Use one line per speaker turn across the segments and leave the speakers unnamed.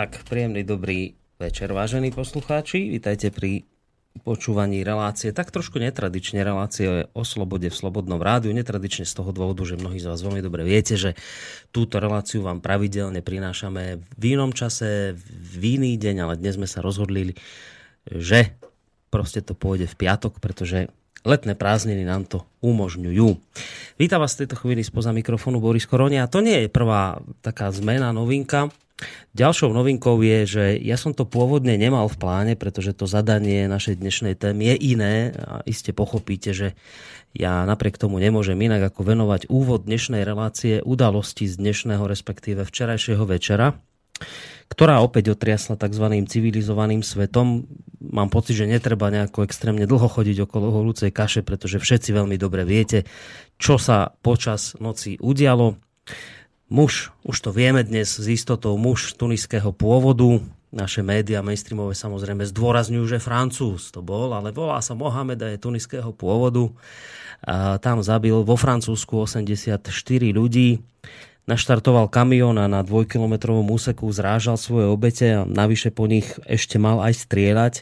Tak, príjemný dobrý večer, vážení poslucháči. Vítajte pri počúvaní relácie, tak trošku netradične relácie o slobode v Slobodnom rádiu. Netradične z toho dôvodu, že mnohí z vás veľmi dobre viete, že túto reláciu vám pravidelne prinášame v inom čase, v iný deň, ale dnes sme sa rozhodli, že proste to pôjde v piatok, pretože letné prázdniny nám to umožňujú. Vítam vás v tejto chvíli spoza mikrofónu Boris Koronia. To nie je prvá taká zmena, novinka. Ďalšou novinkou je, že ja som to pôvodne nemal v pláne, pretože to zadanie našej dnešnej témy je iné a iste pochopíte, že ja napriek tomu nemôžem inak ako venovať úvod dnešnej relácie udalosti z dnešného respektíve včerajšieho večera, ktorá opäť otriasla tzv. civilizovaným svetom. Mám pocit, že netreba nejako extrémne dlho chodiť okolo horúcej kaše, pretože všetci veľmi dobre viete, čo sa počas noci udialo. Muž, už to vieme dnes s istotou, muž tuniského pôvodu, naše médiá mainstreamové samozrejme zdôrazňujú, že Francúz to bol, ale volá sa Mohamed a je tuniského pôvodu. A tam zabil vo Francúzsku 84 ľudí. Naštartoval kamión a na dvojkilometrovom úseku zrážal svoje obete a navyše po nich ešte mal aj strieľať.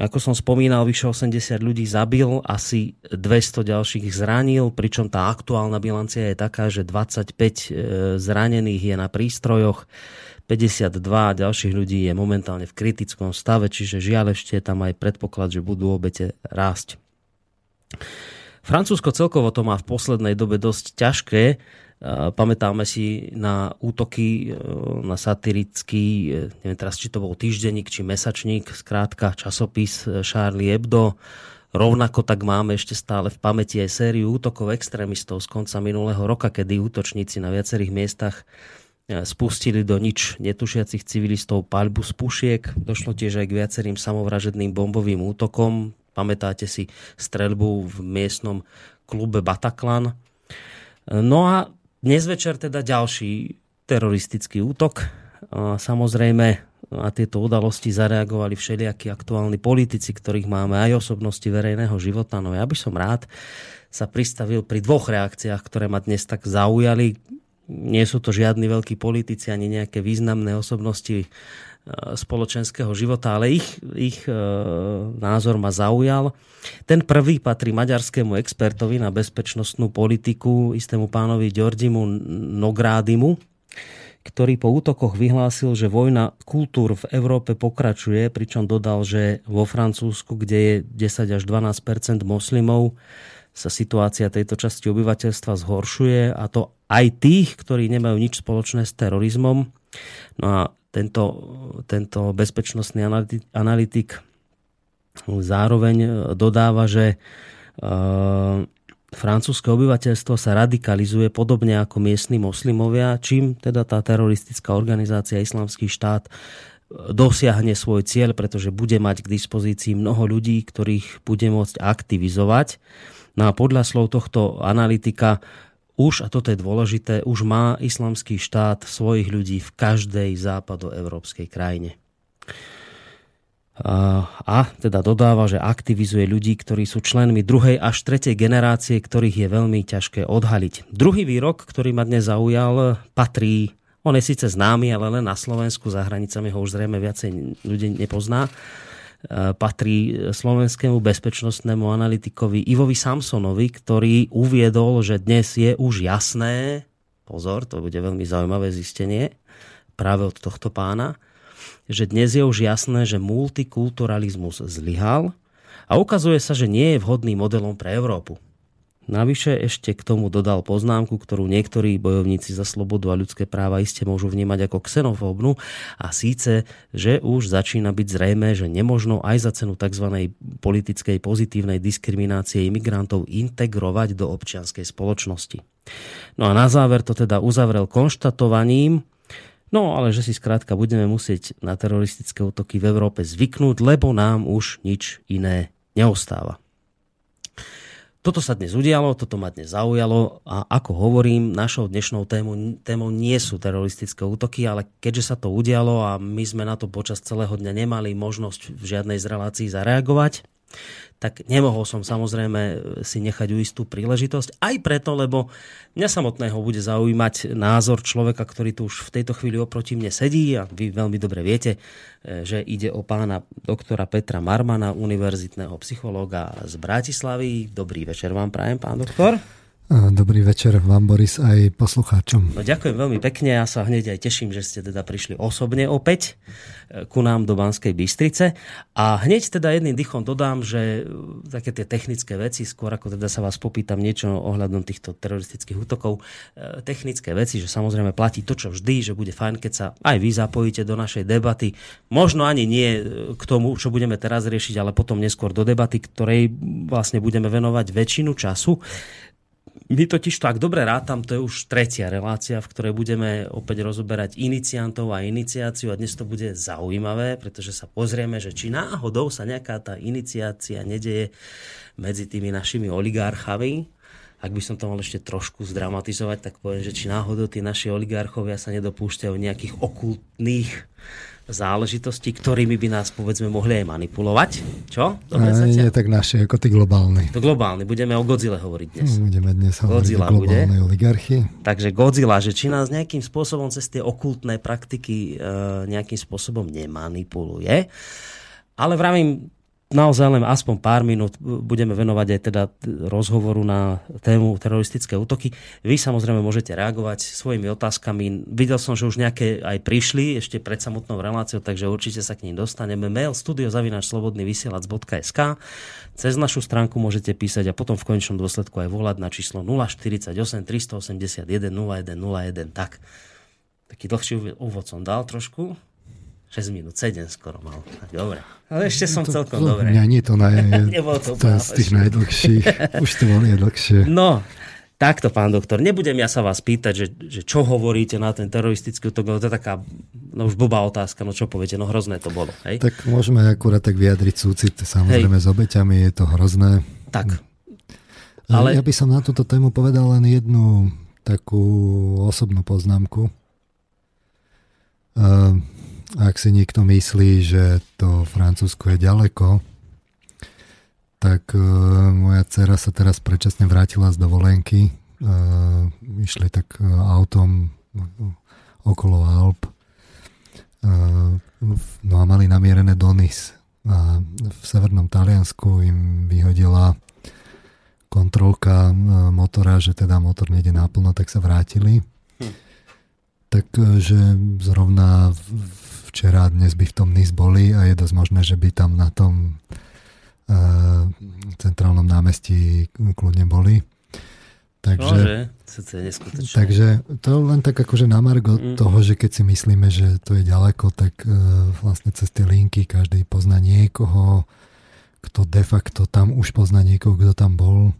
Ako som spomínal, vyše 80 ľudí zabil, asi 200 ďalších zranil, pričom tá aktuálna bilancia je taká, že 25 e, zranených je na prístrojoch, 52 ďalších ľudí je momentálne v kritickom stave, čiže žiaľ ešte tam aj predpoklad, že budú obete rásť. Francúzsko celkovo to má v poslednej dobe dosť ťažké. Pamätáme si na útoky e, na satirický, e, neviem teraz, či to bol týždenník, či mesačník, skrátka časopis Charlie Hebdo. Rovnako tak máme ešte stále v pamäti aj sériu útokov extrémistov z konca minulého roka, kedy útočníci na viacerých miestach spustili do nič netušiacich civilistov paľbu z pušiek. Došlo tiež aj k viacerým samovražedným bombovým útokom. Pamätáte si streľbu v miestnom klube Bataclan. No a dnes večer teda ďalší teroristický útok. Samozrejme na tieto udalosti zareagovali všelijakí aktuálni politici, ktorých máme aj osobnosti verejného života. No ja by som rád sa pristavil pri dvoch reakciách, ktoré ma dnes tak zaujali. Nie sú to žiadni veľkí politici ani nejaké významné osobnosti E, spoločenského života, ale ich, ich e, názor ma zaujal. Ten prvý patrí maďarskému expertovi na bezpečnostnú politiku, istému pánovi Georgimu Nográdimu, ktorý po útokoch vyhlásil, že vojna kultúr v Európe pokračuje, pričom dodal, že vo Francúzsku, kde je 10 až 12% moslimov, sa situácia tejto časti obyvateľstva zhoršuje a to aj tých, ktorí nemajú nič spoločné s terorizmom. No a tento, tento bezpečnostný analytik zároveň dodáva, že uh, francúzske obyvateľstvo sa radikalizuje podobne ako miestni moslimovia, čím teda tá teroristická organizácia Islamský štát dosiahne svoj cieľ, pretože bude mať k dispozícii mnoho ľudí, ktorých bude môcť aktivizovať. No a podľa slov tohto analytika už, a toto je dôležité, už má islamský štát svojich ľudí v každej západoevropskej krajine. A teda dodáva, že aktivizuje ľudí, ktorí sú členmi druhej až tretej generácie, ktorých je veľmi ťažké odhaliť. Druhý výrok, ktorý ma dnes zaujal, patrí, on je síce známy, ale len na Slovensku, za hranicami ho už zrejme viacej ľudí nepozná patrí slovenskému bezpečnostnému analytikovi Ivovi Samsonovi, ktorý uviedol, že dnes je už jasné, pozor, to bude veľmi zaujímavé zistenie práve od tohto pána, že dnes je už jasné, že multikulturalizmus zlyhal a ukazuje sa, že nie je vhodným modelom pre Európu. Navyše ešte k tomu dodal poznámku, ktorú niektorí bojovníci za slobodu a ľudské práva iste môžu vnímať ako xenofóbnu a síce, že už začína byť zrejme, že nemožno aj za cenu tzv. politickej pozitívnej diskriminácie imigrantov integrovať do občianskej spoločnosti. No a na záver to teda uzavrel konštatovaním, No ale že si skrátka budeme musieť na teroristické útoky v Európe zvyknúť, lebo nám už nič iné neostáva. Toto sa dnes udialo, toto ma dnes zaujalo a ako hovorím, našou dnešnou tému, témou nie sú teroristické útoky, ale keďže sa to udialo a my sme na to počas celého dňa nemali možnosť v žiadnej z relácií zareagovať, tak nemohol som samozrejme si nechať istú príležitosť. Aj preto, lebo mňa samotného bude zaujímať názor človeka, ktorý tu už v tejto chvíli oproti mne sedí a vy veľmi dobre viete, e, že ide o pána doktora Petra Marmana, univerzitného psychológa z Bratislavy. Dobrý večer vám prajem, pán doktor.
Dobrý večer vám, Boris, aj poslucháčom.
No, ďakujem veľmi pekne. Ja sa hneď aj teším, že ste teda prišli osobne opäť e, ku nám do Banskej Bystrice. A hneď teda jedným dychom dodám, že e, také tie technické veci, skôr ako teda sa vás popýtam niečo ohľadom týchto teroristických útokov, e, technické veci, že samozrejme platí to, čo vždy, že bude fajn, keď sa aj vy zapojíte do našej debaty. Možno ani nie k tomu, čo budeme teraz riešiť, ale potom neskôr do debaty, ktorej vlastne budeme venovať väčšinu času. My totiž to, ak dobre rátam, to je už tretia relácia, v ktorej budeme opäť rozoberať iniciantov a iniciáciu a dnes to bude zaujímavé, pretože sa pozrieme, že či náhodou sa nejaká tá iniciácia nedeje medzi tými našimi oligarchami, ak by som to mal ešte trošku zdramatizovať, tak poviem, že či náhodou tí naši oligarchovia sa nedopúšťajú nejakých okultných záležitosti, ktorými by nás povedzme mohli aj manipulovať. Čo?
Dobre, a, nie tak naši, ako tí globálni.
To globálny. Budeme o Godzile hovoriť dnes.
Budeme dnes hovoriť Godzilla o globálnej bude. oligarchii.
Takže Godzilla, že či nás nejakým spôsobom cez tie okultné praktiky e, nejakým spôsobom nemanipuluje. Ale vravím, naozaj len aspoň pár minút budeme venovať aj teda rozhovoru na tému teroristické útoky. Vy samozrejme môžete reagovať svojimi otázkami. Videl som, že už nejaké aj prišli ešte pred samotnou reláciou, takže určite sa k ním dostaneme. Mail studiozavinačslobodnyvysielac.sk Cez našu stránku môžete písať a potom v konečnom dôsledku aj volať na číslo 048 381 0101. Tak, taký dlhší úvod som dal trošku. 6 minút, 7 skoro mal. Dobre. Ale ešte som to, celkom to, dobre.
Nie, nie to, naj, to, to je z tých najdlhších. Už to boli dlhšie.
No, takto, pán doktor, nebudem ja sa vás pýtať, že, že čo hovoríte na ten teroristický útok, to je taká no už blbá otázka, no čo poviete, no hrozné to bolo. Hej?
Tak môžeme akurát tak vyjadriť súcit, samozrejme hej. s obeťami, je to hrozné.
Tak.
Ale... Ja by som na túto tému povedal len jednu takú osobnú poznámku. Uh, ak si niekto myslí, že to Francúzsko je ďaleko, tak uh, moja dcera sa teraz predčasne vrátila z dovolenky. Uh, išli tak uh, autom okolo Alp. Uh, no a mali namierené do Nice. A v severnom Taliansku im vyhodila kontrolka motora, že teda motor nejde naplno, tak sa vrátili. Hm. Takže zrovna v včera a dnes by v tom NIS boli a je dosť možné, že by tam na tom uh, centrálnom námestí kľudne boli.
Takže,
no, takže to len tak akože na margo mm. toho, že keď si myslíme, že to je ďaleko, tak uh, vlastne cez tie linky každý pozná niekoho, kto de facto tam už pozná niekoho, kto tam bol.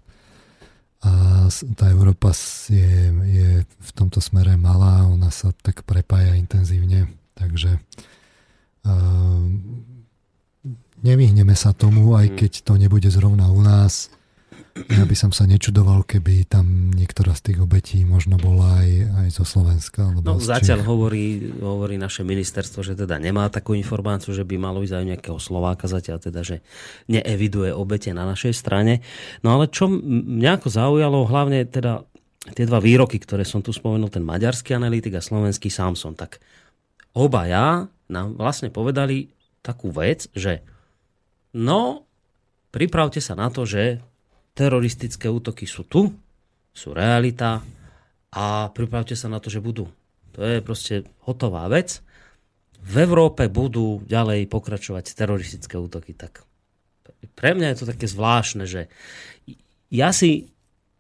A tá Európa je, je v tomto smere malá, ona sa tak prepája intenzívne. Takže uh, nevyhneme sa tomu, aj mhm. keď to nebude zrovna u nás. Ja by som sa nečudoval, keby tam niektorá z tých obetí možno bola aj, aj zo Slovenska. Alebo
no, zatiaľ hovorí, hovorí naše ministerstvo, že teda nemá takú informáciu, že by malo ísť aj nejakého Slováka zatiaľ, teda, že neeviduje obete na našej strane. No ale čo mňa ako zaujalo, hlavne teda tie dva výroky, ktoré som tu spomenul, ten maďarský analytik a slovenský Samson, tak obaja nám vlastne povedali takú vec, že no, pripravte sa na to, že teroristické útoky sú tu, sú realita a pripravte sa na to, že budú. To je proste hotová vec. V Európe budú ďalej pokračovať teroristické útoky. Tak pre mňa je to také zvláštne, že ja si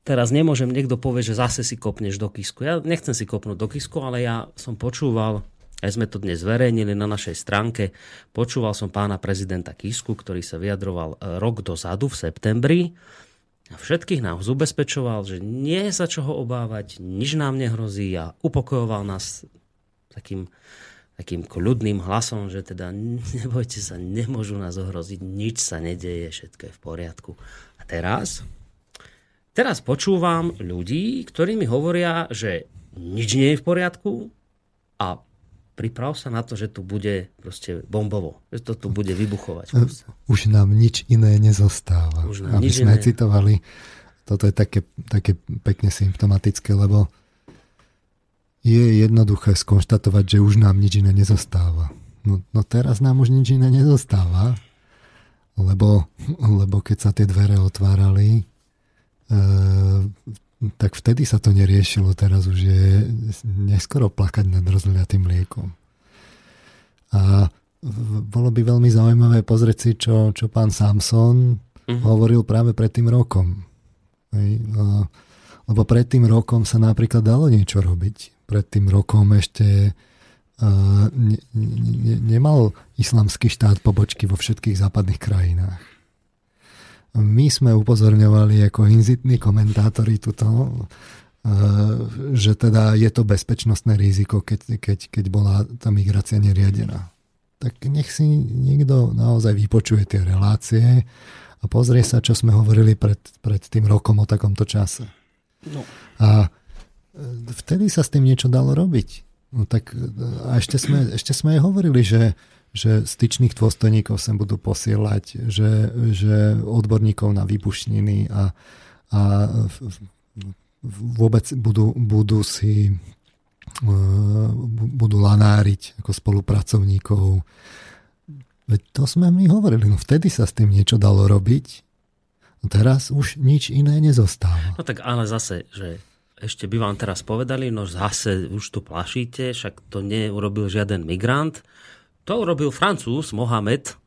teraz nemôžem, niekto povie, že zase si kopneš do kisku. Ja nechcem si kopnúť do kisku, ale ja som počúval aj sme to dnes zverejnili na našej stránke. Počúval som pána prezidenta Kisku, ktorý sa vyjadroval e, rok dozadu v septembri. A všetkých nám ubezpečoval, že nie je sa čoho obávať, nič nám nehrozí a upokojoval nás takým, takým kľudným hlasom, že teda nebojte sa, nemôžu nás ohroziť, nič sa nedeje, všetko je v poriadku. A teraz? Teraz počúvam ľudí, ktorí mi hovoria, že nič nie je v poriadku a priprav sa na to, že tu bude proste bombovo, že to tu bude vybuchovať.
Už nám nič iné nezostáva. Už nám Aby nič sme iné. citovali, toto je také, také pekne symptomatické, lebo je jednoduché skonštatovať, že už nám nič iné nezostáva. No, no teraz nám už nič iné nezostáva, lebo, lebo keď sa tie dvere otvárali, e, tak vtedy sa to neriešilo, teraz už je neskoro plakať nad rozliatým mliekom. A bolo by veľmi zaujímavé pozrieť si, čo, čo pán Samson uh-huh. hovoril práve pred tým rokom. Hej, lebo pred tým rokom sa napríklad dalo niečo robiť. Pred tým rokom ešte ne, ne, nemal islamský štát pobočky vo všetkých západných krajinách my sme upozorňovali ako inzitní komentátori tuto, eh, že teda je to bezpečnostné riziko, keď, keď, keď bola tá migrácia neriadená. Tak nech si niekto naozaj vypočuje tie relácie a pozrie sa, čo sme hovorili pred, pred tým rokom o takomto čase. No. A eh, vtedy sa s tým niečo dalo robiť. No tak eh, a ešte sme, ešte sme aj hovorili, že že styčných dôstojníkov sem budú posielať, že, že odborníkov na výbušniny a, a vôbec budú, budú si e, budú lanáriť ako spolupracovníkov. Veď to sme my hovorili, no vtedy sa s tým niečo dalo robiť, no teraz už nič iné nezostáva.
No tak ale zase, že ešte by vám teraz povedali, no zase už tu plašíte, však to neurobil žiaden migrant, to urobil Francúz Mohamed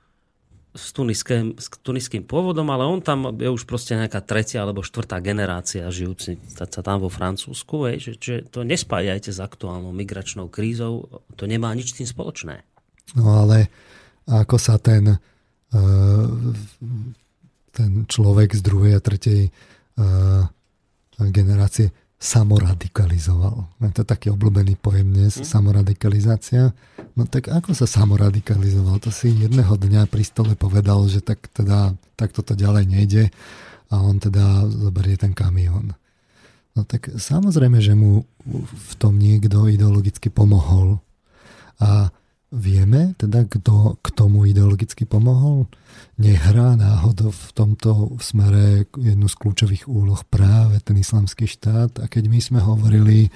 s tuniským, s tuniským pôvodom, ale on tam je už proste nejaká tretia alebo štvrtá generácia žijúci sa tam vo Francúzsku, hej, že, že to nespájajte s aktuálnou migračnou krízou, to nemá nič tým spoločné.
No ale ako sa ten, uh, ten človek z druhej a tretej uh, generácie samoradikalizoval. Je to taký obľúbený pojem dnes, hm? samoradikalizácia. No tak ako sa samoradikalizoval? To si jedného dňa pri stole povedal, že tak teda, tak toto ďalej nejde a on teda zoberie ten kamión. No tak samozrejme, že mu v tom niekto ideologicky pomohol. A Vieme teda, kto k tomu ideologicky pomohol? Nehrá náhodou v tomto smere jednu z kľúčových úloh práve ten islamský štát? A keď my sme hovorili,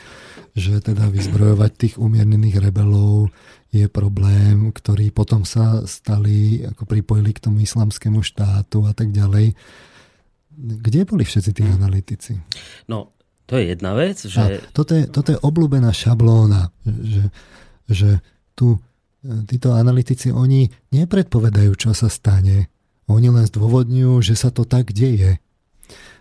že teda vyzbrojovať tých umiernených rebelov je problém, ktorý potom sa stali, ako pripojili k tomu islamskému štátu a tak ďalej. Kde boli všetci tí analytici?
No, to je jedna vec, že... A
toto je, toto je obľúbená šablóna, že, že tu títo analytici, oni nepredpovedajú, čo sa stane. Oni len zdôvodňujú, že sa to tak deje.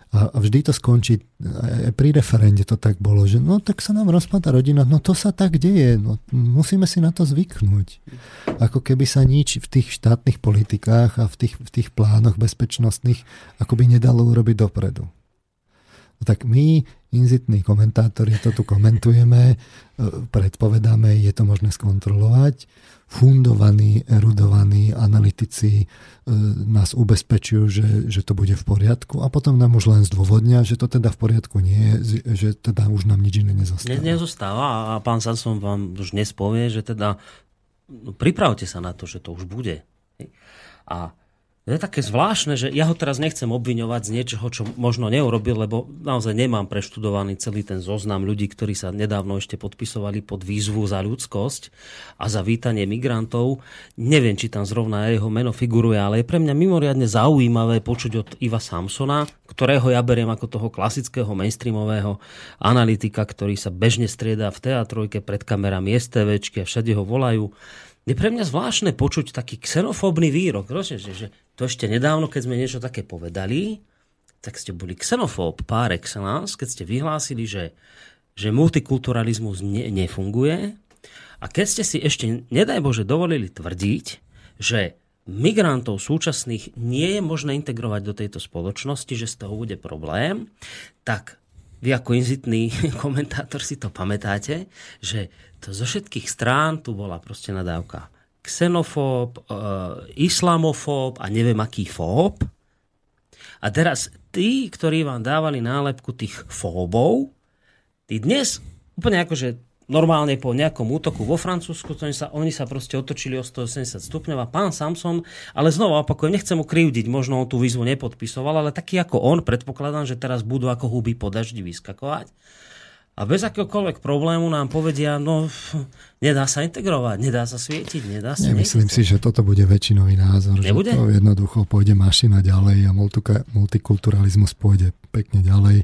A vždy to skončí, aj pri referende to tak bolo, že no tak sa nám rozpada rodina, no to sa tak deje, no musíme si na to zvyknúť. Ako keby sa nič v tých štátnych politikách a v tých, v tých plánoch bezpečnostných akoby nedalo urobiť dopredu. No tak my, inzitní komentátori, to tu komentujeme, e, predpovedáme, je to možné skontrolovať. Fundovaní, erudovaní analytici e, nás ubezpečujú, že, že to bude v poriadku a potom nám už len zdôvodnia, že to teda v poriadku nie je, že teda už nám nič iné nezostáva.
Ne, nezostáva a pán Sansom vám už dnes povie, že teda no, pripravte sa na to, že to už bude. A je také zvláštne, že ja ho teraz nechcem obviňovať z niečoho, čo možno neurobil, lebo naozaj nemám preštudovaný celý ten zoznam ľudí, ktorí sa nedávno ešte podpisovali pod výzvu za ľudskosť a za vítanie migrantov. Neviem, či tam zrovna jeho meno figuruje, ale je pre mňa mimoriadne zaujímavé počuť od Iva Samsona, ktorého ja beriem ako toho klasického mainstreamového analytika, ktorý sa bežne strieda v teatrojke pred kamerami STVčky a všade ho volajú je pre mňa zvláštne počuť taký xenofóbny výrok. Rozumieš, že to ešte nedávno, keď sme niečo také povedali, tak ste boli xenofób par excellence, keď ste vyhlásili, že, že multikulturalizmus ne, nefunguje. A keď ste si ešte, nedaj Bože, dovolili tvrdiť, že migrantov súčasných nie je možné integrovať do tejto spoločnosti, že z toho bude problém, tak vy ako inzitný komentátor si to pamätáte, že to zo všetkých strán tu bola proste nadávka. Xenofób, e, islamofób a neviem aký fób. A teraz tí, ktorí vám dávali nálepku tých fóbov, tí dnes úplne akože normálne po nejakom útoku vo Francúzsku, oni sa, oni sa proste otočili o 180 stupňov a pán Samson, ale znova opakujem, nechcem mu krivdiť, možno on tú výzvu nepodpisoval, ale taký ako on, predpokladám, že teraz budú ako huby po daždi vyskakovať. A bez akéhokoľvek problému nám povedia, no nedá sa integrovať, nedá sa svietiť, nedá sa...
Nemyslím si, že toto bude väčšinový názor, Nebude? že to jednoducho pôjde mašina ďalej a multikulturalizmus pôjde pekne ďalej.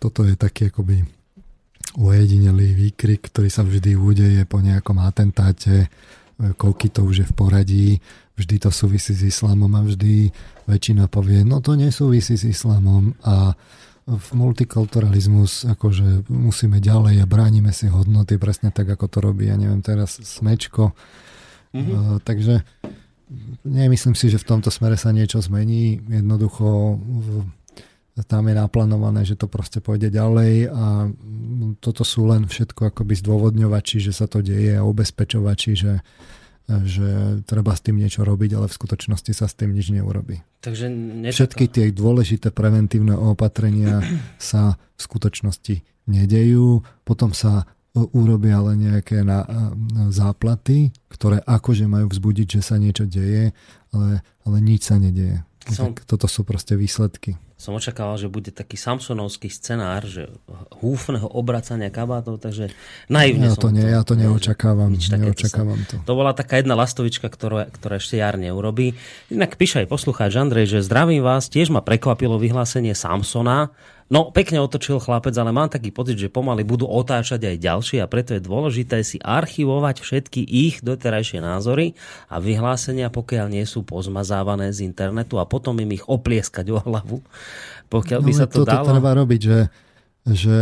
Toto je taký akoby ujedinelý výkrik, ktorý sa vždy udeje po nejakom atentáte, koľky to už je v poradí, vždy to súvisí s islamom a vždy väčšina povie, no to nesúvisí s islamom a v multikulturalizmus akože musíme ďalej a bránime si hodnoty presne tak, ako to robí, ja neviem, teraz Smečko. Mm-hmm. Uh, takže nemyslím si, že v tomto smere sa niečo zmení. Jednoducho tam je naplánované, že to proste pôjde ďalej a toto sú len všetko akoby zdôvodňovači, že sa to deje a ubezpečovači, že, že treba s tým niečo robiť, ale v skutočnosti sa s tým nič neurobi.
Takže
Všetky tie dôležité preventívne opatrenia sa v skutočnosti nedejú, potom sa urobia ale nejaké na, na záplaty, ktoré akože majú vzbudiť, že sa niečo deje, ale, ale nič sa nedeje. Som... Tak toto sú proste výsledky
som očakával, že bude taký samsonovský scenár, že húfneho obracania kabátov, takže naivne
ja to, nie, ja to neočakávam. neočakávam to.
to bola taká jedna lastovička, ktorá, ktorá ešte jar neurobí. Inak píše aj poslucháč Andrej, že zdravím vás, tiež ma prekvapilo vyhlásenie Samsona, No, pekne otočil chlapec, ale mám taký pocit, že pomaly budú otáčať aj ďalšie a preto je dôležité si archivovať všetky ich doterajšie názory a vyhlásenia, pokiaľ nie sú pozmazávané z internetu a potom im ich oplieskať o hlavu. Pokiaľ by no, sa to toto dalo...
treba robiť, že, že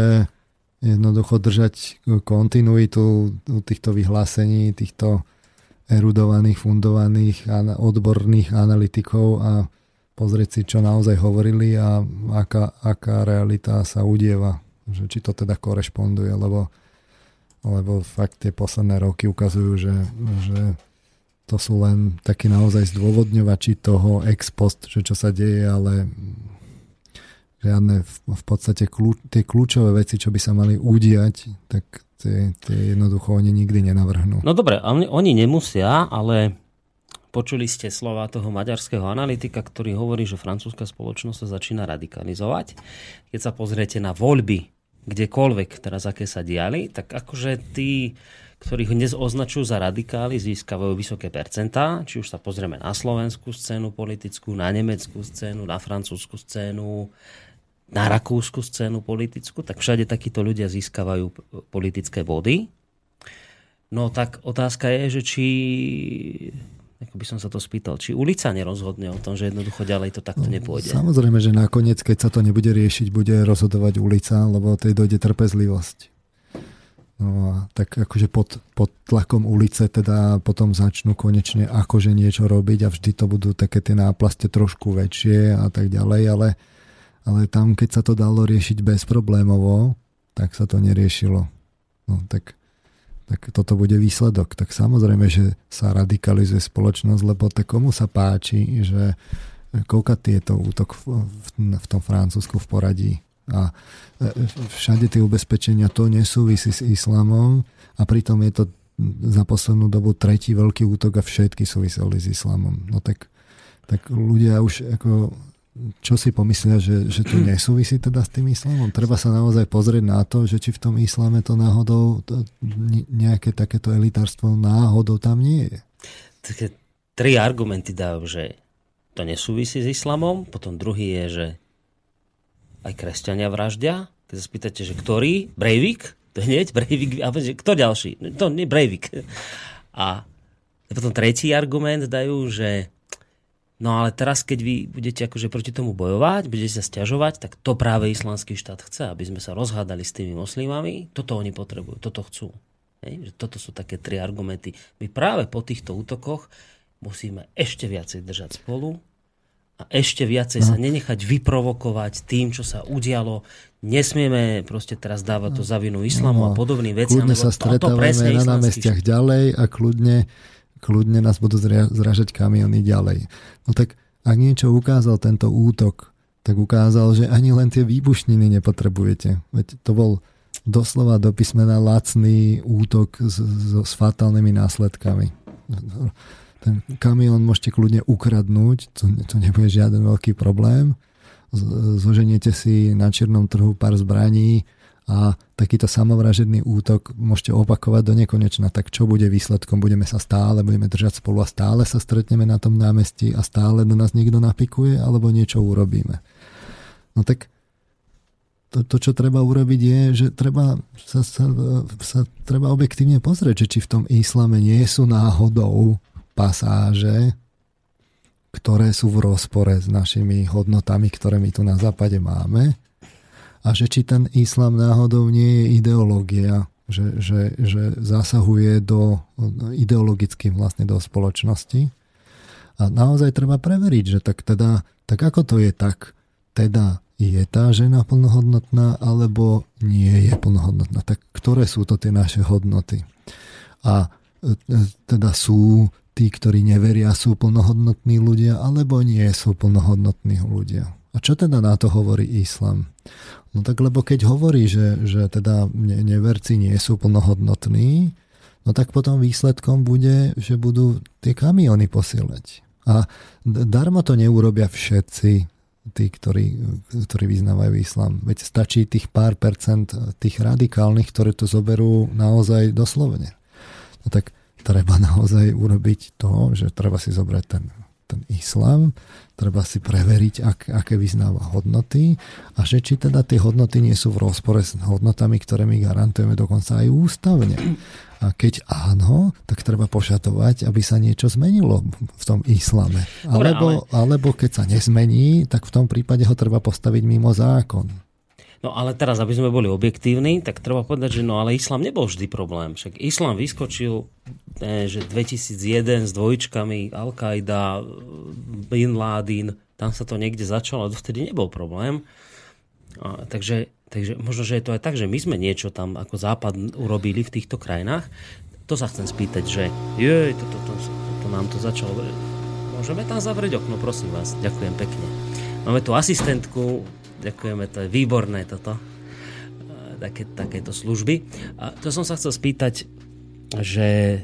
jednoducho držať kontinuitu týchto vyhlásení, týchto erudovaných, fundovaných, odborných analytikov a pozrieť si, čo naozaj hovorili a aká, aká realita sa udieva. Že či to teda korešponduje, lebo, lebo fakt tie posledné roky ukazujú, že, že to sú len takí naozaj zdôvodňovači toho ex post, že čo sa deje, ale žiadne v, v podstate kľú, tie kľúčové veci, čo by sa mali udiať, tak tie, tie jednoducho oni nikdy nenavrhnú.
No dobre, oni, oni nemusia, ale Počuli ste slova toho maďarského analytika, ktorý hovorí, že francúzska spoločnosť sa začína radikalizovať. Keď sa pozriete na voľby, kdekoľvek teraz aké sa diali, tak akože tí, ktorí ho dnes označujú za radikáli, získavajú vysoké percentá. Či už sa pozrieme na slovenskú scénu politickú, na nemeckú scénu, na francúzsku scénu, na rakúsku scénu politickú, tak všade takíto ľudia získavajú politické body. No tak otázka je, že či ako by som sa to spýtal, či ulica nerozhodne o tom, že jednoducho ďalej to takto nepôjde.
Samozrejme, že nakoniec, keď sa to nebude riešiť, bude rozhodovať ulica, lebo tej dojde trpezlivosť. No a tak akože pod, pod tlakom ulice teda potom začnú konečne akože niečo robiť a vždy to budú také tie náplaste trošku väčšie a tak ďalej, ale, ale tam, keď sa to dalo riešiť bezproblémovo, tak sa to neriešilo. No tak tak toto bude výsledok. Tak samozrejme, že sa radikalizuje spoločnosť, lebo tak komu sa páči, že koľka tieto útok v, v, v tom Francúzsku v poradí a e, všade tie ubezpečenia to nesúvisí s islamom a pritom je to za poslednú dobu tretí veľký útok a všetky súviseli s islamom. No tak, tak ľudia už ako čo si pomyslia, že, že to nesúvisí teda s tým islamom? Treba sa naozaj pozrieť na to, že či v tom islame to náhodou to, nejaké takéto elitárstvo náhodou tam nie je.
Také tri argumenty dajú, že to nesúvisí s islamom, potom druhý je, že aj kresťania vraždia. Keď sa spýtate, že ktorý? Breivik? To je hneď Breivik. A kto ďalší? To nie Breivik. A potom tretí argument dajú, že No ale teraz, keď vy budete akože proti tomu bojovať, budete sa stiažovať, tak to práve islamský štát chce, aby sme sa rozhádali s tými moslimami. Toto oni potrebujú, toto chcú. Hej? Že toto sú také tri argumenty. My práve po týchto útokoch musíme ešte viacej držať spolu a ešte viacej no. sa nenechať vyprovokovať tým, čo sa udialo. Nesmieme proste teraz dávať to za vinu islamu no, a podobným veciam.
Kľudne sa stretávame na námestiach ďalej a kľudne kľudne nás budú zražať kamiony ďalej. No tak ak niečo ukázal tento útok, tak ukázal, že ani len tie výbušniny nepotrebujete. Veď to bol doslova do písmena lacný útok s, s, s fatálnymi následkami. Ten kamión môžete kľudne ukradnúť, to, to nebude žiaden veľký problém. Zoženiete si na čiernom trhu pár zbraní a takýto samovražedný útok môžete opakovať do nekonečna. Tak čo bude výsledkom? Budeme sa stále, budeme držať spolu a stále sa stretneme na tom námestí a stále do nás niekto napikuje alebo niečo urobíme. No tak to, to, čo treba urobiť je, že treba sa, sa, sa treba objektívne pozrieť, že či v tom islame nie sú náhodou pasáže, ktoré sú v rozpore s našimi hodnotami, ktoré my tu na západe máme a že či ten islám náhodou nie je ideológia, že, že, že zasahuje do, ideologicky vlastne do spoločnosti. A naozaj treba preveriť, že tak teda, tak ako to je tak, teda je tá žena plnohodnotná alebo nie je plnohodnotná. Tak ktoré sú to tie naše hodnoty? A e, teda sú tí, ktorí neveria, sú plnohodnotní ľudia alebo nie sú plnohodnotní ľudia. A čo teda na to hovorí islam? No tak lebo keď hovorí, že, že teda neverci nie sú plnohodnotní, no tak potom výsledkom bude, že budú tie kamiony posielať. A darmo to neurobia všetci tí, ktorí, ktorí vyznávajú islám. Veď stačí tých pár percent tých radikálnych, ktoré to zoberú naozaj doslovne. No tak treba naozaj urobiť to, že treba si zobrať ten, ten islám, treba si preveriť, ak, aké vyznáva hodnoty a že či teda tie hodnoty nie sú v rozpore s hodnotami, ktoré my garantujeme dokonca aj ústavne. A keď áno, tak treba pošatovať, aby sa niečo zmenilo v tom islame. Alebo, alebo keď sa nezmení, tak v tom prípade ho treba postaviť mimo zákon.
No ale teraz, aby sme boli objektívni, tak treba povedať, že no ale islám nebol vždy problém. Však islám vyskočil, ne, že 2001 s dvojčkami, Al-Qaida, Bin Laden, tam sa to niekde začalo, dovtedy nebol problém. A, takže Takže možno, že je to aj tak, že my sme niečo tam ako západ urobili v týchto krajinách. To sa chcem spýtať, že jej, toto to, to, to nám to začalo... Môžeme tam zavrieť okno, prosím vás. Ďakujem pekne. Máme tu asistentku, ďakujeme, to je výborné toto. Také, takéto služby. A to som sa chcel spýtať, že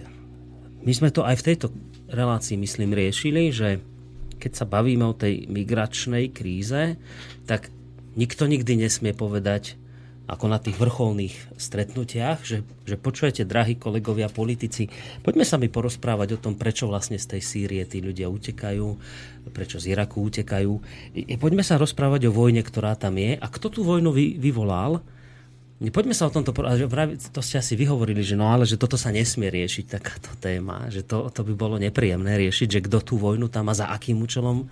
my sme to aj v tejto relácii, myslím, riešili, že keď sa bavíme o tej migračnej kríze, tak nikto nikdy nesmie povedať, ako na tých vrcholných stretnutiach, že, že počujete, drahí kolegovia politici, poďme sa mi porozprávať o tom, prečo vlastne z tej Sýrie tí ľudia utekajú, prečo z Iraku utekajú. Poďme sa rozprávať o vojne, ktorá tam je a kto tú vojnu vy, vyvolal. Poďme sa o tomto, to ste asi vyhovorili, že no ale že toto sa nesmie riešiť, takáto téma, že to, to by bolo nepríjemné riešiť, že kto tú vojnu tam a za akým účelom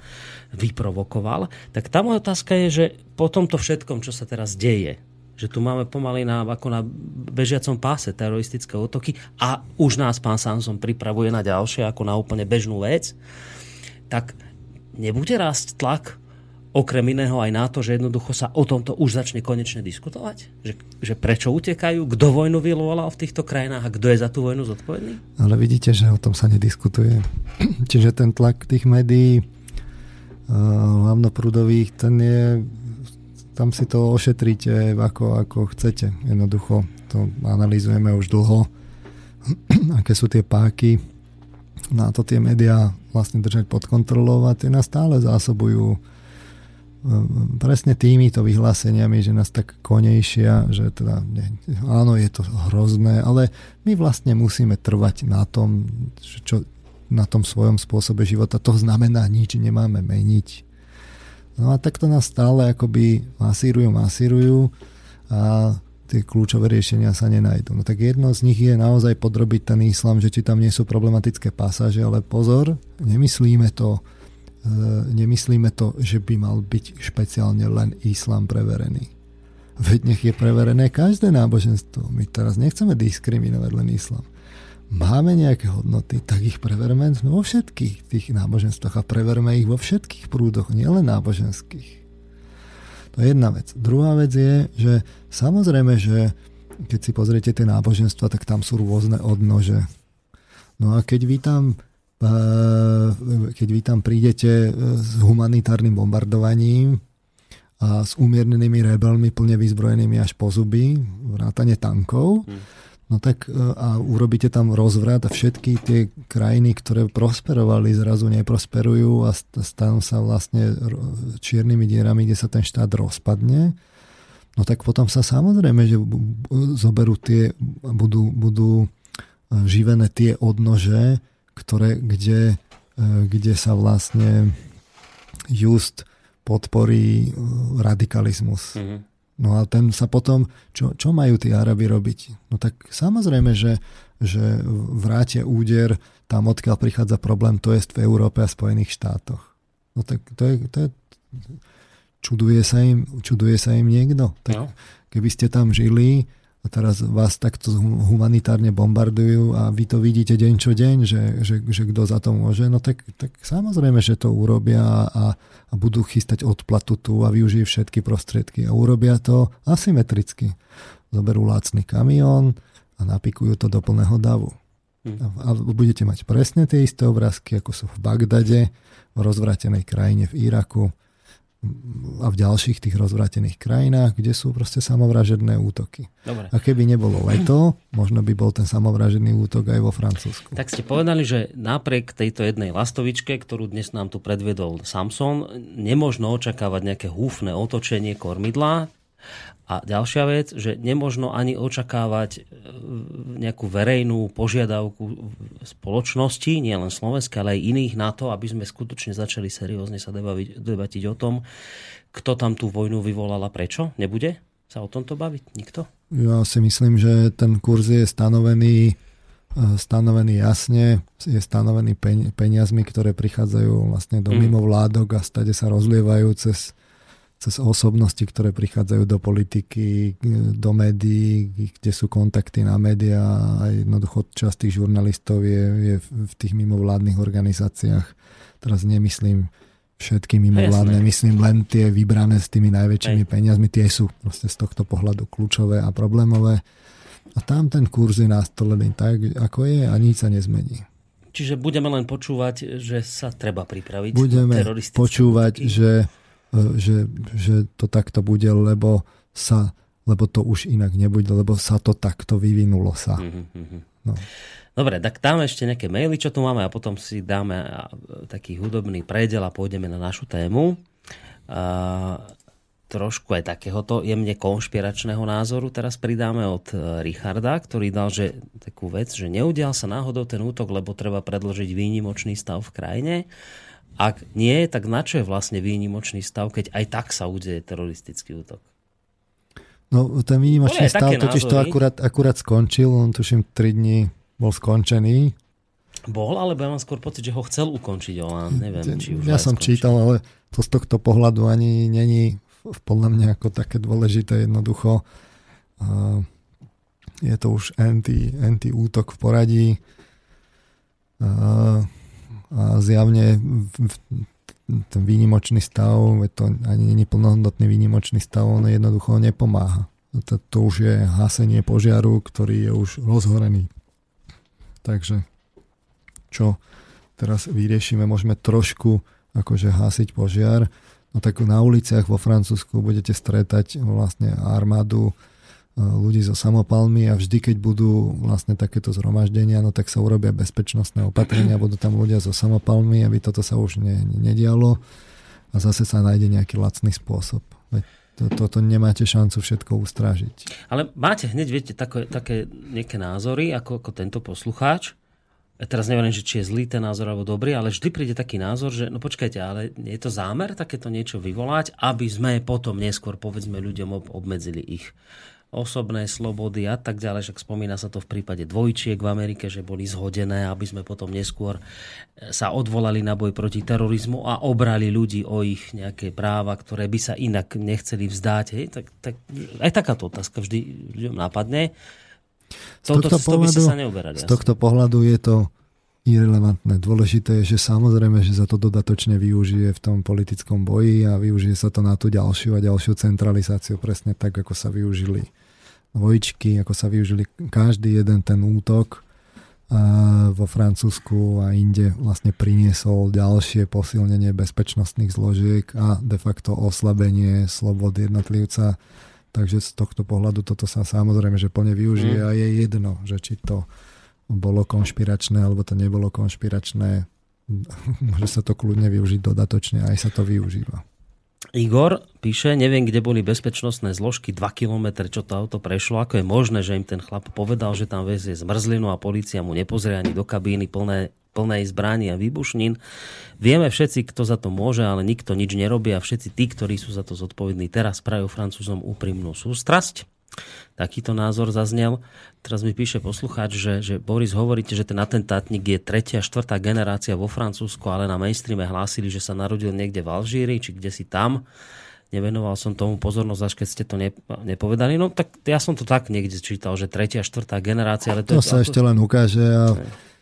vyprovokoval. Tak tá moja otázka je, že po tomto všetkom, čo sa teraz deje, že tu máme pomaly na, ako na bežiacom páse teroristické útoky a už nás pán Samson pripravuje na ďalšie, ako na úplne bežnú vec, tak nebude rásť tlak okrem iného aj na to, že jednoducho sa o tomto už začne konečne diskutovať? Že, že prečo utekajú, kto vojnu vyvolal v týchto krajinách a kto je za tú vojnu zodpovedný?
Ale vidíte, že o tom sa nediskutuje. Čiže ten tlak tých médií uh, hlavnoprúdových, ten je tam si to ošetríte ako, ako chcete. Jednoducho to analýzujeme už dlho, aké sú tie páky na to tie médiá vlastne držať pod kontrolou a tie nás stále zásobujú presne týmito vyhláseniami, že nás tak konejšia, že teda nie, áno, je to hrozné, ale my vlastne musíme trvať na tom, čo, na tom svojom spôsobe života. To znamená, nič nemáme meniť. No a takto nás stále akoby masírujú, masírujú a tie kľúčové riešenia sa nenajdú. No tak jedno z nich je naozaj podrobiť ten islám, že či tam nie sú problematické pasáže, ale pozor, nemyslíme to E, nemyslíme to, že by mal byť špeciálne len islám preverený. Veď nech je preverené každé náboženstvo. My teraz nechceme diskriminovať len islám. Máme nejaké hodnoty, tak ich preverme vo všetkých tých náboženstvách a preverme ich vo všetkých prúdoch, nielen náboženských. To je jedna vec. Druhá vec je, že samozrejme, že keď si pozriete tie náboženstva, tak tam sú rôzne odnože. No a keď vy tam keď vy tam prídete e, s humanitárnym bombardovaním a s umiernenými rebelmi plne vyzbrojenými až po zuby, vrátane tankov. Hmm. No tak e, a urobíte tam rozvrat a všetky tie krajiny, ktoré prosperovali, zrazu neprosperujú a stanú sa vlastne čiernymi dierami, kde sa ten štát rozpadne. No tak potom sa samozrejme, že zoberú tie, budú, budú e, živené tie odnože, ktoré, kde, e, kde sa vlastne just podporí radikalizmus. Mm-hmm. No a ten sa potom, čo, čo majú tí Arabi robiť? No tak samozrejme, že, že vrátia úder tam, odkiaľ prichádza problém, to je v Európe a Spojených štátoch. No tak to je, to je čuduje sa im, čuduje sa im niekto. Tak no. keby ste tam žili, a teraz vás takto humanitárne bombardujú a vy to vidíte deň čo deň, že, že, že kto za to môže, no tak, tak samozrejme, že to urobia a, a budú chystať odplatu tu a využijú všetky prostriedky a urobia to asymetricky. Zoberú lácný kamión a napikujú to do plného davu. Hm. A budete mať presne tie isté obrázky, ako sú v Bagdade, v rozvratenej krajine v Iraku, a v ďalších tých rozvrátených krajinách, kde sú proste samovražedné útoky. Dobre. A keby nebolo leto, možno by bol ten samovražedný útok aj vo Francúzsku.
Tak ste povedali, že napriek tejto jednej lastovičke, ktorú dnes nám tu predvedol Samson, nemožno očakávať nejaké húfne otočenie kormidla, a ďalšia vec, že nemožno ani očakávať e, nejakú verejnú požiadavku spoločnosti, nielen Slovenska, ale aj iných na to, aby sme skutočne začali seriózne sa debatiť o tom, kto tam tú vojnu vyvolal a prečo. Nebude sa o tomto baviť nikto?
Ja si myslím, že ten kurz je stanovený e, stanovený jasne, je stanovený peniazmi, ktoré prichádzajú vlastne do mm. mimovládok a stade sa rozlievajú cez cez osobnosti, ktoré prichádzajú do politiky, do médií, kde sú kontakty na médiá a jednoducho časť tých žurnalistov je, je v tých mimovládnych organizáciách. Teraz nemyslím všetky mimovládne, Jasne. myslím len tie vybrané s tými najväčšími Hej. peniazmi, tie sú proste z tohto pohľadu kľúčové a problémové. A tam ten kurz je nastolený tak, ako je a nič sa nezmení.
Čiže budeme len počúvať, že sa treba pripraviť.
Budeme počúvať, že E, že, že to takto bude, lebo sa lebo to už inak nebude, lebo sa to takto vyvinulo sa. Mm-hmm.
No. Dobre, tak dáme ešte nejaké maily, čo tu máme a potom si dáme taký hudobný predel a pôjdeme na našu tému. A, trošku aj takéhoto jemne konšpiračného názoru teraz pridáme od e, Richarda, ktorý dal že, takú vec, že neudial sa náhodou ten útok, lebo treba predložiť výnimočný stav v krajine. Ak nie, tak na čo je vlastne výnimočný stav, keď aj tak sa udeje teroristický útok?
No, ten výnimočný stav totiž to akurát, akurát skončil, on tuším 3 dní bol skončený.
Bol, alebo ja mám skôr pocit, že ho chcel ukončiť Olán, neviem, či už
Ja som skončil. čítal, ale to z tohto pohľadu ani není podľa mňa ako také dôležité jednoducho. je to už anti, anti útok v poradí a zjavne ten výnimočný stav, to ani není plnohodnotný výnimočný stav, on jednoducho nepomáha. To, to už je hasenie požiaru, ktorý je už rozhorený. Takže čo teraz vyriešime, môžeme trošku akože hasiť požiar. No tak na uliciach vo Francúzsku budete stretať vlastne armádu ľudí so samopalmi a vždy, keď budú vlastne takéto zhromaždenia, no tak sa urobia bezpečnostné opatrenia, budú tam ľudia so samopalmi, aby toto sa už ne, nedialo a zase sa nájde nejaký lacný spôsob. Veď to, toto nemáte šancu všetko ustrážiť.
Ale máte hneď, viete, také, také nejaké názory, ako, ako tento poslucháč. Teraz neviem, že či je zlý ten názor alebo dobrý, ale vždy príde taký názor, že no počkajte, ale je to zámer takéto niečo vyvolať, aby sme potom neskôr povedzme ľuďom obmedzili ich osobné slobody a tak ďalej. Však spomína sa to v prípade dvojčiek v Amerike, že boli zhodené, aby sme potom neskôr e, sa odvolali na boj proti terorizmu a obrali ľudí o ich nejaké práva, ktoré by sa inak nechceli vzdať. Hej? Tak, tak, aj takáto otázka vždy ľuďom napadne. Toto, z pohľadu, by sa neuberali.
Z tohto pohľadu je to irrelevantné. Dôležité je, že samozrejme, že sa to dodatočne využije v tom politickom boji a využije sa to na tú ďalšiu a ďalšiu centralizáciu, presne tak, ako sa využili dvojčky, ako sa využili každý jeden ten útok vo Francúzsku a inde vlastne priniesol ďalšie posilnenie bezpečnostných zložiek a de facto oslabenie slobod jednotlivca. Takže z tohto pohľadu toto sa samozrejme, že plne využije mm. a je jedno, že či to bolo konšpiračné alebo to nebolo konšpiračné. Môže sa to kľudne využiť dodatočne, aj sa to využíva.
Igor píše, neviem, kde boli bezpečnostné zložky 2 km, čo to auto prešlo. Ako je možné, že im ten chlap povedal, že tam vezie zmrzlinu a policia mu nepozrie ani do kabíny plné, plnej zbraní a výbušnín. Vieme všetci, kto za to môže, ale nikto nič nerobí a všetci tí, ktorí sú za to zodpovední, teraz prajú Francúzom úprimnú sústrasť. Takýto názor zaznel. Teraz mi píše poslucháč, že, že Boris, hovoríte, že ten atentátnik je tretia, štvrtá generácia vo Francúzsku, ale na mainstreame hlásili, že sa narodil niekde v Alžíri, či kde si tam. Nevenoval som tomu pozornosť, až keď ste to nepovedali. No tak ja som to tak niekde čítal, že tretia, štvrtá generácia. Ale
to,
to
sa to... ešte len ukáže a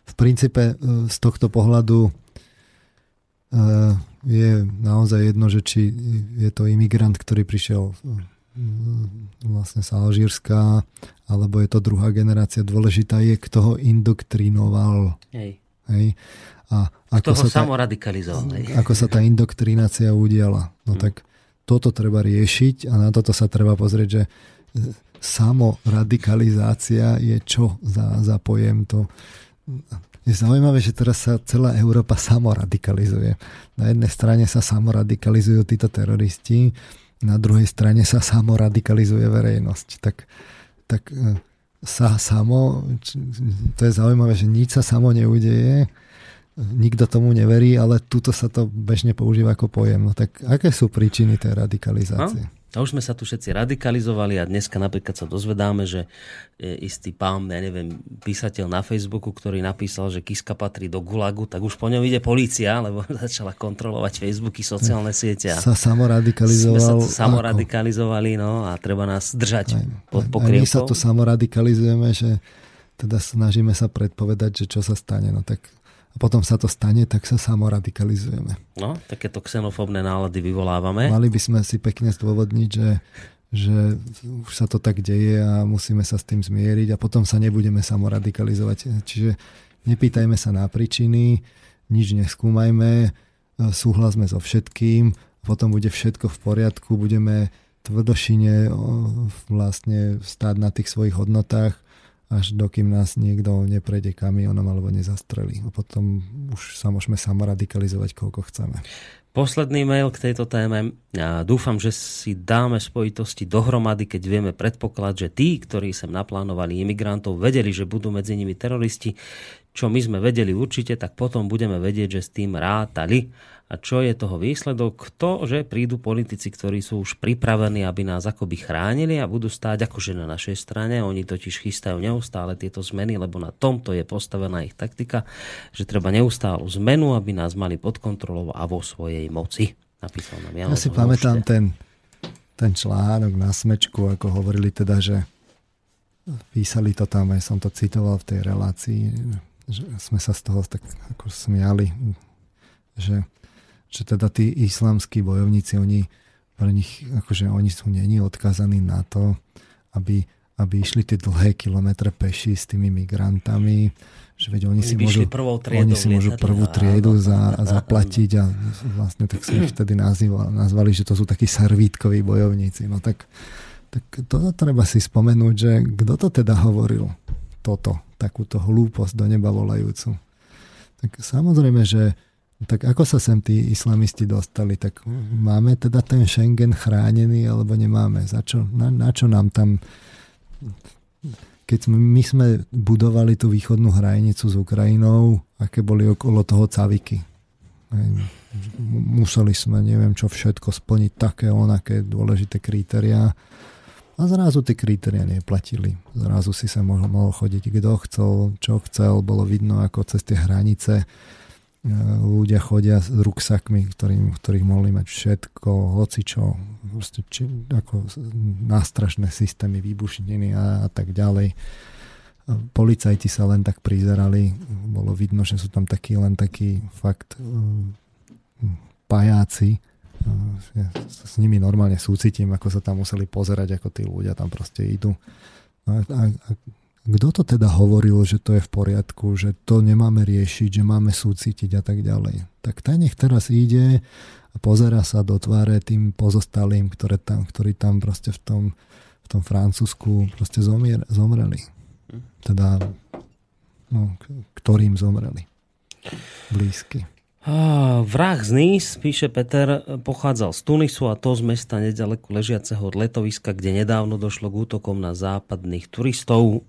v princípe e, z tohto pohľadu e, je naozaj jedno, že či je to imigrant, ktorý prišiel vlastne sa Alžírska, alebo je to druhá generácia. Dôležitá je, kto ho indoktrinoval. Hej. Hej.
A ako toho sa samoradikalizoval.
Ako sa tá indoktrinácia udiala. No hmm. tak toto treba riešiť a na toto sa treba pozrieť, že samoradikalizácia je čo za, za pojem to. Je zaujímavé, že teraz sa celá Európa samoradikalizuje. Na jednej strane sa samoradikalizujú títo teroristi, na druhej strane sa samo radikalizuje verejnosť. Tak, tak e, sa samo, to je zaujímavé, že nič sa samo neudeje, nikto tomu neverí, ale tuto sa to bežne používa ako pojem. No tak aké sú príčiny tej radikalizácie? No?
A už sme sa tu všetci radikalizovali a dneska napríklad sa dozvedáme, že istý pán, ja neviem, písateľ na Facebooku, ktorý napísal, že Kiska patrí do Gulagu, tak už po ňom ide policia, lebo začala kontrolovať Facebooky, sociálne siete.
Sa samoradikalizoval.
Sme sa samoradikalizovali, no a treba nás držať aj, pod pokrievkou.
My sa tu samoradikalizujeme, že teda snažíme sa predpovedať, že čo sa stane. No tak a potom sa to stane, tak sa samoradikalizujeme.
No, takéto xenofóbne nálady vyvolávame.
Mali by sme si pekne zdôvodniť, že, že už sa to tak deje a musíme sa s tým zmieriť a potom sa nebudeme samoradikalizovať. Čiže nepýtajme sa na príčiny, nič neskúmajme, súhlasme so všetkým, potom bude všetko v poriadku, budeme tvrdošine vlastne stáť na tých svojich hodnotách až dokým nás niekto neprejde kamionom alebo nezastrelí. A potom už sa môžeme samoradikalizovať, koľko chceme.
Posledný mail k tejto téme. Ja dúfam, že si dáme spojitosti dohromady, keď vieme predpoklad, že tí, ktorí sem naplánovali imigrantov, vedeli, že budú medzi nimi teroristi, čo my sme vedeli určite, tak potom budeme vedieť, že s tým rátali a čo je toho výsledok? To, že prídu politici, ktorí sú už pripravení, aby nás akoby chránili a budú stáť akože na našej strane. Oni totiž chystajú neustále tieto zmeny, lebo na tomto je postavená ich taktika, že treba neustálu zmenu, aby nás mali pod kontrolou a vo svojej moci. Napísal nám
Jano Ja si pamätám ten, ten článok na smečku, ako hovorili teda, že písali to tam, aj som to citoval v tej relácii, že sme sa z toho tak ako smiali, že že teda tí islamskí bojovníci, oni, pre nich, akože oni sú není odkazaní na to, aby, aby išli tie dlhé kilometre peši s tými migrantami, že veď oni, oni si môžu, oni si môžu prvú triedu za, zaplatiť a vlastne tak sa ich vtedy nazýval, nazvali, že to sú takí servítkoví bojovníci. No tak, tak to treba si spomenúť, že kto to teda hovoril toto, takúto hlúposť do neba volajúcu. Tak samozrejme, že tak ako sa sem tí islamisti dostali? Tak máme teda ten Schengen chránený alebo nemáme? Za čo? Na, na čo nám tam... Keď sme, my sme budovali tú východnú hranicu s Ukrajinou, aké boli okolo toho caviky. Museli sme, neviem čo všetko, splniť také onaké dôležité kritériá. A zrazu tie kritéria neplatili. Zrazu si sa mohol, mohol chodiť kto chcel, čo chcel, bolo vidno ako cez tie hranice ľudia chodia s ruksakmi, ktorým, ktorých mohli mať všetko, hocičo, proste, či, ako nástrašné systémy, výbušniny a, a tak ďalej. Policajti sa len tak prizerali, bolo vidno, že sú tam takí len takí fakt pajáci. Ja s nimi normálne súcitím, ako sa tam museli pozerať, ako tí ľudia tam proste idú. A, a, a kto to teda hovoril, že to je v poriadku, že to nemáme riešiť, že máme súcitiť a tak ďalej. Tak ten nech teraz ide a pozera sa do tváre tým pozostalým, ktoré tam, ktorí tam proste v tom, v tom Francúzsku proste zomier, zomreli. Teda, no, ktorým zomreli. Blízky.
Vrah z Nys, píše Peter, pochádzal z Tunisu a to z mesta nedaleko ležiaceho od letoviska, kde nedávno došlo k útokom na západných turistov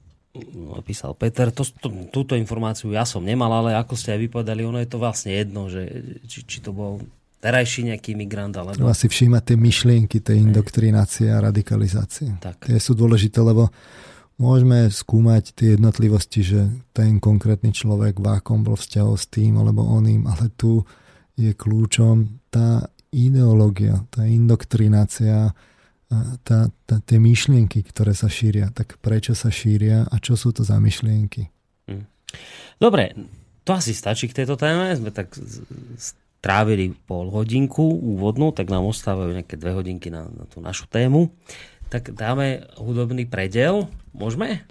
písal Peter. To, to, túto informáciu ja som nemal, ale ako ste aj vypovedali, ono je to vlastne jedno, že či, či to bol terajší nejaký migrant, alebo...
No asi všímať tie myšlienky, tej indoktrinácie a radikalizácie. Tak. Tie sú dôležité, lebo môžeme skúmať tie jednotlivosti, že ten konkrétny človek v akom bol vzťahu s tým alebo oným, ale tu je kľúčom tá ideológia, tá indoktrinácia, tá, tá, tie myšlienky, ktoré sa šíria, tak prečo sa šíria a čo sú to za myšlienky? Hm.
Dobre, to asi stačí k tejto téme. Sme tak strávili pol hodinku úvodnú, tak nám ostávajú nejaké dve hodinky na, na tú našu tému. Tak dáme hudobný predel. Môžeme?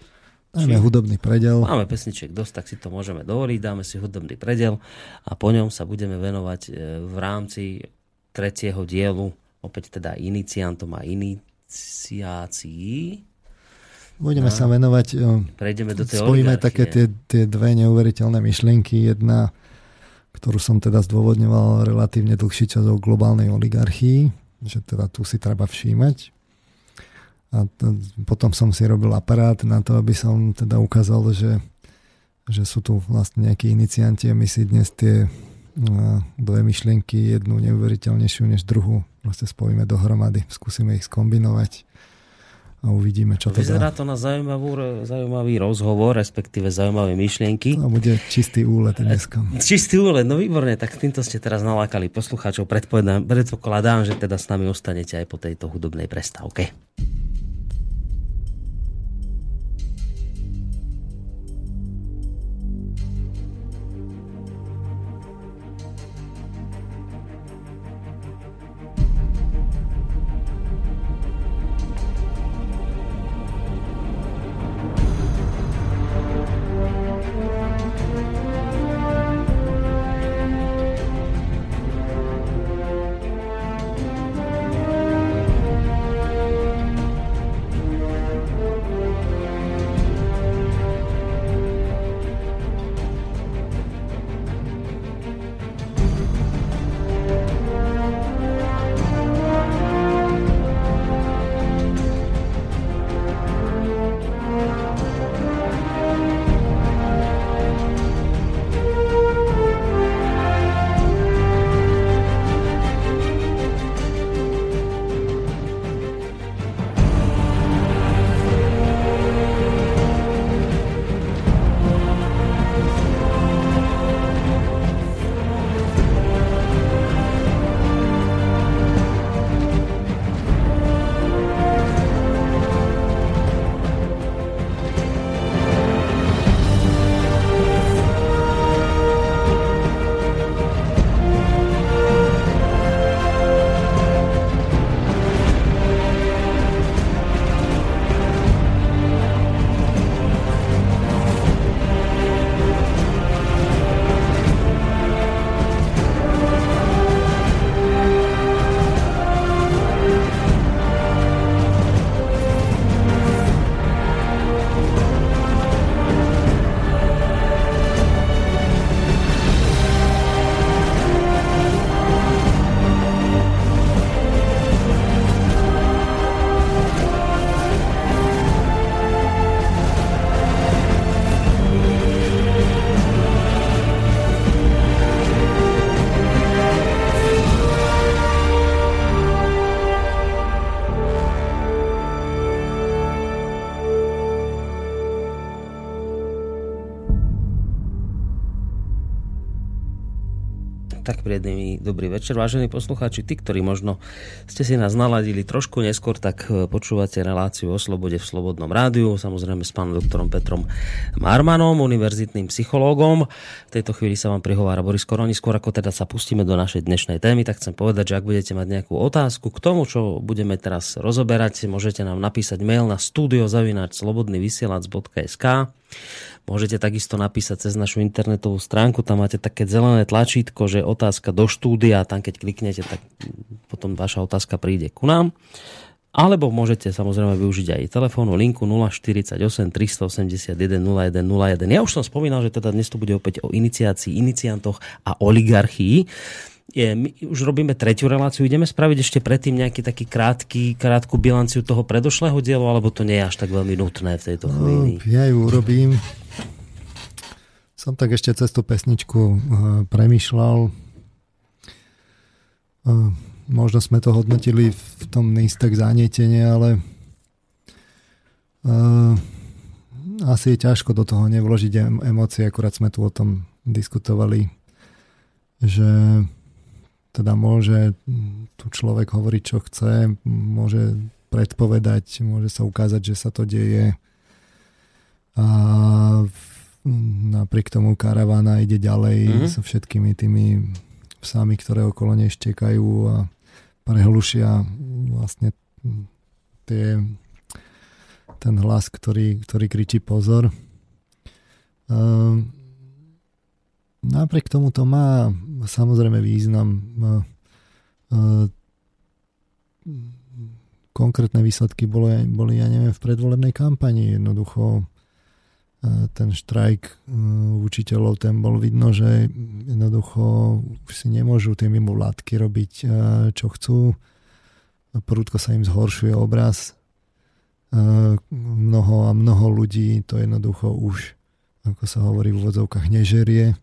Dáme Či... hudobný predel.
Máme pesniček dosť, tak si to môžeme dovoliť. Dáme si hudobný predel a po ňom sa budeme venovať e, v rámci tretieho dielu opäť teda iniciantom a iniciácií.
Budeme a sa venovať,
prejdeme do tej
spojíme také tie, tie dve neuveriteľné myšlienky. Jedna, ktorú som teda zdôvodňoval relatívne dlhší čas o globálnej oligarchii, že teda tu si treba všímať. A to, potom som si robil aparát na to, aby som teda ukázal, že, že sú tu vlastne nejakí inicianti a my si dnes tie dve myšlienky, jednu neuveriteľnejšiu než druhú. Vlastne spojíme dohromady, skúsime ich skombinovať a uvidíme, čo to
Vyzerá to na zaujímavú, zaujímavý rozhovor, respektíve zaujímavé myšlienky.
To bude čistý úlet dneska.
Čistý úlet, no výborne, tak týmto ste teraz nalákali poslucháčov. Predpokladám, že teda s nami ostanete aj po tejto hudobnej prestávke. Dobrý večer, vážení poslucháči. Tí, ktorí možno ste si nás naladili trošku neskôr, tak e, počúvate reláciu o slobode v Slobodnom rádiu, samozrejme s pánom doktorom Petrom Marmanom, univerzitným psychológom. V tejto chvíli sa vám prihovára Boris Koroni. Skôr ako teda sa pustíme do našej dnešnej témy, tak chcem povedať, že ak budete mať nejakú otázku k tomu, čo budeme teraz rozoberať, môžete nám napísať mail na studiozavináčslobodnyvysielac.sk Môžete takisto napísať cez našu internetovú stránku, tam máte také zelené tlačítko, že otázka do štúdia, tam keď kliknete, tak potom vaša otázka príde ku nám. Alebo môžete samozrejme využiť aj telefónu linku 048 381 0101. Ja už som spomínal, že teda dnes tu bude opäť o iniciácii, iniciantoch a oligarchii. Je, my už robíme tretiu reláciu. Ideme spraviť ešte predtým nejaký taký krátky, krátku bilanciu toho predošlého dielu, alebo to nie je až tak veľmi nutné v tejto chvíli?
No, ja ju urobím. Som tak ešte cez tú pesničku uh, premyšľal. Uh, možno sme to hodnotili v tom tak zanietenie, ale uh, asi je ťažko do toho nevložiť emócie, akurát sme tu o tom diskutovali, že teda môže tu človek hovoriť, čo chce, môže predpovedať, môže sa ukázať, že sa to deje a napriek tomu karavana ide ďalej mm-hmm. so všetkými tými psami, ktoré okolo nej štekajú a prehlušia vlastne tie, ten hlas, ktorý, ktorý kričí pozor. Um, napriek tomu to má samozrejme význam. Uh, konkrétne výsledky boli, boli, ja neviem, v predvolebnej kampani. Jednoducho ten štrajk učiteľov, ten bol vidno, že jednoducho už si nemôžu tie mimovládky robiť, čo chcú. Prúdko sa im zhoršuje obraz. Mnoho a mnoho ľudí to jednoducho už, ako sa hovorí v úvodzovkách, nežerie.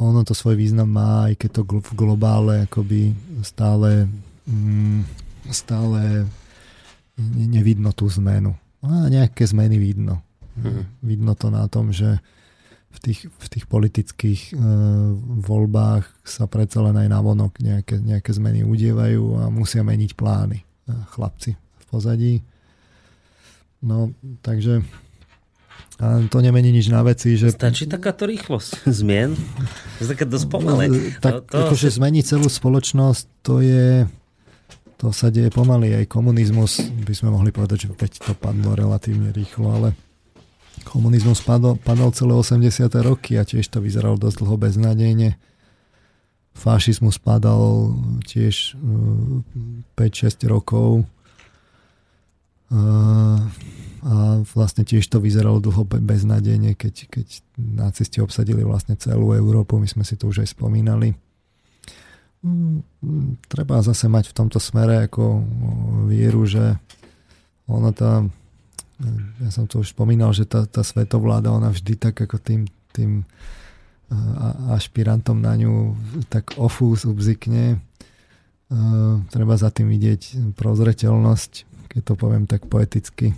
Ono to svoj význam má, aj keď to v globále akoby stále, mm, stále nevidno tú zmenu a nejaké zmeny vidno. Mm. Vidno to na tom, že v tých, v tých politických e, voľbách sa predsa len aj navonok nejaké, nejaké zmeny udievajú a musia meniť plány e, chlapci v pozadí. No, takže a to nemení nič na veci, že...
Stačí takáto rýchlosť zmien? Také dosť pomalé. No,
tak to, to... akože zmeniť celú spoločnosť, to je to sa deje pomaly. Aj komunizmus, by sme mohli povedať, že opäť to padlo relatívne rýchlo, ale komunizmus padol, padol celé 80. roky a tiež to vyzeralo dosť dlho beznádejne. Fašizmus padal tiež 5-6 uh, rokov uh, a vlastne tiež to vyzeralo dlho beznádejne, keď, keď nacisti obsadili vlastne celú Európu, my sme si to už aj spomínali treba zase mať v tomto smere ako vieru, že ona tá, ja som to už spomínal, že tá, tá svetovláda, ona vždy tak ako tým, tým ašpirantom na ňu tak ofús ubzikne. Treba za tým vidieť prozreteľnosť, keď to poviem tak poeticky.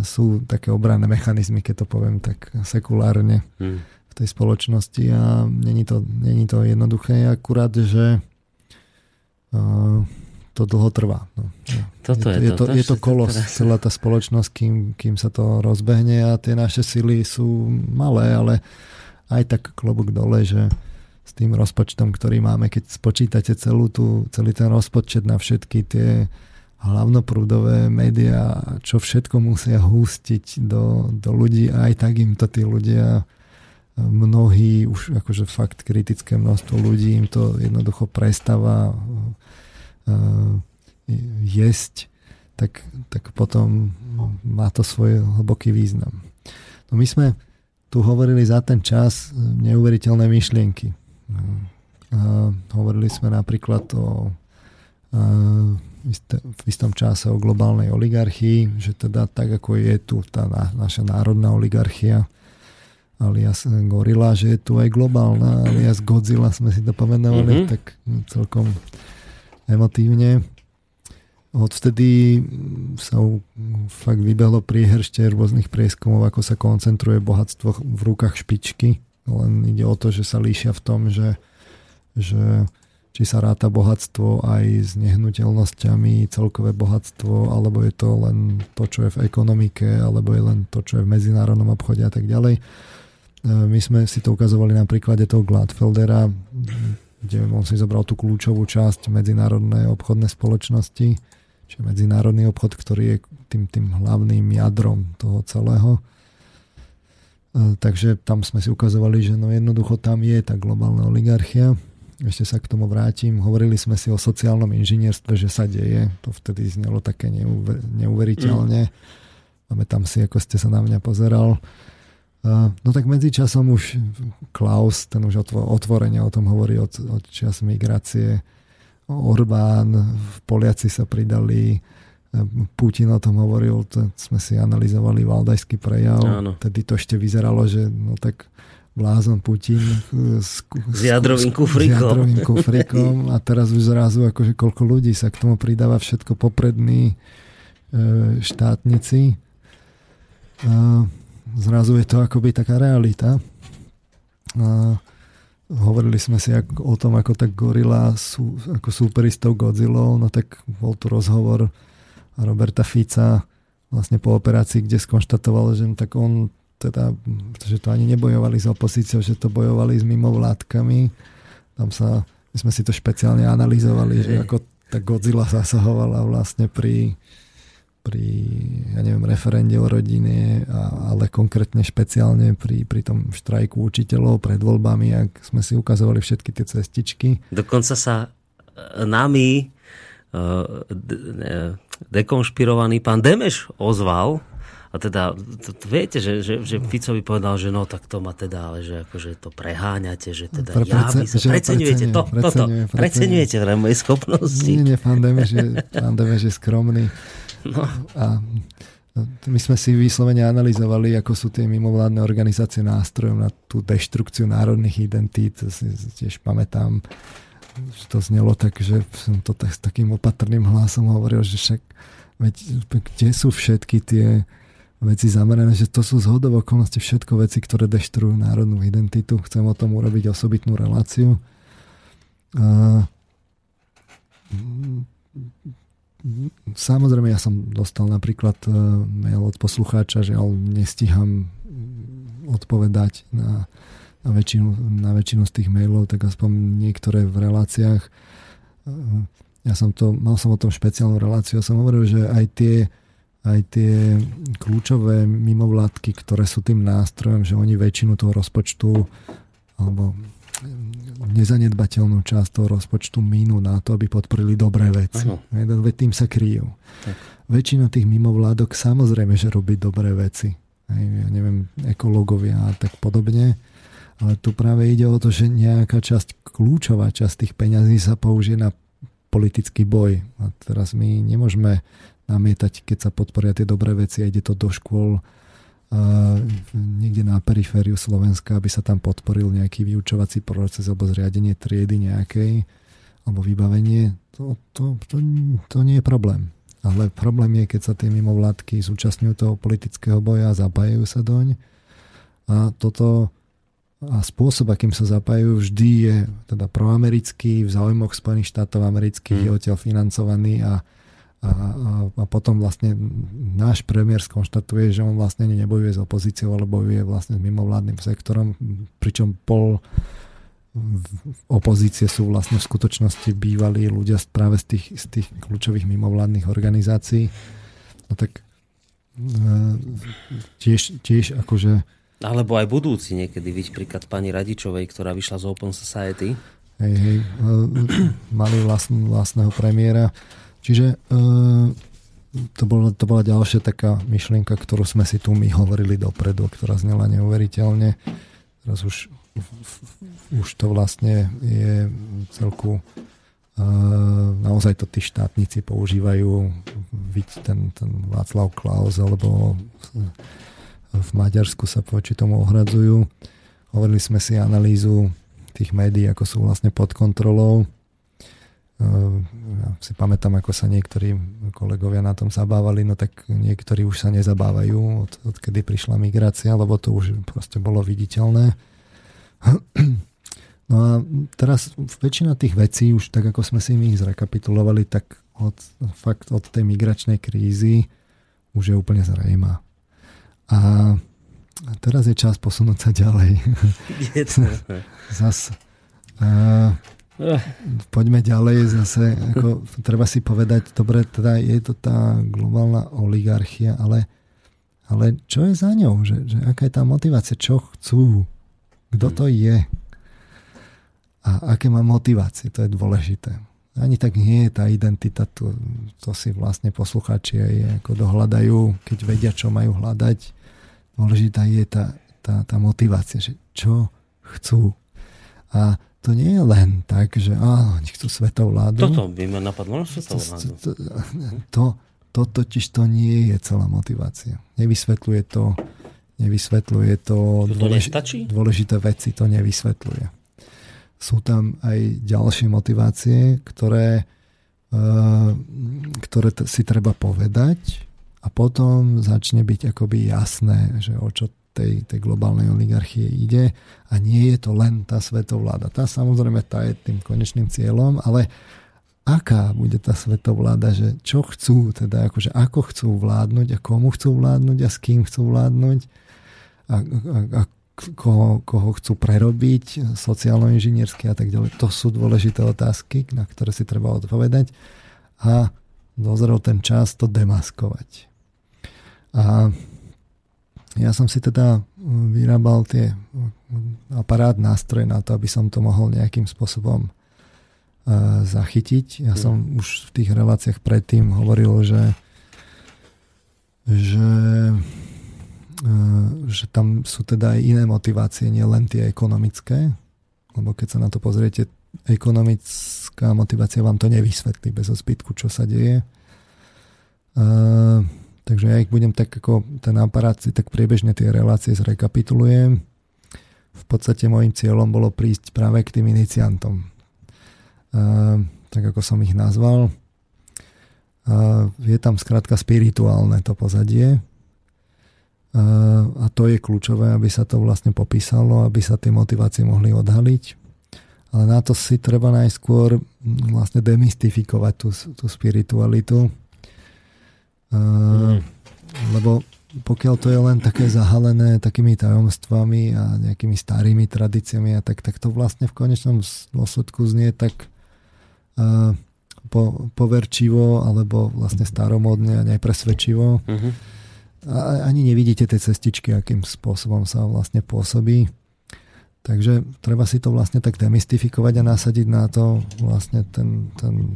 Sú také obranné mechanizmy, keď to poviem tak sekulárne. Hmm tej spoločnosti a není to, není to jednoduché, akurát, že uh, to dlho trvá. No.
Toto je,
je, to, je, to, je to kolos, celá tá spoločnosť, kým, kým sa to rozbehne a tie naše sily sú malé, ale aj tak klobúk dole, že s tým rozpočtom, ktorý máme, keď spočítate celú tú, celý ten rozpočet na všetky tie hlavnoprúdové médiá, čo všetko musia hústiť do, do ľudí a aj tak im to tí ľudia mnohí, už akože fakt kritické množstvo ľudí im to jednoducho prestáva uh, jesť, tak, tak potom má to svoj hlboký význam. No my sme tu hovorili za ten čas neuveriteľné myšlienky. Uh, hovorili sme napríklad o uh, v istom čase o globálnej oligarchii, že teda tak ako je tu tá naša národná oligarchia, alias Gorila, že je tu aj globálna, alias Godzilla, sme si to pomenovali, mm-hmm. tak celkom emotívne. Odvtedy sa fakt vybehlo priehršte rôznych prieskumov, ako sa koncentruje bohatstvo v rukách špičky Len ide o to, že sa líšia v tom, že, že či sa ráta bohatstvo aj s nehnuteľnosťami, celkové bohatstvo, alebo je to len to, čo je v ekonomike, alebo je len to, čo je v medzinárodnom obchode a tak ďalej. E, my sme si to ukazovali na príklade toho Gladfeldera, kde on si zobral tú kľúčovú časť medzinárodnej obchodnej spoločnosti, čiže medzinárodný obchod, ktorý je tým, tým hlavným jadrom toho celého. E, takže tam sme si ukazovali, že no jednoducho tam je tá globálna oligarchia ešte sa k tomu vrátim, hovorili sme si o sociálnom inžinierstve, že sa deje, to vtedy znelo také neuver, neuveriteľne. Mm. tam si, ako ste sa na mňa pozeral. No tak medzičasom už Klaus, ten už otvorene o tom hovorí od, od čas migrácie. Orbán, Poliaci sa pridali, Putin o tom hovoril, to sme si analyzovali Valdajský prejav. Áno. Tedy to ešte vyzeralo, že no tak blázon Putin
s, s jadrovým kufrikom. S
jadrovým kufrikom a teraz už zrazu akože koľko ľudí sa k tomu pridáva všetko poprední e, štátnici. A zrazu je to akoby taká realita. A hovorili sme si ako, o tom, ako tak gorila sú, ako súperistov Godzilla, no tak bol tu rozhovor Roberta Fica vlastne po operácii, kde skonštatoval, že tak on teda, že to ani nebojovali s opozíciou, že to bojovali s mimovládkami. Tam sa, my sme si to špeciálne analyzovali, že ako tá Godzilla zasahovala vlastne pri, pri ja neviem, referende o rodine, a, ale konkrétne špeciálne pri, pri tom štrajku učiteľov pred voľbami, ak sme si ukazovali všetky tie cestičky.
Dokonca sa e, nami e, dekonšpirovaný pán Demeš ozval, a teda, to, to viete, že, že, že Ficovi povedal, že no tak to ma teda, ale že akože to preháňate, že teda Pre, ja by sa, preceňujete to, toto, preceňujete pre moje schopnosti.
Nie, nie, pán Demeš je, pán Demeš je skromný. No. A my sme si vyslovene analyzovali, ako sú tie mimovládne organizácie nástrojom na tú deštrukciu národných identít. To tiež pamätám, že to znelo tak, že som to tak, s takým opatrným hlasom hovoril, že však veď, kde sú všetky tie veci zamerané, že to sú zhodov okolnosti všetko veci, ktoré deštrujú národnú identitu. Chcem o tom urobiť osobitnú reláciu. Samozrejme, ja som dostal napríklad e, mail od poslucháča, že ale nestíham odpovedať na, na, väčšinu, na väčšinu z tých mailov, tak aspoň niektoré v reláciách. E, ja som to, mal som o tom špeciálnu reláciu a som hovoril, že aj tie aj tie kľúčové mimovládky, ktoré sú tým nástrojom, že oni väčšinu toho rozpočtu alebo nezanedbateľnú časť toho rozpočtu minú na to, aby podporili dobré veci. Veď tým sa kryjú. Tak. Väčšina tých mimovládok samozrejme, že robí dobré veci. Ja neviem, ekológovia a tak podobne. Ale tu práve ide o to, že nejaká časť, kľúčová časť tých peňazí sa použije na politický boj. A teraz my nemôžeme namietať, keď sa podporia tie dobré veci a ide to do škôl niekde na perifériu Slovenska, aby sa tam podporil nejaký vyučovací proces alebo zriadenie triedy nejakej alebo vybavenie, to, to, to, to nie je problém. Ale problém je, keď sa tie mimovládky zúčastňujú toho politického boja a zapájajú sa doň. A toto a spôsob, akým sa zapájajú, vždy je teda proamerický, v záujmoch Spojených štátov amerických hmm. je odtiaľ financovaný a a, a, a potom vlastne náš premiér skonštatuje, že on vlastne nebojuje s opozíciou, ale bojuje vlastne s mimovládnym sektorom, pričom pol opozície sú vlastne v skutočnosti bývalí ľudia práve z tých, z tých kľúčových mimovládnych organizácií. No tak e, tiež, tiež akože
alebo aj budúci niekedy, vidť príklad pani Radičovej, ktorá vyšla z Open Society.
Hej, hej, e, mali vlastn, vlastného premiéra. Čiže e, to, bola, to bola ďalšia taká myšlienka, ktorú sme si tu my hovorili dopredu, ktorá znela neuveriteľne. Teraz už, už to vlastne je celku e, naozaj to tí štátnici používajú vidť ten, ten Václav Klaus alebo v Maďarsku sa voči tomu ohradzujú. Hovorili sme si analýzu tých médií, ako sú vlastne pod kontrolou ja si pamätám, ako sa niektorí kolegovia na tom zabávali, no tak niektorí už sa nezabávajú, od, odkedy prišla migrácia, lebo to už proste bolo viditeľné. No a teraz väčšina tých vecí, už tak ako sme si ich zrekapitulovali, tak od, fakt od tej migračnej krízy už je úplne zrejma. A teraz je čas posunúť sa ďalej. Zas, a, poďme ďalej zase, ako, treba si povedať, dobre, teda je to tá globálna oligarchia, ale, ale čo je za ňou? Že, že aká je tá motivácia? Čo chcú? Kto to je? a aké má motivácie, to je dôležité. Ani tak nie je tá identita, to, to si vlastne posluchači aj ako dohľadajú, keď vedia, čo majú hľadať. Dôležitá je tá, tá, tá motivácia, že čo chcú. A to nie je len tak, že á, oni chcú svetovládu.
Toto by ma napadlo na svetovládu. To, to,
to, to totiž to nie je celá motivácia. Nevysvetľuje to, nevysvetľuje to,
to dôlež,
dôležité veci, to nevysvetľuje sú tam aj ďalšie motivácie, ktoré, eh, ktoré si treba povedať a potom začne byť akoby jasné, že o čo tej, tej globálnej oligarchie ide a nie je to len tá svetovláda. Tá samozrejme tá je tým konečným cieľom, ale aká bude tá svetovláda, že čo chcú, teda akože ako chcú vládnuť a komu chcú vládnuť a s kým chcú vládnuť a, a, a koho, koho chcú prerobiť, sociálno-inžiniersky a tak ďalej. To sú dôležité otázky, na ktoré si treba odpovedať a dozrel ten čas to demaskovať. A ja som si teda vyrábal tie aparát, nástroje na to, aby som to mohol nejakým spôsobom zachytiť. Ja som mm. už v tých reláciách predtým hovoril, že že že tam sú teda aj iné motivácie, nie len tie ekonomické, lebo keď sa na to pozriete, ekonomická motivácia vám to nevysvetlí bez zbytku, čo sa deje. Uh, takže ja ich budem tak ako ten aparát si tak priebežne tie relácie zrekapitulujem. V podstate môjim cieľom bolo prísť práve k tým iniciantom. Uh, tak ako som ich nazval. Uh, je tam skrátka spirituálne to pozadie, a to je kľúčové, aby sa to vlastne popísalo, aby sa tie motivácie mohli odhaliť. Ale na to si treba najskôr vlastne demystifikovať tú, tú spiritualitu. Mm. Lebo pokiaľ to je len také zahalené takými tajomstvami a nejakými starými tradíciami a tak, tak to vlastne v konečnom dôsledku znie tak uh, po, poverčivo alebo vlastne staromodne a nepresvedčivo. Mm-hmm a ani nevidíte tie cestičky, akým spôsobom sa vlastne pôsobí. Takže treba si to vlastne tak demystifikovať a nasadiť na to vlastne ten, ten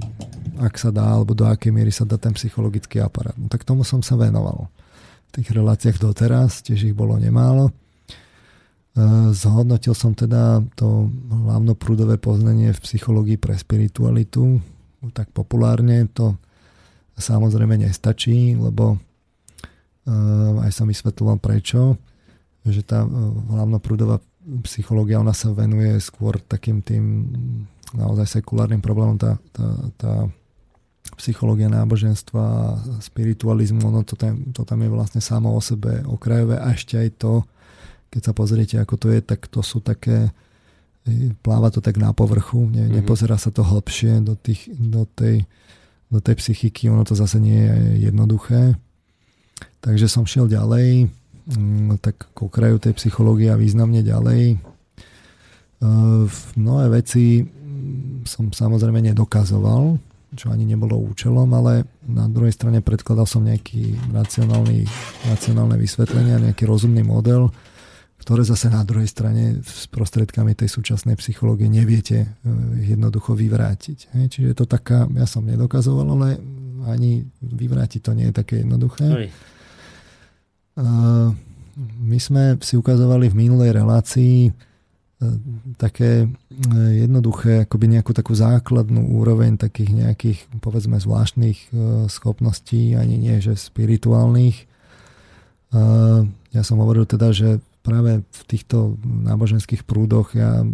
ak sa dá, alebo do akej miery sa dá ten psychologický aparát. No, tak tomu som sa venoval. V tých reláciách doteraz, tiež ich bolo nemálo. E, zhodnotil som teda to hlavnoprúdové poznanie v psychológii pre spiritualitu. Tak populárne to samozrejme nestačí, lebo Ehm, aj som vysvetloval prečo, že tá e, hlavná prúdová psychológia, ona sa venuje skôr takým tým naozaj sekulárnym problémom, tá, tá, tá psychológia náboženstva, spiritualizmu, no to tam, to tam je vlastne samo o sebe okrajové a ešte aj to, keď sa pozriete, ako to je, tak to sú také, pláva to tak na povrchu, ne, mm-hmm. nepozerá sa to hlbšie do, tých, do, tej, do tej psychiky, ono to zase nie je jednoduché. Takže som šiel ďalej, tak k okraju tej psychológie a významne ďalej. E, mnohé veci mm, som samozrejme nedokazoval, čo ani nebolo účelom, ale na druhej strane predkladal som nejaký racionálny, racionálne vysvetlenie, nejaký rozumný model, ktoré zase na druhej strane s prostriedkami tej súčasnej psychológie neviete e, jednoducho vyvrátiť. Čiže je to taká, ja som nedokazoval, ale ani vyvrátiť to nie je také jednoduché. Hej. My sme si ukazovali v minulej relácii e, také e, jednoduché, akoby nejakú takú základnú úroveň takých nejakých, povedzme, zvláštnych e, schopností, ani nie, že spirituálnych. Ja som hovoril teda, že práve v týchto náboženských prúdoch ja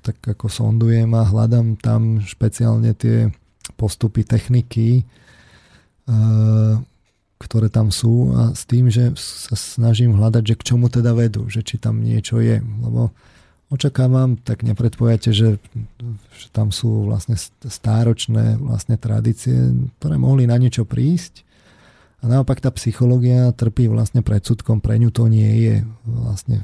tak ako sondujem a hľadám tam špeciálne tie postupy, techniky, ktoré tam sú a s tým, že sa snažím hľadať, že k čomu teda vedú, že či tam niečo je. Lebo očakávam, tak nepredpojate, že, že tam sú vlastne stáročné vlastne tradície, ktoré mohli na niečo prísť. A naopak tá psychológia trpí vlastne predsudkom, pre ňu to nie je vlastne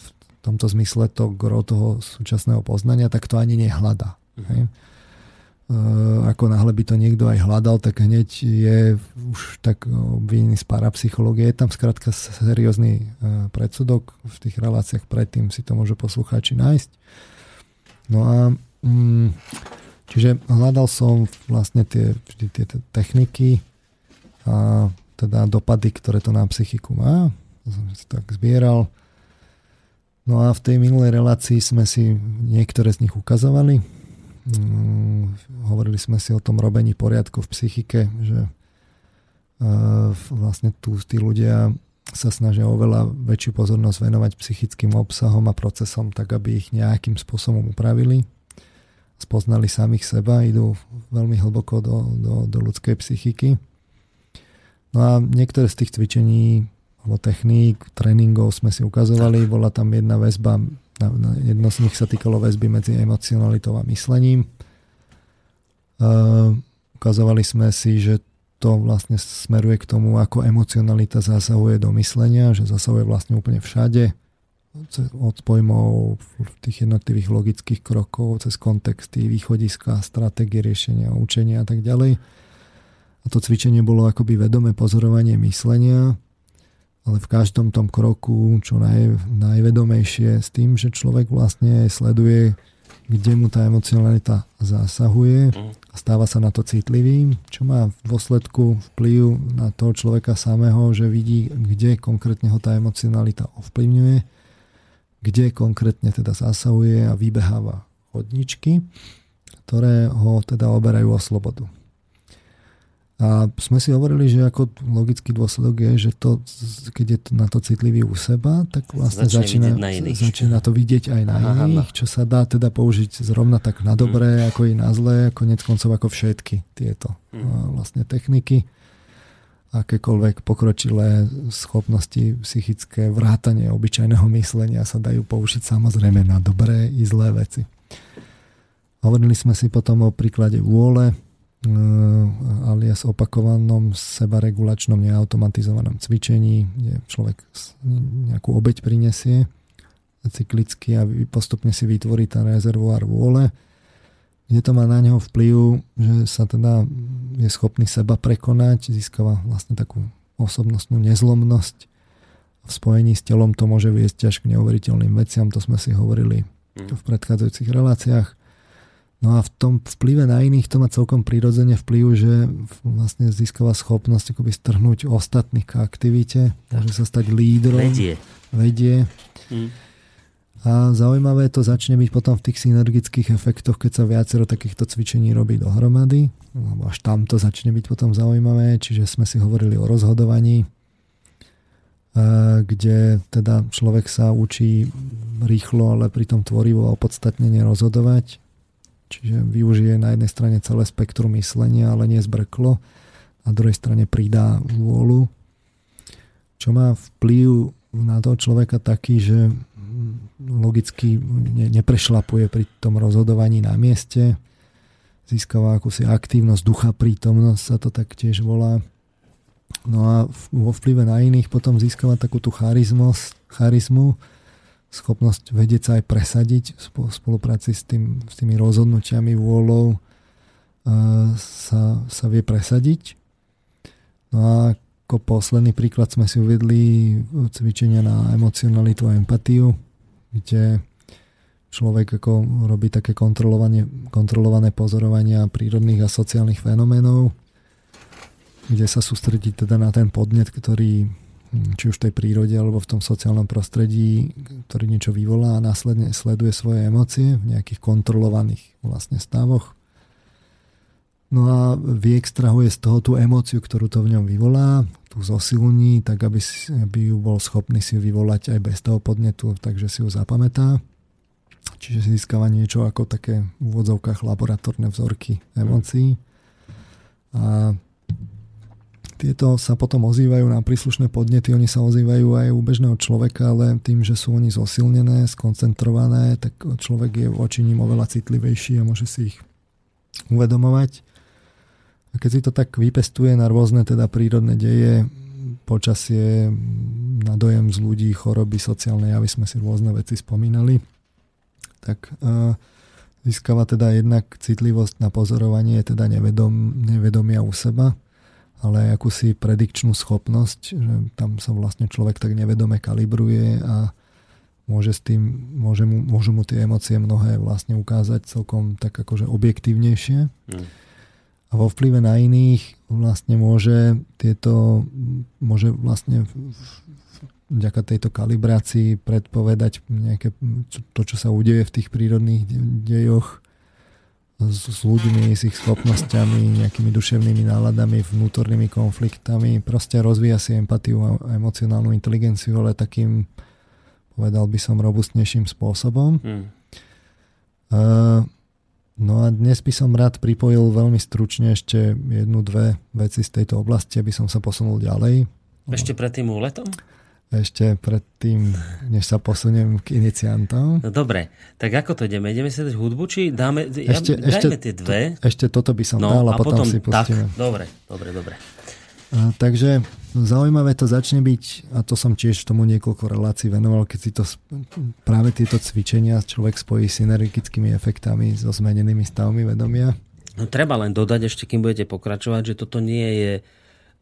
v tomto zmysle to gro toho súčasného poznania, tak to ani nehľada. Mm-hmm. Ako náhle by to niekto aj hľadal, tak hneď je už tak obvinený z parapsychológie. Je tam skrátka seriózny e, predsudok. V tých reláciách predtým si to môže poslucháči nájsť. No a mm, čiže hľadal som vlastne tie, vždy tie techniky a teda dopady, ktoré to na psychiku má. To som si tak zbieral. No a v tej minulej relácii sme si niektoré z nich ukazovali hovorili sme si o tom robení poriadku v psychike, že e, vlastne tu tí ľudia sa snažia oveľa väčšiu pozornosť venovať psychickým obsahom a procesom, tak aby ich nejakým spôsobom upravili. Spoznali samých seba, idú veľmi hlboko do, do, do ľudskej psychiky. No a niektoré z tých cvičení alebo techník, tréningov sme si ukazovali. Bola tam jedna väzba Jedno z nich sa týkalo väzby medzi emocionalitou a myslením. ukazovali sme si, že to vlastne smeruje k tomu, ako emocionalita zasahuje do myslenia, že zasahuje vlastne úplne všade, od pojmov tých jednotlivých logických krokov, cez kontexty, východiska, stratégie riešenia, učenia a tak ďalej. A to cvičenie bolo akoby vedomé pozorovanie myslenia, ale v každom tom kroku čo naj, najvedomejšie s tým, že človek vlastne sleduje, kde mu tá emocionalita zasahuje mhm. a stáva sa na to citlivým, čo má v dôsledku vplyv na toho človeka samého, že vidí, kde konkrétne ho tá emocionalita ovplyvňuje, kde konkrétne teda zasahuje a vybeháva chodničky, ktoré ho teda oberajú o slobodu. A sme si hovorili, že ako logický dôsledok je, že to, keď je na to citlivý u seba, tak vlastne začína, začína to vidieť aj na Aha, iných, čo sa dá teda použiť zrovna tak na dobré, hmm. ako i na zlé, konec koncov ako všetky tieto hmm. vlastne techniky. Akékoľvek pokročilé schopnosti psychické, vrátanie obyčajného myslenia sa dajú použiť samozrejme na dobré i zlé veci. Hovorili sme si potom o príklade vôle, alias opakovanom sebaregulačnom neautomatizovanom cvičení, kde človek nejakú obeď prinesie cyklicky a postupne si vytvorí ten rezervoár vôle, kde to má na neho vplyv, že sa teda je schopný seba prekonať, získava vlastne takú osobnostnú nezlomnosť. V spojení s telom to môže viesť až k neuveriteľným veciam, to sme si hovorili mhm. v predchádzajúcich reláciách. No a v tom vplyve na iných to má celkom prirodzene vplyv, že vlastne získava schopnosť akoby strhnúť ostatných k aktivite, môže sa stať lídrom.
Vedie.
Vedie. Hmm. A zaujímavé to začne byť potom v tých synergických efektoch, keď sa viacero takýchto cvičení robí dohromady, lebo až tam to začne byť potom zaujímavé, čiže sme si hovorili o rozhodovaní, kde teda človek sa učí rýchlo, ale pritom tvorivo a opodstatnene rozhodovať Čiže využije na jednej strane celé spektrum myslenia, ale nie zbrklo. Na druhej strane pridá vôľu, čo má vplyv na toho človeka taký, že logicky neprešlapuje pri tom rozhodovaní na mieste, získava akúsi aktívnosť, ducha prítomnosť sa to tak tiež volá. No a vo vplyve na iných potom získava takú tú charizmu, schopnosť vedieť sa aj presadiť v spolupráci s, tým, s tými rozhodnutiami, vôľou sa, sa vie presadiť. No a ako posledný príklad sme si uvedli cvičenia na emocionalitu a empatiu, kde človek ako robí také kontrolované pozorovania prírodných a sociálnych fenoménov, kde sa sústredí teda na ten podnet, ktorý či už v tej prírode alebo v tom sociálnom prostredí, ktorý niečo vyvolá a následne sleduje svoje emócie v nejakých kontrolovaných vlastne stavoch. No a vyextrahuje z toho tú emóciu, ktorú to v ňom vyvolá, tú zosilní, tak aby, aby ju bol schopný si vyvolať aj bez toho podnetu, takže si ju zapamätá. Čiže si získava niečo ako také v úvodzovkách laboratórne vzorky emócií. A tieto sa potom ozývajú na príslušné podnety, oni sa ozývajú aj u bežného človeka, ale tým, že sú oni zosilnené, skoncentrované, tak človek je voči ním oveľa citlivejší a môže si ich uvedomovať. A keď si to tak vypestuje na rôzne teda prírodné deje, počasie, na dojem z ľudí, choroby, sociálne javy sme si rôzne veci spomínali, tak uh, získava teda jednak citlivosť na pozorovanie, teda nevedom, nevedomia u seba, ale aj akúsi predikčnú schopnosť, že tam sa vlastne človek tak nevedome kalibruje a môže s tým, môže mu, môžu mu tie emócie mnohé vlastne ukázať celkom tak akože objektívnejšie. Hmm. A vo vplyve na iných vlastne môže tieto, môže vlastne vďaka tejto kalibrácii predpovedať nejaké, to, čo sa udeje v tých prírodných dejoch s, s ľuďmi, s ich schopnosťami, nejakými duševnými náladami, vnútornými konfliktami. Proste rozvíja si empatiu a emocionálnu inteligenciu, ale takým povedal by som, robustnejším spôsobom. Hmm. Uh, no a dnes by som rád pripojil veľmi stručne ešte jednu, dve veci z tejto oblasti, aby som sa posunul ďalej.
Ešte pred tým úletom?
Ešte pred tým, než sa posuniem k iniciantom.
No dobre, tak ako to ideme? Ideme si dať hudbu, či dáme, ešte, ja, ešte, tie dve?
To, ešte toto by som no, dal a, a potom, potom si pustíme.
Tak, dobre, dobre, dobre.
Takže zaujímavé to začne byť, a to som tiež tomu niekoľko relácií venoval, keď si to práve tieto cvičenia človek spojí synergickými efektami so zmenenými stavmi vedomia.
No, treba len dodať ešte, kým budete pokračovať, že toto nie je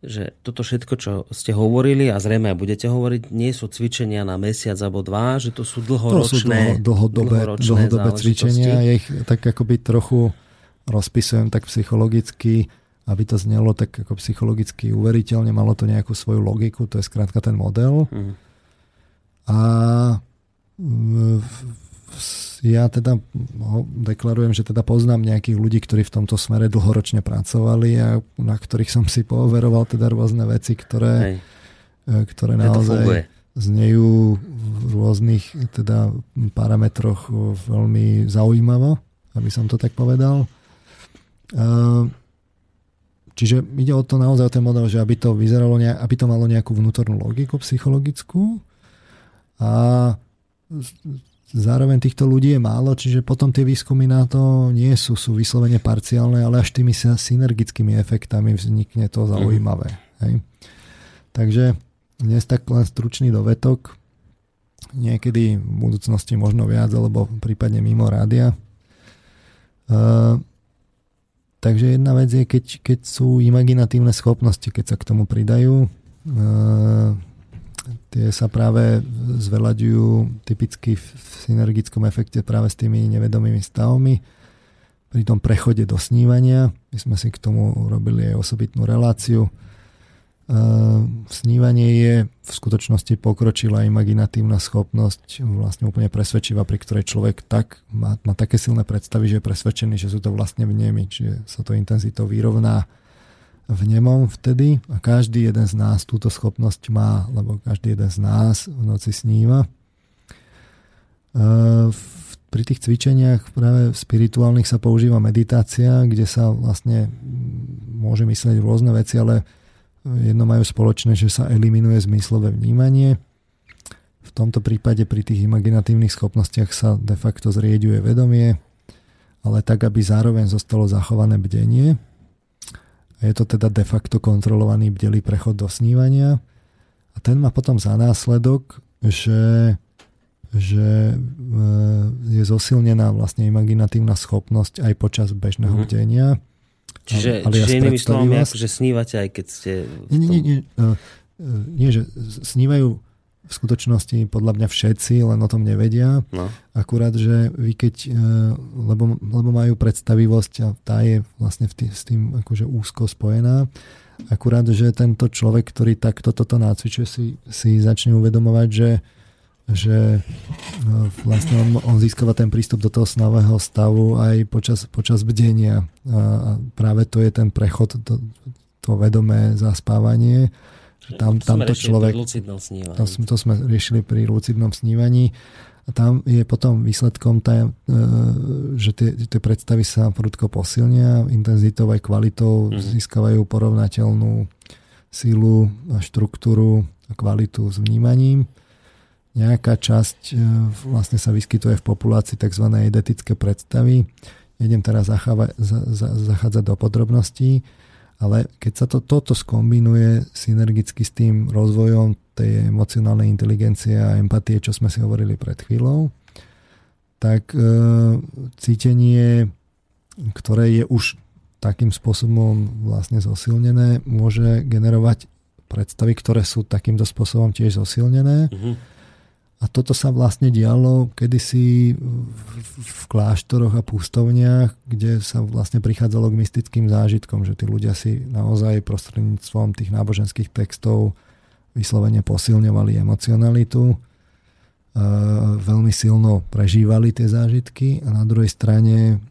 že toto všetko, čo ste hovorili a zrejme aj budete hovoriť, nie sú cvičenia na mesiac alebo dva, že to sú dlhoročné,
to sú dlho, dlhodobé, dlhodobé cvičenia. Ja ich tak akoby trochu rozpisujem tak psychologicky aby to znelo tak ako psychologicky uveriteľne, malo to nejakú svoju logiku, to je skrátka ten model. Mm. A ja teda deklarujem, že teda poznám nejakých ľudí, ktorí v tomto smere dlhoročne pracovali a na ktorých som si pooveroval teda rôzne veci, ktoré, Hej. ktoré naozaj znejú v rôznych teda parametroch veľmi zaujímavo, aby som to tak povedal. Uh, Čiže ide o to naozaj o ten model, že aby to vyzeralo, aby to malo nejakú vnútornú logiku psychologickú a zároveň týchto ľudí je málo, čiže potom tie výskumy na to nie sú, sú vyslovene parciálne, ale až tými synergickými efektami vznikne to zaujímavé. Hej. Takže dnes tak len stručný dovetok, niekedy v budúcnosti možno viac, alebo prípadne mimo rádia. Uh, Takže jedna vec je, keď, keď sú imaginatívne schopnosti, keď sa k tomu pridajú, uh, tie sa práve zveľaďujú typicky v synergickom efekte práve s tými nevedomými stavmi. Pri tom prechode do snívania, my sme si k tomu robili aj osobitnú reláciu, Ehm, snívanie je v skutočnosti pokročilá imaginatívna schopnosť, vlastne úplne presvedčivá, pri ktorej človek tak má, má také silné predstavy, že je presvedčený, že sú to vlastne vnemy, čiže sa to intenzitou vyrovná vnemom vtedy a každý jeden z nás túto schopnosť má, lebo každý jeden z nás v noci sníva. Ehm, pri tých cvičeniach práve spirituálnych sa používa meditácia, kde sa vlastne môže myslieť rôzne veci, ale Jedno majú spoločné, že sa eliminuje zmyslové vnímanie. V tomto prípade pri tých imaginatívnych schopnostiach sa de facto zrieďuje vedomie, ale tak, aby zároveň zostalo zachované bdenie. Je to teda de facto kontrolovaný bdelý prechod do snívania. A ten má potom za následok, že, že e, je zosilnená vlastne imaginatívna schopnosť aj počas bežného mm-hmm. bdenia
Čiže, ale čiže inými slovami, akože snívate aj keď ste...
Nie, nie, nie, nie, nie, že snívajú v skutočnosti podľa mňa všetci, len o tom nevedia. No. Akurát, že vy keď, e, lebo, lebo majú predstavivosť a tá je vlastne v tý, s tým akože úzko spojená. Akurát, že tento človek, ktorý takto toto nácvičuje, si, si začne uvedomovať, že že no, vlastne on, on získava ten prístup do toho snového stavu aj počas, počas bdenia. A práve to je ten prechod, to, to vedomé zaspávanie. Tam, to tamto človek... To, to sme riešili pri lucidnom snívaní. A tam je potom výsledkom, tá, e, že tie, tie predstavy sa prudko posilnia, intenzitou aj kvalitou mm. získavajú porovnateľnú silu a štruktúru a kvalitu s vnímaním. Nejaká časť vlastne sa vyskytuje v populácii tzv. idetické predstavy. Nejdem teraz zacháva, za, za, zachádzať do podrobností, ale keď sa to, toto skombinuje synergicky s tým rozvojom tej emocionálnej inteligencie a empatie, čo sme si hovorili pred chvíľou, tak e, cítenie, ktoré je už takým spôsobom vlastne zosilnené, môže generovať predstavy, ktoré sú takýmto spôsobom tiež zosilnené. Uh-huh. A toto sa vlastne dialo kedysi v kláštoroch a pústovniach, kde sa vlastne prichádzalo k mystickým zážitkom, že tí ľudia si naozaj prostredníctvom tých náboženských textov vyslovene posilňovali emocionalitu veľmi silno prežívali tie zážitky a na druhej strane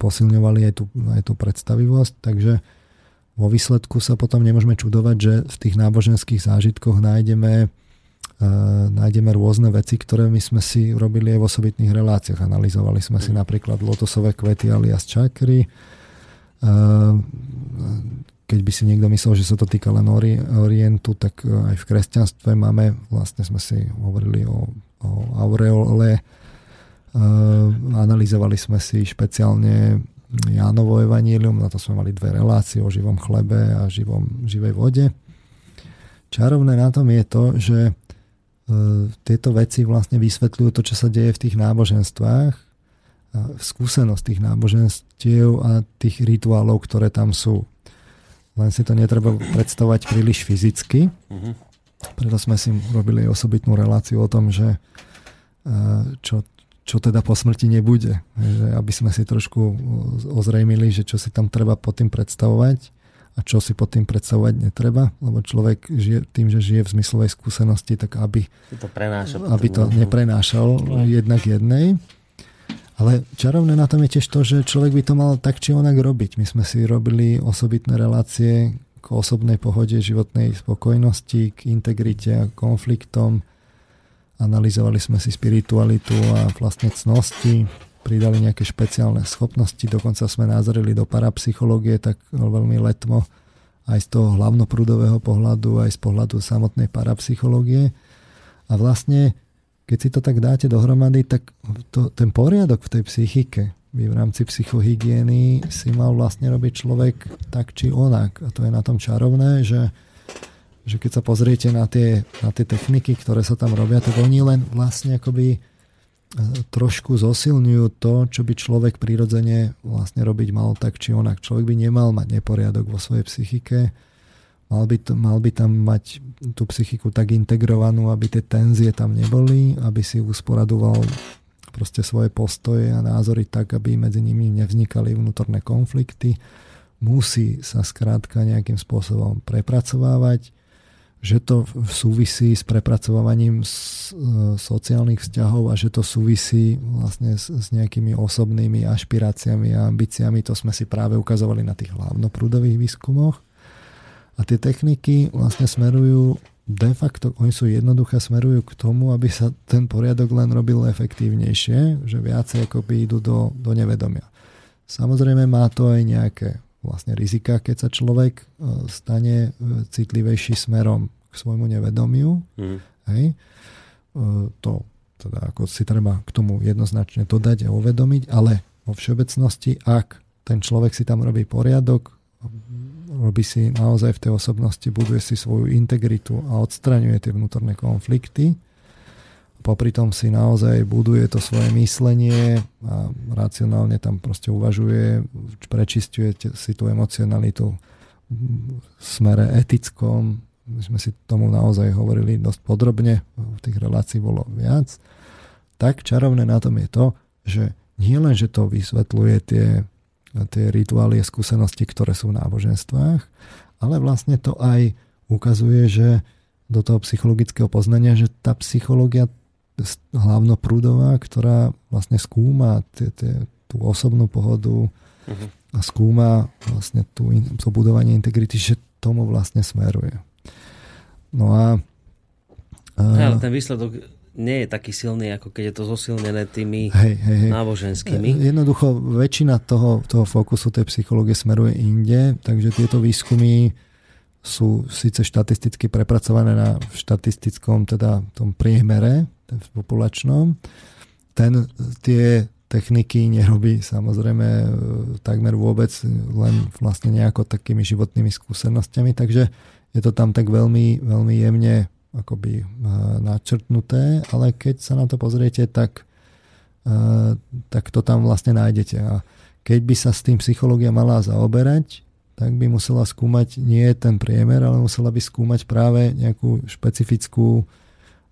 posilňovali aj tú, aj tú predstavivosť, takže vo výsledku sa potom nemôžeme čudovať, že v tých náboženských zážitkoch nájdeme, nájdeme rôzne veci, ktoré my sme si robili aj v osobitných reláciách. Analizovali sme si mhm. napríklad lotosové kvety alias čakry, keď by si niekto myslel, že sa to týka len ori, Orientu, tak e, aj v kresťanstve máme, vlastne sme si hovorili o, o aureole, analyzovali sme si špeciálne Jánovo evanílium, na to sme mali dve relácie o živom chlebe a živom, živej vode. Čarovné na tom je to, že tieto veci vlastne vysvetľujú to, čo sa deje v tých náboženstvách, skúsenosť tých náboženstiev a tých rituálov, ktoré tam sú len si to netreba predstavovať príliš fyzicky. Uh-huh. Preto sme si robili osobitnú reláciu o tom, že eh, čo, čo teda po smrti nebude. Že aby sme si trošku ozrejmili, že čo si tam treba pod tým predstavovať a čo si pod tým predstavovať netreba, lebo človek žije, tým, že žije v zmyslovej skúsenosti, tak aby
to,
aby to neprenášal jednak jednej. Ale čarovné na tom je tiež to, že človek by to mal tak či onak robiť. My sme si robili osobitné relácie k osobnej pohode, životnej spokojnosti, k integrite a konfliktom. Analizovali sme si spiritualitu a vlastne cnosti, pridali nejaké špeciálne schopnosti, dokonca sme názorili do parapsychológie, tak veľmi letmo aj z toho hlavnoprúdového pohľadu, aj z pohľadu samotnej parapsychológie. A vlastne keď si to tak dáte dohromady, tak to, ten poriadok v tej psychike by v rámci psychohygieny si mal vlastne robiť človek tak či onak. A to je na tom čarovné, že, že keď sa pozriete na tie, na tie techniky, ktoré sa tam robia, tak oni len vlastne akoby trošku zosilňujú to, čo by človek prirodzene vlastne robiť mal tak či onak. Človek by nemal mať neporiadok vo svojej psychike, Mal by, to, mal by tam mať tú psychiku tak integrovanú, aby tie tenzie tam neboli, aby si usporadoval proste svoje postoje a názory tak, aby medzi nimi nevznikali vnútorné konflikty. Musí sa skrátka nejakým spôsobom prepracovávať, že to súvisí s prepracovávaním sociálnych vzťahov a že to súvisí vlastne s, s nejakými osobnými ašpiráciami a ambíciami. To sme si práve ukazovali na tých hlavnoprúdových výskumoch. A tie techniky vlastne smerujú de facto, oni sú jednoduché, smerujú k tomu, aby sa ten poriadok len robil efektívnejšie, že viacej akoby idú do, do nevedomia. Samozrejme má to aj nejaké vlastne rizika, keď sa človek e, stane e, citlivejší smerom k svojmu nevedomiu. Mm. Hej. E, to teda ako si treba k tomu jednoznačne dodať a uvedomiť, ale vo všeobecnosti, ak ten človek si tam robí poriadok, robí si naozaj v tej osobnosti, buduje si svoju integritu a odstraňuje tie vnútorné konflikty. Popri tom si naozaj buduje to svoje myslenie a racionálne tam proste uvažuje, prečistuje si tú emocionalitu v smere etickom. My sme si tomu naozaj hovorili dosť podrobne, v tých relácií bolo viac. Tak čarovné na tom je to, že nie len, že to vysvetľuje tie tie rituály a skúsenosti, ktoré sú v náboženstvách, ale vlastne to aj ukazuje, že do toho psychologického poznania, že tá psychológia hlavnoprúdová, ktorá vlastne skúma tie, tie, tú osobnú pohodu uh-huh. a skúma vlastne tú, to budovanie integrity, že tomu vlastne smeruje. No a...
a ale ten výsledok nie je taký silný, ako keď je to zosilnené tými
hej, hej, hej.
náboženskými.
Jednoducho väčšina toho, toho fokusu tej psychológie smeruje inde, takže tieto výskumy sú síce štatisticky prepracované na štatistickom, teda tom priemere v populačnom. Ten tie techniky nerobí samozrejme e, takmer vôbec, len vlastne nejako takými životnými skúsenostiami, takže je to tam tak veľmi, veľmi jemne akoby e, načrtnuté, ale keď sa na to pozriete, tak, e, tak to tam vlastne nájdete. A keď by sa s tým psychológia mala zaoberať, tak by musela skúmať nie ten priemer, ale musela by skúmať práve nejakú špecifickú e,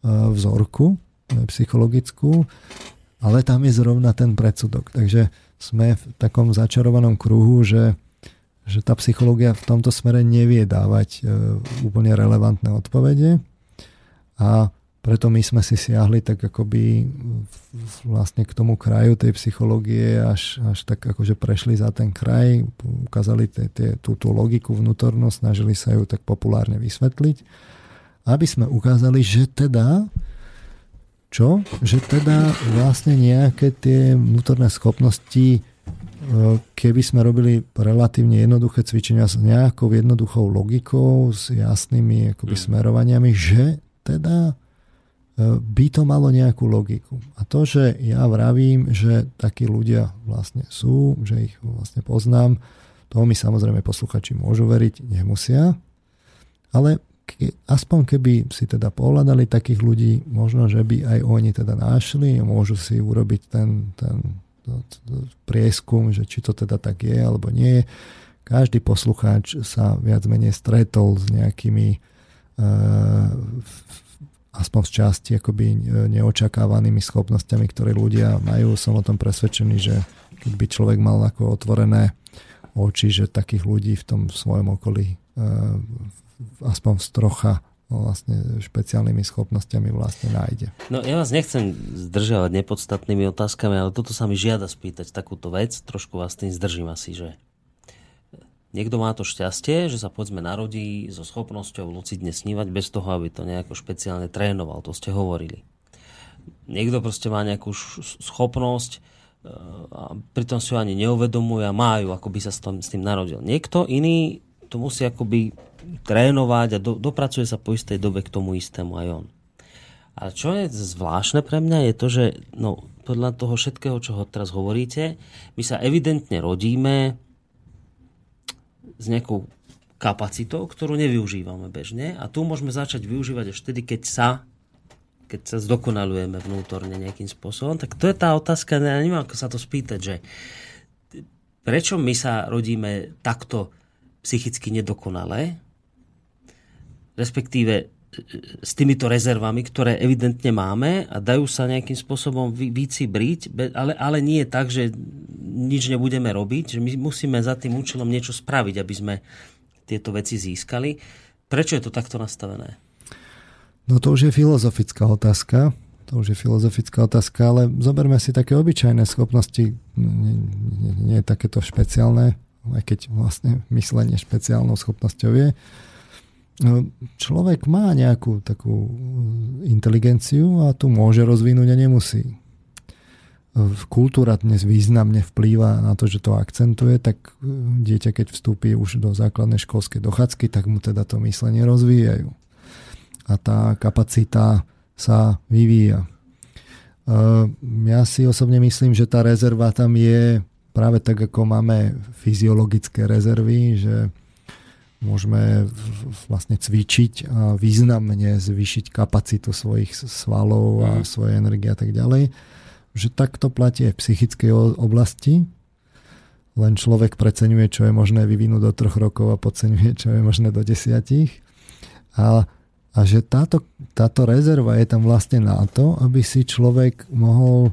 vzorku e, psychologickú, ale tam je zrovna ten predsudok. Takže sme v takom začarovanom kruhu, že, že tá psychológia v tomto smere nevie dávať e, úplne relevantné odpovede a preto my sme si siahli tak akoby vlastne k tomu kraju tej psychológie, až, až tak akože prešli za ten kraj, ukázali tie, tie, tú, tú logiku vnútornosť, snažili sa ju tak populárne vysvetliť, aby sme ukázali, že teda čo? Že teda vlastne nejaké tie vnútorné schopnosti, e, keby sme robili relatívne jednoduché cvičenia s nejakou jednoduchou logikou, s jasnými akoby mm. smerovaniami, že teda E, by to malo nejakú logiku. A to, že ja vravím, že takí ľudia vlastne sú, že ich vlastne poznám, toho mi samozrejme posluchači môžu veriť, nemusia. Ale aspoň keby si teda pohľadali takých ľudí, možno, že by aj oni teda našli, môžu si urobiť ten, ten to, to, prieskum, že či to teda tak je alebo nie. Každý poslucháč sa viac menej stretol s nejakými uh, aspoň z časti akoby e, neočakávanými schopnosťami, ktoré ľudia majú. Som o tom presvedčený, že keď by človek mal ako otvorené oči, že takých ľudí v tom svojom okolí e, aspoň z trocha no, vlastne špeciálnymi schopnosťami vlastne nájde.
No ja vás nechcem zdržiavať nepodstatnými otázkami, ale toto sa mi žiada spýtať takúto vec. Trošku vás tým zdržím asi, že Niekto má to šťastie, že sa povedzme narodí so schopnosťou lucidne snívať bez toho, aby to nejako špeciálne trénoval. To ste hovorili. Niekto proste má nejakú schopnosť e, a pritom si ho ani neuvedomuje a má ju, ako by sa s tým narodil. Niekto iný to musí akoby trénovať a do, dopracuje sa po istej dobe k tomu istému aj on. A čo je zvláštne pre mňa je to, že no, podľa toho všetkého, čo ho teraz hovoríte, my sa evidentne rodíme s nejakou kapacitou, ktorú nevyužívame bežne a tu môžeme začať využívať až vtedy, keď sa keď sa zdokonalujeme vnútorne nejakým spôsobom, tak to je tá otázka, ja neviem, ako sa to spýtať, že prečo my sa rodíme takto psychicky nedokonalé, respektíve s týmito rezervami, ktoré evidentne máme a dajú sa nejakým spôsobom vycibriť, ale, ale nie tak, že nič nebudeme robiť, že my musíme za tým účelom niečo spraviť, aby sme tieto veci získali. Prečo je to takto nastavené?
No to už je filozofická otázka. To už je filozofická otázka, ale zoberme si také obyčajné schopnosti, nie, nie, nie takéto špeciálne, aj keď vlastne myslenie špeciálnou schopnosťou je No, človek má nejakú takú inteligenciu a tu môže rozvinúť a nemusí. Kultúra dnes významne vplýva na to, že to akcentuje, tak e, dieťa, keď vstúpi už do základnej školskej dochádzky, tak mu teda to myslenie rozvíjajú. A tá kapacita sa vyvíja. E, ja si osobne myslím, že tá rezerva tam je práve tak, ako máme fyziologické rezervy, že môžeme vlastne cvičiť a významne zvýšiť kapacitu svojich svalov a mm. svojej energie a tak ďalej. Že takto platí aj v psychickej oblasti, len človek preceňuje, čo je možné vyvinúť do troch rokov a podceňuje, čo je možné do desiatich. A, a že táto, táto rezerva je tam vlastne na to, aby si človek mohol e,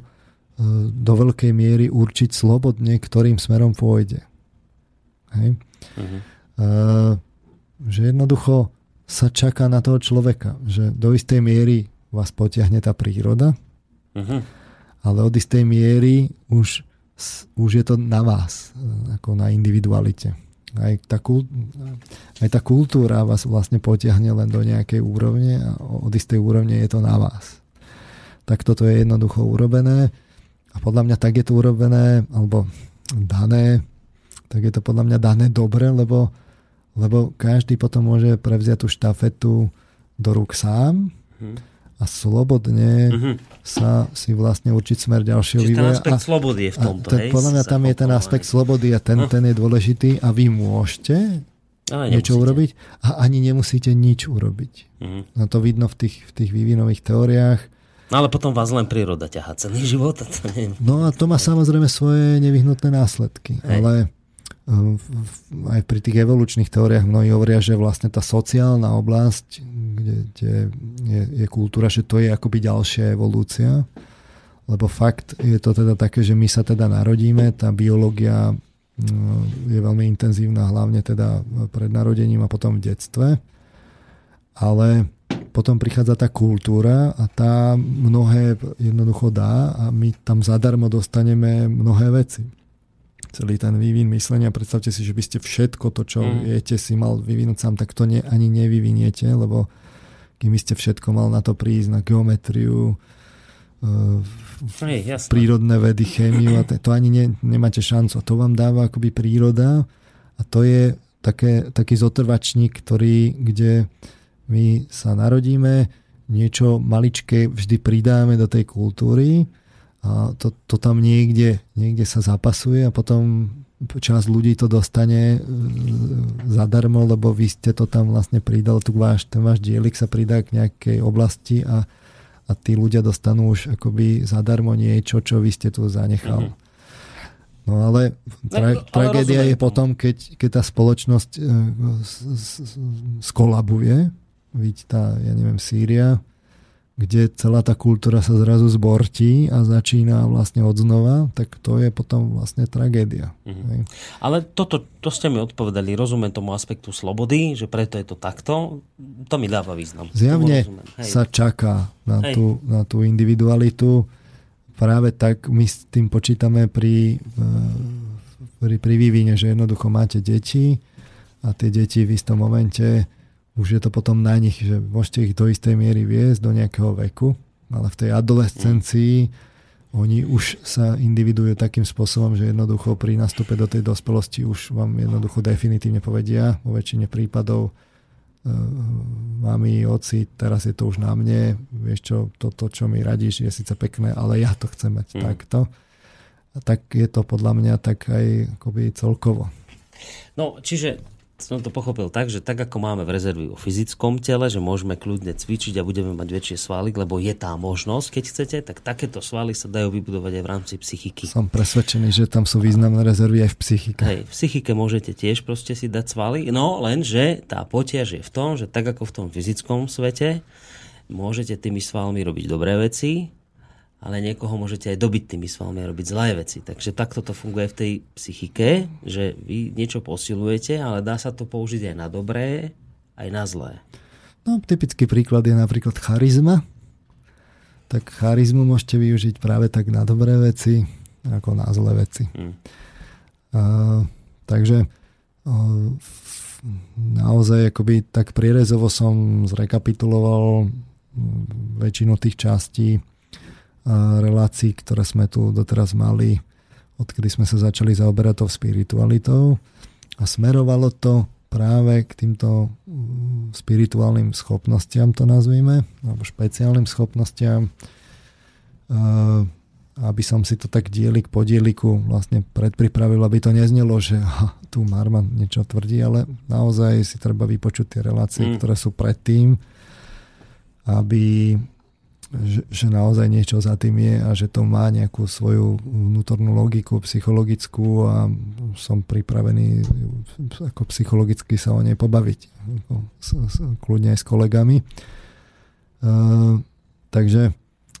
do veľkej miery určiť slobodne, ktorým smerom pôjde. Hej? Uh-huh. Uh, že jednoducho sa čaká na toho človeka, že do istej miery vás potiahne tá príroda, uh-huh. ale od istej miery už, už je to na vás, ako na individualite. Aj tá, aj tá kultúra vás vlastne potiahne len do nejakej úrovne a od istej úrovne je to na vás. Tak toto je jednoducho urobené a podľa mňa tak je to urobené, alebo dané, tak je to podľa mňa dané dobre, lebo lebo každý potom môže prevziať tú štafetu do rúk sám hmm. a slobodne hmm. sa si vlastne určiť smer ďalšieho
vývoja. ten aspekt a, slobody je v tomto,
a ten, hej? Podľa mňa tam je ten aspekt slobody a ten, hm. ten je dôležitý a vy môžete ale niečo urobiť a ani nemusíte nič urobiť. Mm. No to vidno v tých, v tých vývinových teóriách.
No ale potom vás len príroda ťaha celý život. A to nie...
No a to má samozrejme svoje nevyhnutné následky. Hej. Ale aj pri tých evolučných teóriách mnohí hovoria, že vlastne tá sociálna oblasť, kde, kde je, je kultúra, že to je akoby ďalšia evolúcia. Lebo fakt je to teda také, že my sa teda narodíme, tá biológia je veľmi intenzívna, hlavne teda pred narodením a potom v detstve. Ale potom prichádza tá kultúra a tá mnohé jednoducho dá a my tam zadarmo dostaneme mnohé veci. Celý ten vývin myslenia, predstavte si, že by ste všetko to, čo mm. viete, si mal vyvinúť sám, tak to ne, ani nevyviniete, lebo kým by ste všetko mal na to prísť, na geometriu,
Hej,
prírodné vedy, chémiu a to ani ne, nemáte šancu. A to vám dáva akoby príroda a to je také, taký zotrvačník, ktorý, kde my sa narodíme, niečo maličké vždy pridáme do tej kultúry a to, to tam niekde, niekde sa zapasuje a potom časť ľudí to dostane e, zadarmo, lebo vy ste to tam vlastne pridal, tu váš, ten váš dielik sa pridá k nejakej oblasti a a tí ľudia dostanú už akoby zadarmo niečo, čo vy ste tu zanechal. Mm-hmm. No ale tra- no, ale tragédia je potom, keď, keď tá spoločnosť e, skolabuje, vidíte tá, ja neviem, Sýria, kde celá tá kultúra sa zrazu zbortí a začína vlastne od znova, tak to je potom vlastne tragédia. Mm-hmm.
Ale toto, to ste mi odpovedali, rozumiem tomu aspektu slobody, že preto je to takto, to mi dáva význam.
Zjavne sa čaká na tú, na tú individualitu, práve tak my s tým počítame pri, e, pri, pri vývine, že jednoducho máte deti a tie deti v istom momente už je to potom na nich, že môžete ich do istej miery viesť do nejakého veku, ale v tej adolescencii oni už sa individujú takým spôsobom, že jednoducho pri nastupe do tej dospelosti už vám jednoducho definitívne povedia vo väčšine prípadov e, mami, oci, teraz je to už na mne, vieš čo, toto, čo mi radíš, je síce pekné, ale ja to chcem mať mm. takto. A tak je to podľa mňa tak aj akoby celkovo.
No, čiže som to pochopil tak, že tak ako máme v rezervi o fyzickom tele, že môžeme kľudne cvičiť a budeme mať väčšie svaly, lebo je tá možnosť, keď chcete, tak takéto svaly sa dajú vybudovať aj v rámci psychiky.
Som presvedčený, že tam sú významné rezervy aj v psychike.
Hej, v psychike môžete tiež proste si dať svaly, no lenže tá potiaž je v tom, že tak ako v tom fyzickom svete, môžete tými svalmi robiť dobré veci, ale niekoho môžete aj dobiť tými svalmi a robiť zlé veci. Takže takto to funguje v tej psychike, že vy niečo posilujete, ale dá sa to použiť aj na dobré, aj na zlé.
No, typický príklad je napríklad charizma. Tak charizmu môžete využiť práve tak na dobré veci, ako na zlé veci. Hmm. Uh, takže uh, naozaj akoby tak prierezovo som zrekapituloval väčšinu tých častí relácií, ktoré sme tu doteraz mali, odkedy sme sa začali zaoberať tou spiritualitou. A smerovalo to práve k týmto spirituálnym schopnostiam, to nazvime, alebo špeciálnym schopnostiam, aby som si to tak dielik po dieliku vlastne predpripravil, aby to neznelo, že tu Marman niečo tvrdí, ale naozaj si treba vypočuť tie relácie, mm. ktoré sú predtým, aby že, že naozaj niečo za tým je a že to má nejakú svoju vnútornú logiku psychologickú a som pripravený ako psychologicky sa o nej pobaviť. S, s, kľudne aj s kolegami. Uh, takže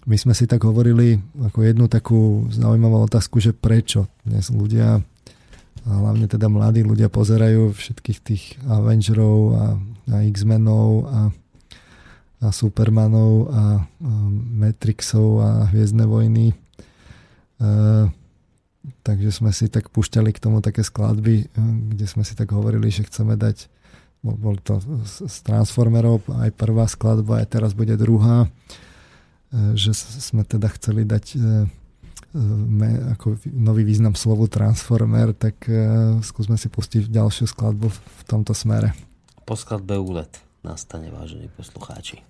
my sme si tak hovorili ako jednu takú zaujímavú otázku, že prečo dnes ľudia a hlavne teda mladí ľudia pozerajú všetkých tých Avengerov a, a X-menov a a Supermanov a, Matrixov a Hviezdne vojny. E, takže sme si tak púšťali k tomu také skladby, e, kde sme si tak hovorili, že chceme dať bol to z Transformerov aj prvá skladba, aj teraz bude druhá, e, že sme teda chceli dať ako nový význam slovu Transformer, tak skúsme si pustiť ďalšiu skladbu v tomto smere.
Po skladbe úlet nastane, vážení poslucháči.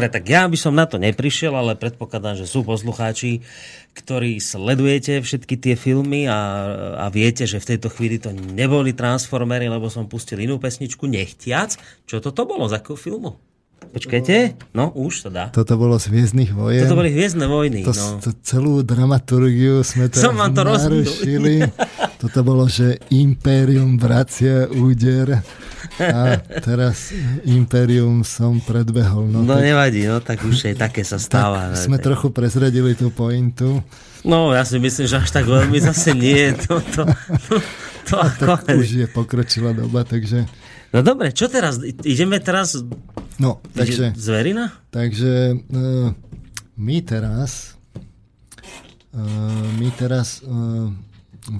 Dobre, tak ja by som na to neprišiel, ale predpokladám, že sú poslucháči, ktorí sledujete všetky tie filmy a, a viete, že v tejto chvíli to neboli Transformery, lebo som pustil inú pesničku nechtiac. Čo toto bolo za akú filmu? Počkajte, no už to dá.
Toto bolo z Hviezdnych vojen.
Toto boli Hviezdne vojny.
To,
no.
to celú dramaturgiu sme to Som vám to narušili. Toto bolo, že Imperium vracia úder a teraz Imperium som predbehol.
No, no tak... nevadí, no tak už aj také sa stáva.
Tak sme tak. trochu prezradili tú pointu.
No, ja si myslím, že až tak veľmi zase nie. To, to, to, to
ako... Tak už je pokročila doba, takže...
No dobre, čo teraz? Ideme teraz...
No, takže...
Zverina?
Takže uh, my teraz... Uh, my teraz uh,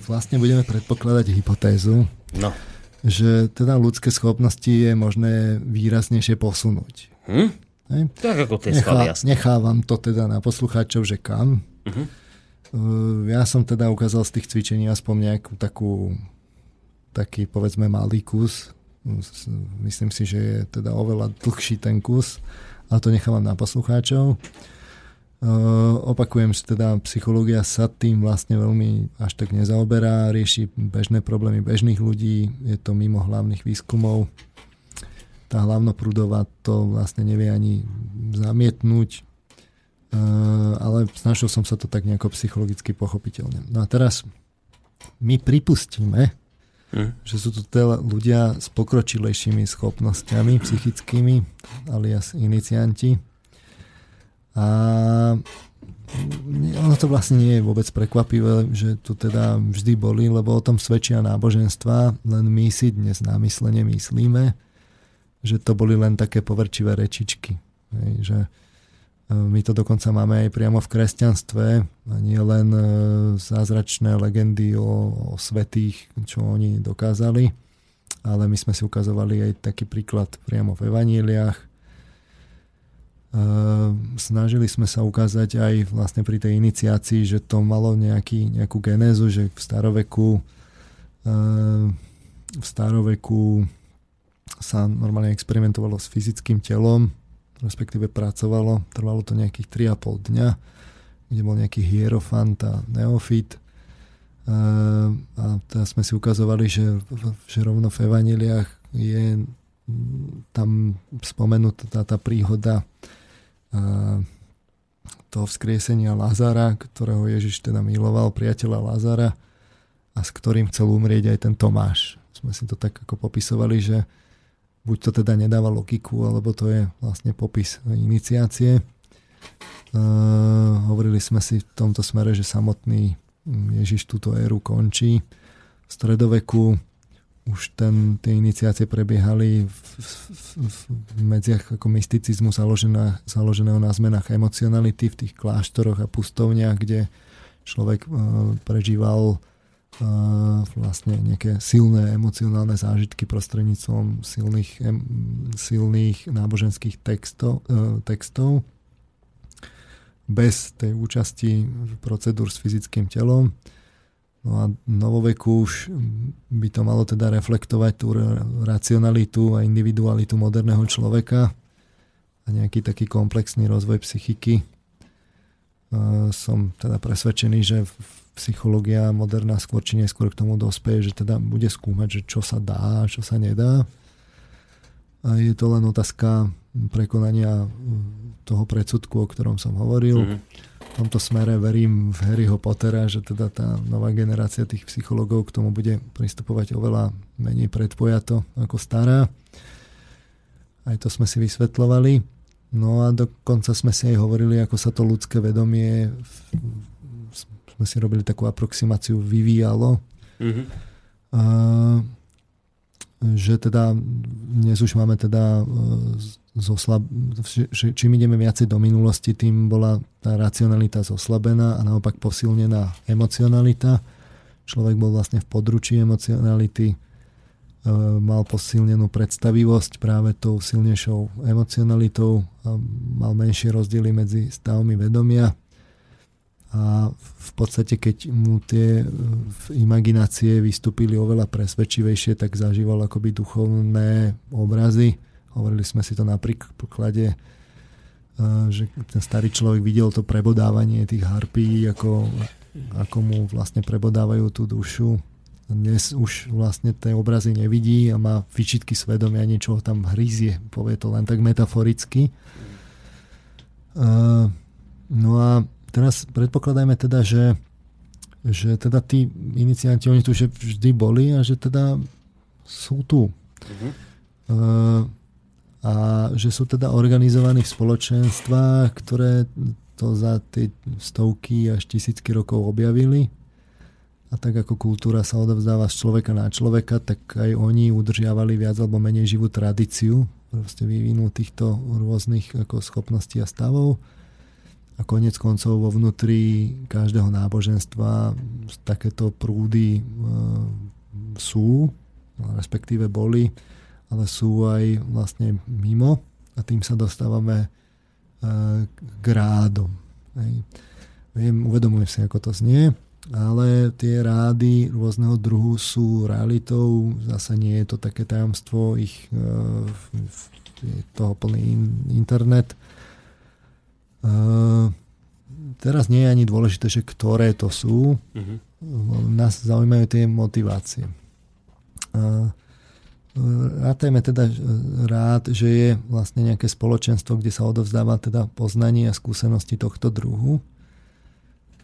vlastne budeme predpokladať hypotézu.
No
že teda ľudské schopnosti je možné výraznejšie posunúť.
Hm? Hej? Tak ako tie Nechá,
Nechávam to teda na poslucháčov, že kam. Uh-huh. Ja som teda ukázal z tých cvičení aspoň nejakú takú taký povedzme malý kus. Myslím si, že je teda oveľa dlhší ten kus, ale to nechávam na poslucháčov. Uh, opakujem, že teda psychológia sa tým vlastne veľmi až tak nezaoberá, rieši bežné problémy bežných ľudí, je to mimo hlavných výskumov. Tá hlavnoprúdová to vlastne nevie ani zamietnúť, uh, ale snažil som sa to tak nejako psychologicky pochopiteľne. No a teraz my pripustíme, Mm. Že sú to teda ľudia s pokročilejšími schopnosťami psychickými, alias inicianti. A ono to vlastne nie je vôbec prekvapivé, že tu teda vždy boli, lebo o tom svedčia náboženstva, len my si dnes námyslene myslíme, že to boli len také povrčivé rečičky. Hej, že e, my to dokonca máme aj priamo v kresťanstve, a nie len e, zázračné legendy o, o svetých, čo oni dokázali, ale my sme si ukazovali aj taký príklad priamo v evaníliách, snažili sme sa ukázať aj vlastne pri tej iniciácii, že to malo nejaký, nejakú genézu, že v staroveku ehm, v staroveku sa normálne experimentovalo s fyzickým telom, respektíve pracovalo, trvalo to nejakých 3,5 dňa, kde bol nejaký hierofant a neofit. Ehm, a teraz sme si ukazovali, že, že rovno v evaniliách je tam spomenutá tá, tá príhoda toho vzkriesenia Lazara, ktorého Ježiš teda miloval, priateľa Lazara a s ktorým chcel umrieť aj ten Tomáš. Sme si to tak ako popisovali, že buď to teda nedáva logiku, alebo to je vlastne popis iniciácie. Uh, hovorili sme si v tomto smere, že samotný Ježiš túto éru končí. V stredoveku už ten, tie iniciácie prebiehali v, v, v, medziach ako mysticizmu založená, založeného na zmenách emocionality v tých kláštoroch a pustovniach, kde človek uh, prežíval uh, vlastne nejaké silné emocionálne zážitky prostredníctvom silných, em, silných náboženských textov, uh, textov bez tej účasti procedúr s fyzickým telom. No a novoveku už by to malo teda reflektovať tú racionalitu a individualitu moderného človeka a nejaký taký komplexný rozvoj psychiky. Som teda presvedčený, že psychológia moderná skôr či neskôr k tomu dospeje, že teda bude skúmať, že čo sa dá a čo sa nedá. A je to len otázka prekonania toho predsudku, o ktorom som hovoril. Mm-hmm v tomto smere verím v Harryho Pottera, že teda tá nová generácia tých psychologov k tomu bude pristupovať oveľa menej predpojato ako stará. Aj to sme si vysvetlovali. No a dokonca sme si aj hovorili, ako sa to ľudské vedomie sme si robili takú aproximáciu, vyvíjalo. Mm-hmm. A, že teda dnes už máme teda zoslab... čím ideme viacej do minulosti, tým bola tá racionalita zoslabená a naopak posilnená emocionalita. Človek bol vlastne v područí emocionality, e, mal posilnenú predstavivosť práve tou silnejšou emocionalitou a mal menšie rozdiely medzi stavmi vedomia a v podstate keď mu tie imaginácie vystúpili oveľa presvedčivejšie, tak zažíval akoby duchovné obrazy Hovorili sme si to na príklade, eh, že ten starý človek videl to prebodávanie tých harpí, ako, ako mu vlastne prebodávajú tú dušu. Dnes už vlastne tie obrazy nevidí a má vyčitky svedomia, niečo tam hryzie, povie to len tak metaforicky. Eh, no a teraz predpokladajme teda, že, že teda tí inicianti, oni tu že vždy boli a že teda sú tu. Uh-huh. Uh, a že sú teda organizovaní v spoločenstvách, ktoré to za tie stovky až tisícky rokov objavili. A tak ako kultúra sa odovzdáva z človeka na človeka, tak aj oni udržiavali viac alebo menej živú tradíciu proste vyvinú týchto rôznych ako schopností a stavov. A konec koncov vo vnútri každého náboženstva takéto prúdy e, sú, respektíve boli ale sú aj vlastne mimo a tým sa dostávame e, k rádom. Viem, uvedomujem si, ako to znie, ale tie rády rôzneho druhu sú realitou, zase nie je to také tajomstvo, ich e, je toho plný internet. E, teraz nie je ani dôležité, že ktoré to sú. Mm-hmm. Nás zaujímajú tie motivácie. Rátajme teda rád, že je vlastne nejaké spoločenstvo, kde sa odovzdáva teda poznanie a skúsenosti tohto druhu.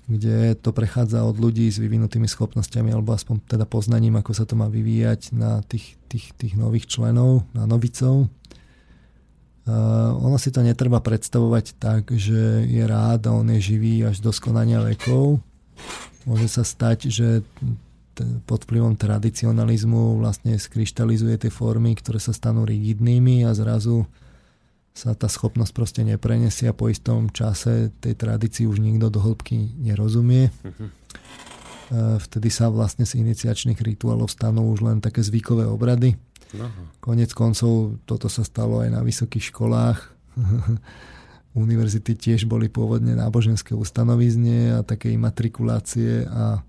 kde to prechádza od ľudí s vyvinutými schopnosťami alebo aspoň teda poznaním, ako sa to má vyvíjať na tých, tých, tých nových členov, na novicov. Uh, ono si to netreba predstavovať tak, že je rád a on je živý až do skonania vekov. Môže sa stať, že pod vplyvom tradicionalizmu vlastne skryštalizuje tie formy, ktoré sa stanú rigidnými a zrazu sa tá schopnosť proste neprenesie a po istom čase tej tradícii už nikto do hĺbky nerozumie. Uh-huh. Vtedy sa vlastne z iniciačných rituálov stanú už len také zvykové obrady. Uh-huh. Konec koncov toto sa stalo aj na vysokých školách. Univerzity tiež boli pôvodne náboženské ustanovizne a také imatrikulácie a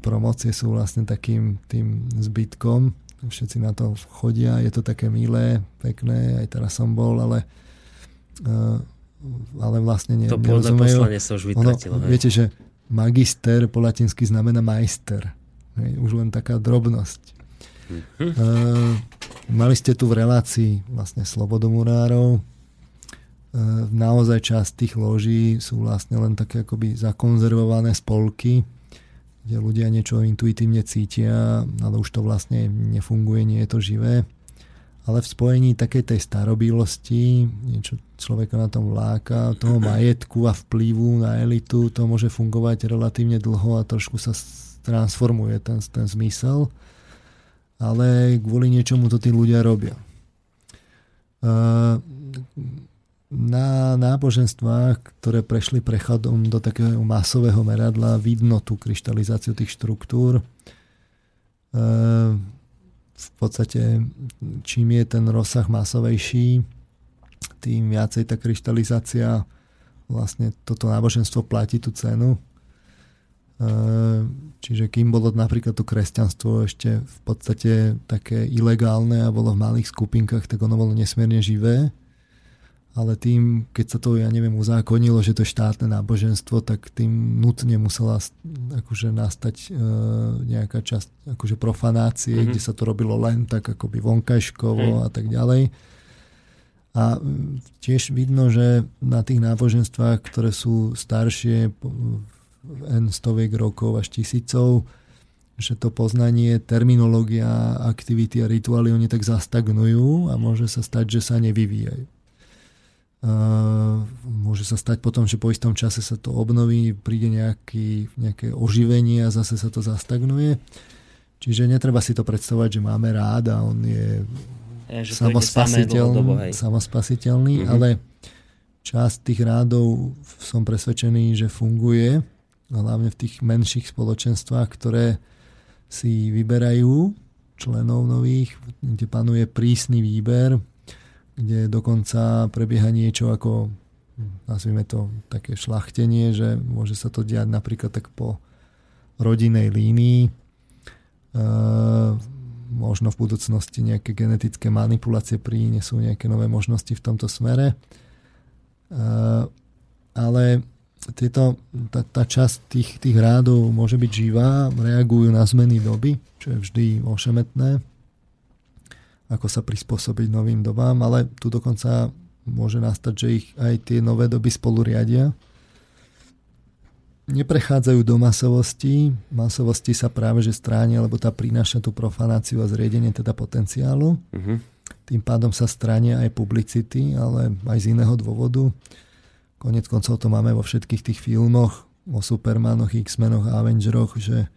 promócie sú vlastne takým tým zbytkom všetci na to chodia, je to také milé, pekné, aj teraz som bol, ale uh, ale vlastne ne,
to nerozumejú. To sa už vytratilo.
Ono, viete, že magister po latinsky znamená majster. Hej, už len taká drobnosť. Mm-hmm. Uh, mali ste tu v relácii vlastne slobodomurárov. Uh, naozaj časť tých loží sú vlastne len také akoby zakonzervované spolky, kde ľudia niečo intuitívne cítia, ale už to vlastne nefunguje, nie je to živé. Ale v spojení takej tej starobilosti, niečo človeka na tom vláka, toho majetku a vplyvu na elitu, to môže fungovať relatívne dlho a trošku sa transformuje ten, ten zmysel. Ale kvôli niečomu to tí ľudia robia. Uh, na náboženstvách, ktoré prešli prechodom do takého masového meradla, vidno tú kryštalizáciu tých štruktúr. E, v podstate, čím je ten rozsah masovejší, tým viacej tá kryštalizácia vlastne toto náboženstvo platí tú cenu. E, čiže kým bolo napríklad to kresťanstvo ešte v podstate také ilegálne a bolo v malých skupinkách, tak ono bolo nesmierne živé ale tým, keď sa to, ja neviem, uzákonilo, že to je štátne náboženstvo, tak tým nutne musela akože nastať e, nejaká časť akože profanácie, mm-hmm. kde sa to robilo len tak akoby vonkajškovo mm. a tak ďalej. A tiež vidno, že na tých náboženstvách, ktoré sú staršie N stoviek rokov až tisícov, že to poznanie, terminológia, aktivity a rituály, oni tak zastagnujú a môže sa stať, že sa nevyvíjajú. Môže sa stať potom, že po istom čase sa to obnoví, príde nejaký, nejaké oživenie a zase sa to zastagnuje. Čiže netreba si to predstavovať, že máme rád a on je ja, samospasiteľný, samospasiteľný mm-hmm. ale časť tých rádov som presvedčený, že funguje, hlavne v tých menších spoločenstvách, ktoré si vyberajú členov nových, kde panuje prísny výber, kde dokonca prebieha niečo ako nazvime to také šlachtenie, že môže sa to diať napríklad tak po rodinej línii. E, možno v budúcnosti nejaké genetické manipulácie prinesú nejaké nové možnosti v tomto smere. E, ale tieto, tá, tá časť tých, tých rádov môže byť živá, reagujú na zmeny doby, čo je vždy ošemetné ako sa prispôsobiť novým dobám, ale tu dokonca môže nastať, že ich aj tie nové doby spolu riadia. Neprechádzajú do masovosti. Masovosti sa práve že stránia, lebo tá prináša tú profanáciu a zriedenie teda potenciálu. Uh-huh. Tým pádom sa stránia aj publicity, ale aj z iného dôvodu. Konec koncov to máme vo všetkých tých filmoch o Supermanoch, X-menoch a Avengeroch, že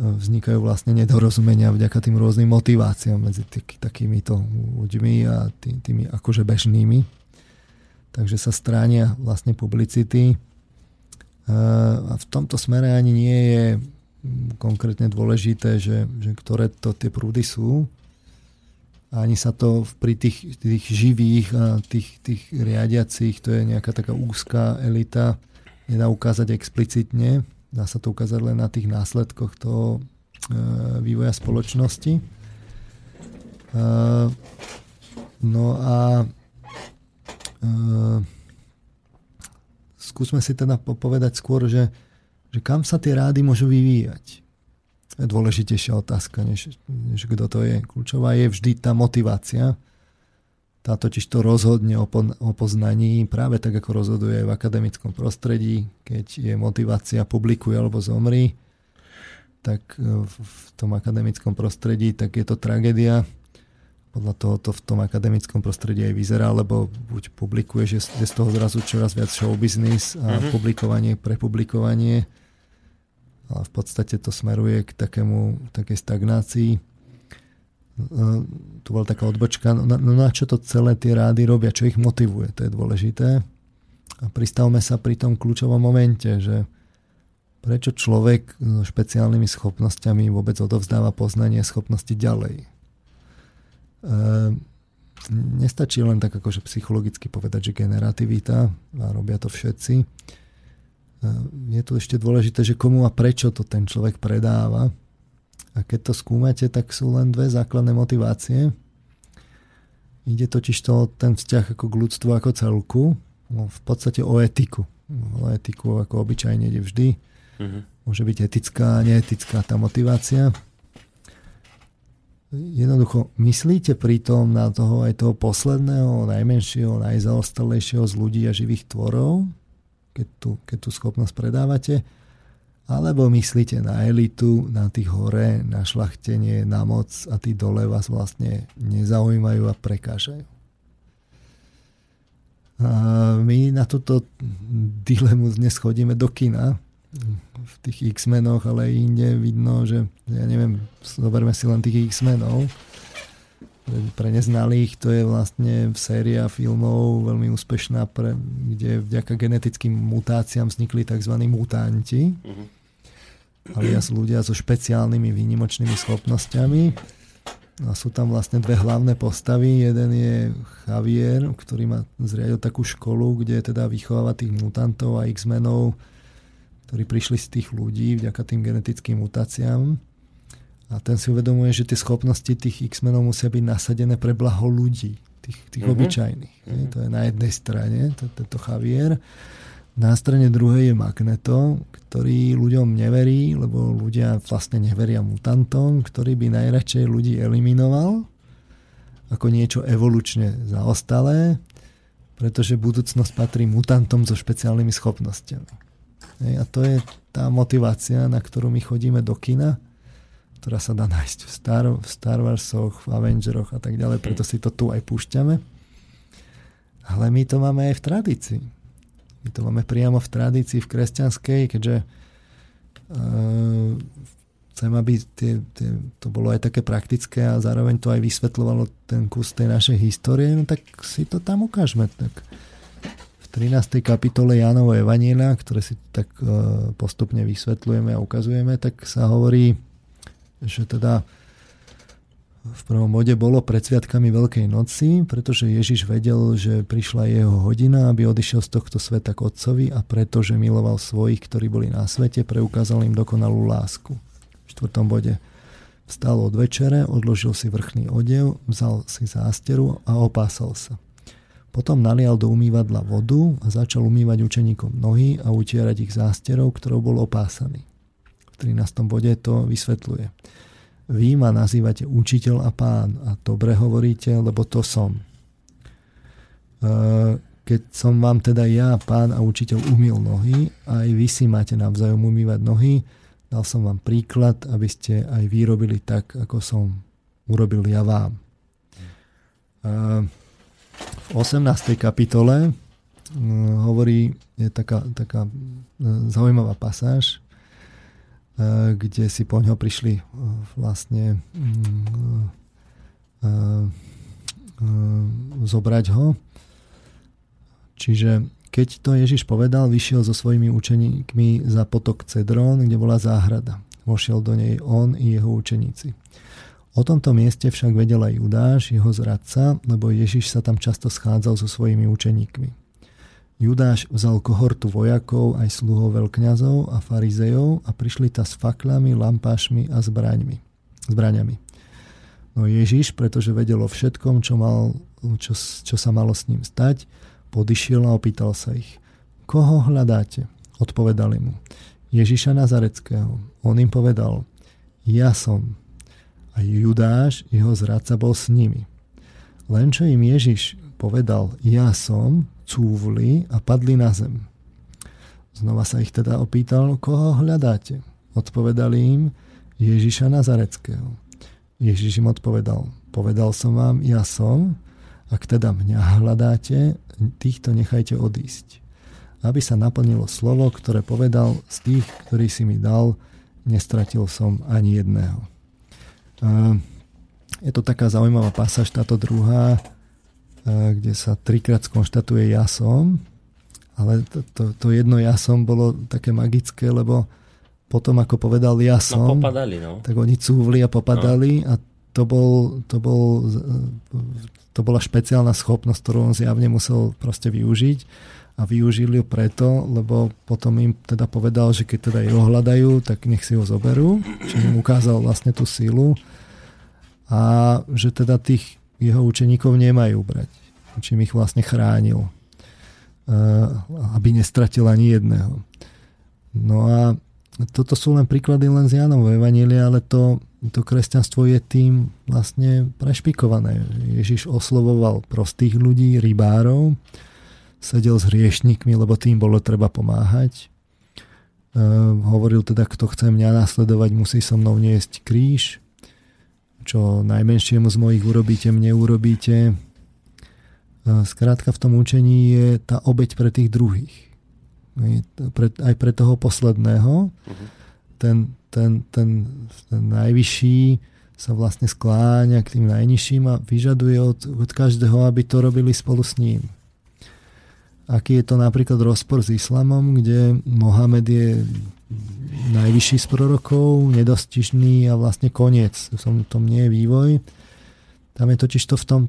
vznikajú vlastne nedorozumenia vďaka tým rôznym motiváciám medzi tý, takýmito ľuďmi a tý, tými akože bežnými. Takže sa stránia vlastne publicity. A v tomto smere ani nie je konkrétne dôležité, že, že ktoré to tie prúdy sú. Ani sa to pri tých, tých živých a tých, tých riadiacich, to je nejaká taká úzká elita, nedá ukázať explicitne Dá sa to ukázať len na tých následkoch toho e, vývoja spoločnosti. E, no a e, skúsme si teda povedať skôr, že, že kam sa tie rády môžu vyvíjať. Dôležitejšia otázka, než, než kto to je. Kľúčová je vždy tá motivácia. Tá totiž to rozhodne o, po, o poznaní práve tak, ako rozhoduje v akademickom prostredí, keď je motivácia publikuj alebo zomri, tak e, v tom akademickom prostredí, tak je to tragédia. Podľa toho to v tom akademickom prostredí aj vyzerá, lebo buď publikuje, že je z toho zrazu čoraz viac show business a mm-hmm. publikovanie, prepublikovanie. Ale v podstate to smeruje k takému, takej stagnácii tu bola taká odbočka, no, no na čo to celé tie rády robia, čo ich motivuje, to je dôležité. A pristavme sa pri tom kľúčovom momente, že prečo človek so špeciálnymi schopnosťami vôbec odovzdáva poznanie schopnosti ďalej. E, nestačí len tak akože psychologicky povedať, že generativita, a robia to všetci. E, je tu ešte dôležité, že komu a prečo to ten človek predáva a keď to skúmate, tak sú len dve základné motivácie. Ide totiž to ten vzťah ako k ľudstvu ako celku, no v podstate o etiku. O etiku ako obyčajne ide vždy. Uh-huh. Môže byť etická a neetická tá motivácia. Jednoducho, myslíte pritom na toho aj toho posledného, najmenšieho, najzaostalejšieho z ľudí a živých tvorov, keď tú, keď tú schopnosť predávate, alebo myslíte na elitu, na tých hore, na šlachtenie, na moc a tí dole vás vlastne nezaujímajú a prekážajú. A my na túto dilemu dnes chodíme do kina. V tých X-menoch, ale inde vidno, že ja neviem, zoberme si len tých X-menov. Pre neznalých to je vlastne séria filmov veľmi úspešná, pre, kde vďaka genetickým mutáciám vznikli tzv. mutanti. Uh-huh alias ľudia so špeciálnymi výnimočnými schopnosťami. A sú tam vlastne dve hlavné postavy. Jeden je Javier, ktorý má zriadil takú školu, kde teda vychováva tých mutantov a X-menov, ktorí prišli z tých ľudí vďaka tým genetickým mutáciám. A ten si uvedomuje, že tie schopnosti tých X-menov musia byť nasadené pre blaho ľudí, tých, tých mm-hmm. obyčajných. Mm-hmm. To je na jednej strane, to, tento Javier. Na strane druhej je Magneto, ktorý ľuďom neverí, lebo ľudia vlastne neveria mutantom, ktorý by najradšej ľudí eliminoval ako niečo evolučne zaostalé, pretože budúcnosť patrí mutantom so špeciálnymi schopnosťami. A to je tá motivácia, na ktorú my chodíme do kina, ktorá sa dá nájsť v Star, v Star Warsoch, v Avengeroch a tak ďalej, preto si to tu aj púšťame. Ale my to máme aj v tradícii. My to máme priamo v tradícii, v kresťanskej, keďže uh, chcem, aby tie, tie, to bolo aj také praktické a zároveň to aj vysvetľovalo ten kus tej našej histórie, no tak si to tam ukážeme. Tak v 13. kapitole Jánovo Evanília, ktoré si tak uh, postupne vysvetľujeme a ukazujeme, tak sa hovorí, že teda v prvom bode bolo pred sviatkami Veľkej noci, pretože Ježiš vedel, že prišla jeho hodina, aby odišiel z tohto sveta k Otcovi a pretože miloval svojich, ktorí boli na svete, preukázal im dokonalú lásku. V štvrtom bode vstal od večere, odložil si vrchný odev, vzal si zásteru a opásal sa. Potom nalial do umývadla vodu a začal umývať učeníkom nohy a utierať ich zásterou, ktorou bol opásaný. V 13. bode to vysvetľuje. Vy ma nazývate učiteľ a pán a dobre hovoríte, lebo to som. E, keď som vám teda ja, pán a učiteľ, umil nohy, aj vy si máte navzájom umývať nohy, dal som vám príklad, aby ste aj vy robili tak, ako som urobil ja vám. E, v 18. kapitole hovorí, je taká, taká e, zaujímavá pasáž, E, kde si po ňo prišli e, vlastne mm, e, zobrať ho. Čiže keď to Ježiš povedal, vyšiel so svojimi učeníkmi za potok Cedrón, kde bola záhrada. Vošiel do nej on i jeho učeníci. O tomto mieste však vedel aj Judáš, jeho zradca, lebo Ježiš sa tam často schádzal so svojimi učeníkmi. Judáš vzal kohortu vojakov, aj sluhov veľkňazov a farizejov a prišli ta s faklami, lampášmi a zbraňmi, zbraňami. No Ježiš, pretože vedel o všetkom, čo, mal, čo, čo sa malo s ním stať, podišiel a opýtal sa ich. Koho hľadáte? Odpovedali mu. Ježiša Nazareckého. On im povedal, ja som. A Judáš, jeho zradca, bol s nimi. Len čo im Ježiš povedal, ja som, cúvli a padli na zem. Znova sa ich teda opýtal, koho hľadáte. Odpovedali im Ježiša Nazareckého. Ježiš im odpovedal, povedal som vám, ja som, ak teda mňa hľadáte, týchto nechajte odísť. Aby sa naplnilo slovo, ktoré povedal, z tých, ktorý si mi dal, nestratil som ani jedného. Je to taká zaujímavá pasáž, táto druhá, kde sa trikrát skonštatuje ja som, ale to, to, to jedno ja som bolo také magické, lebo potom ako povedal ja no, som,
no, popadali, no.
tak oni cúvli a popadali no. a to, bol, to, bol, to bola špeciálna schopnosť, ktorú on zjavne musel proste využiť a využili ju preto, lebo potom im teda povedal, že keď teda jeho hľadajú, tak nech si ho zoberú, čiže im ukázal vlastne tú silu a že teda tých jeho učeníkov nemajú brať, čím ich vlastne chránil, eh, aby nestratil ani jedného. No a toto sú len príklady len z Jánovho Evanília, ale to, to kresťanstvo je tým vlastne prešpikované. Ježiš oslovoval prostých ľudí, rybárov, sedel s hriešnikmi, lebo tým bolo treba pomáhať. E, hovoril teda, kto chce mňa nasledovať, musí so mnou niesť kríž. Čo najmenšiemu z mojich urobíte, mne urobíte. E, skrátka v tom učení je tá obeď pre tých druhých aj pre toho posledného. Uh-huh. Ten, ten, ten, ten najvyšší sa vlastne skláňa k tým najnižším a vyžaduje od, od každého, aby to robili spolu s ním. Aký je to napríklad rozpor s islamom, kde Mohamed je najvyšší z prorokov, nedostižný a vlastne koniec. V tom nie je vývoj. Tam je totiž to v tom,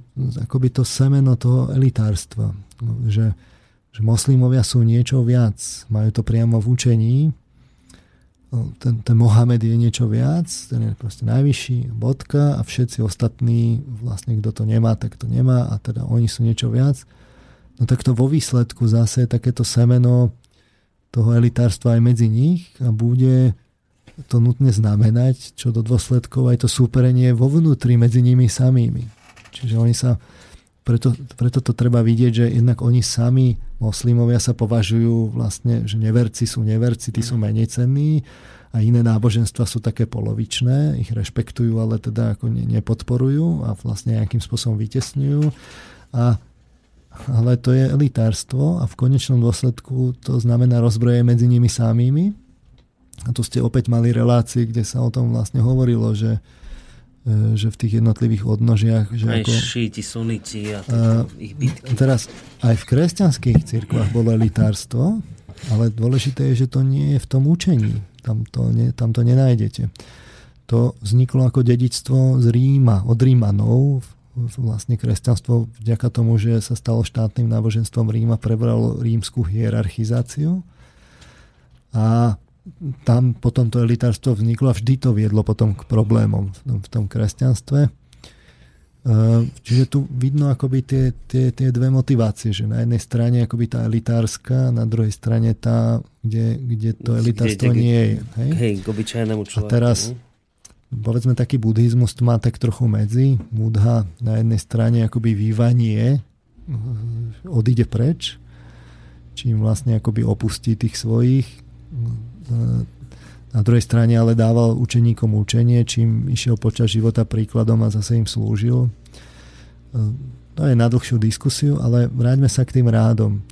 akoby to semeno toho elitárstva. Že že moslimovia sú niečo viac. Majú to priamo v učení. Ten, ten Mohamed je niečo viac, ten je proste najvyšší, bodka a všetci ostatní, vlastne kto to nemá, tak to nemá a teda oni sú niečo viac. No tak to vo výsledku zase takéto semeno toho elitárstva aj medzi nich a bude to nutne znamenať, čo do dôsledkov aj to súperenie vo vnútri medzi nimi samými. Čiže oni sa preto, preto to treba vidieť, že jednak oni sami, moslimovia sa považujú vlastne, že neverci sú neverci, tí sú menej cenní a iné náboženstva sú také polovičné, ich rešpektujú, ale teda ako nepodporujú a vlastne nejakým spôsobom vytesňujú. A, ale to je elitárstvo a v konečnom dôsledku to znamená rozbroje medzi nimi samými. A tu ste opäť mali relácie, kde sa o tom vlastne hovorilo, že E, že v tých jednotlivých odnožiach... Že
aj ako, šíti, sunici a uh, ich bitky.
Teraz aj v kresťanských cirkvách bolo elitárstvo, ale dôležité je, že to nie je v tom učení. Tam to, ne, tam to nenájdete. To vzniklo ako dedičstvo z Ríma, od Rímanov. Vlastne kresťanstvo vďaka tomu, že sa stalo štátnym náboženstvom Ríma, prebralo rímskú hierarchizáciu. A tam potom to elitárstvo vzniklo a vždy to viedlo potom k problémom v tom kresťanstve. E, čiže tu vidno akoby tie, tie, tie dve motivácie, že na jednej strane akoby tá elitárska, na druhej strane tá, kde, kde to elitárstvo kde, nie je.
Hej, hej k obyčajnému
človeku. A teraz. Povedzme, taký buddhizmus má tak trochu medzi. Buddha na jednej strane akoby vývanie odíde preč, čím vlastne akoby opustí tých svojich na druhej strane ale dával učeníkom učenie, čím išiel počas života príkladom a zase im slúžil. To je na dlhšiu diskusiu, ale vráťme sa k tým rádom.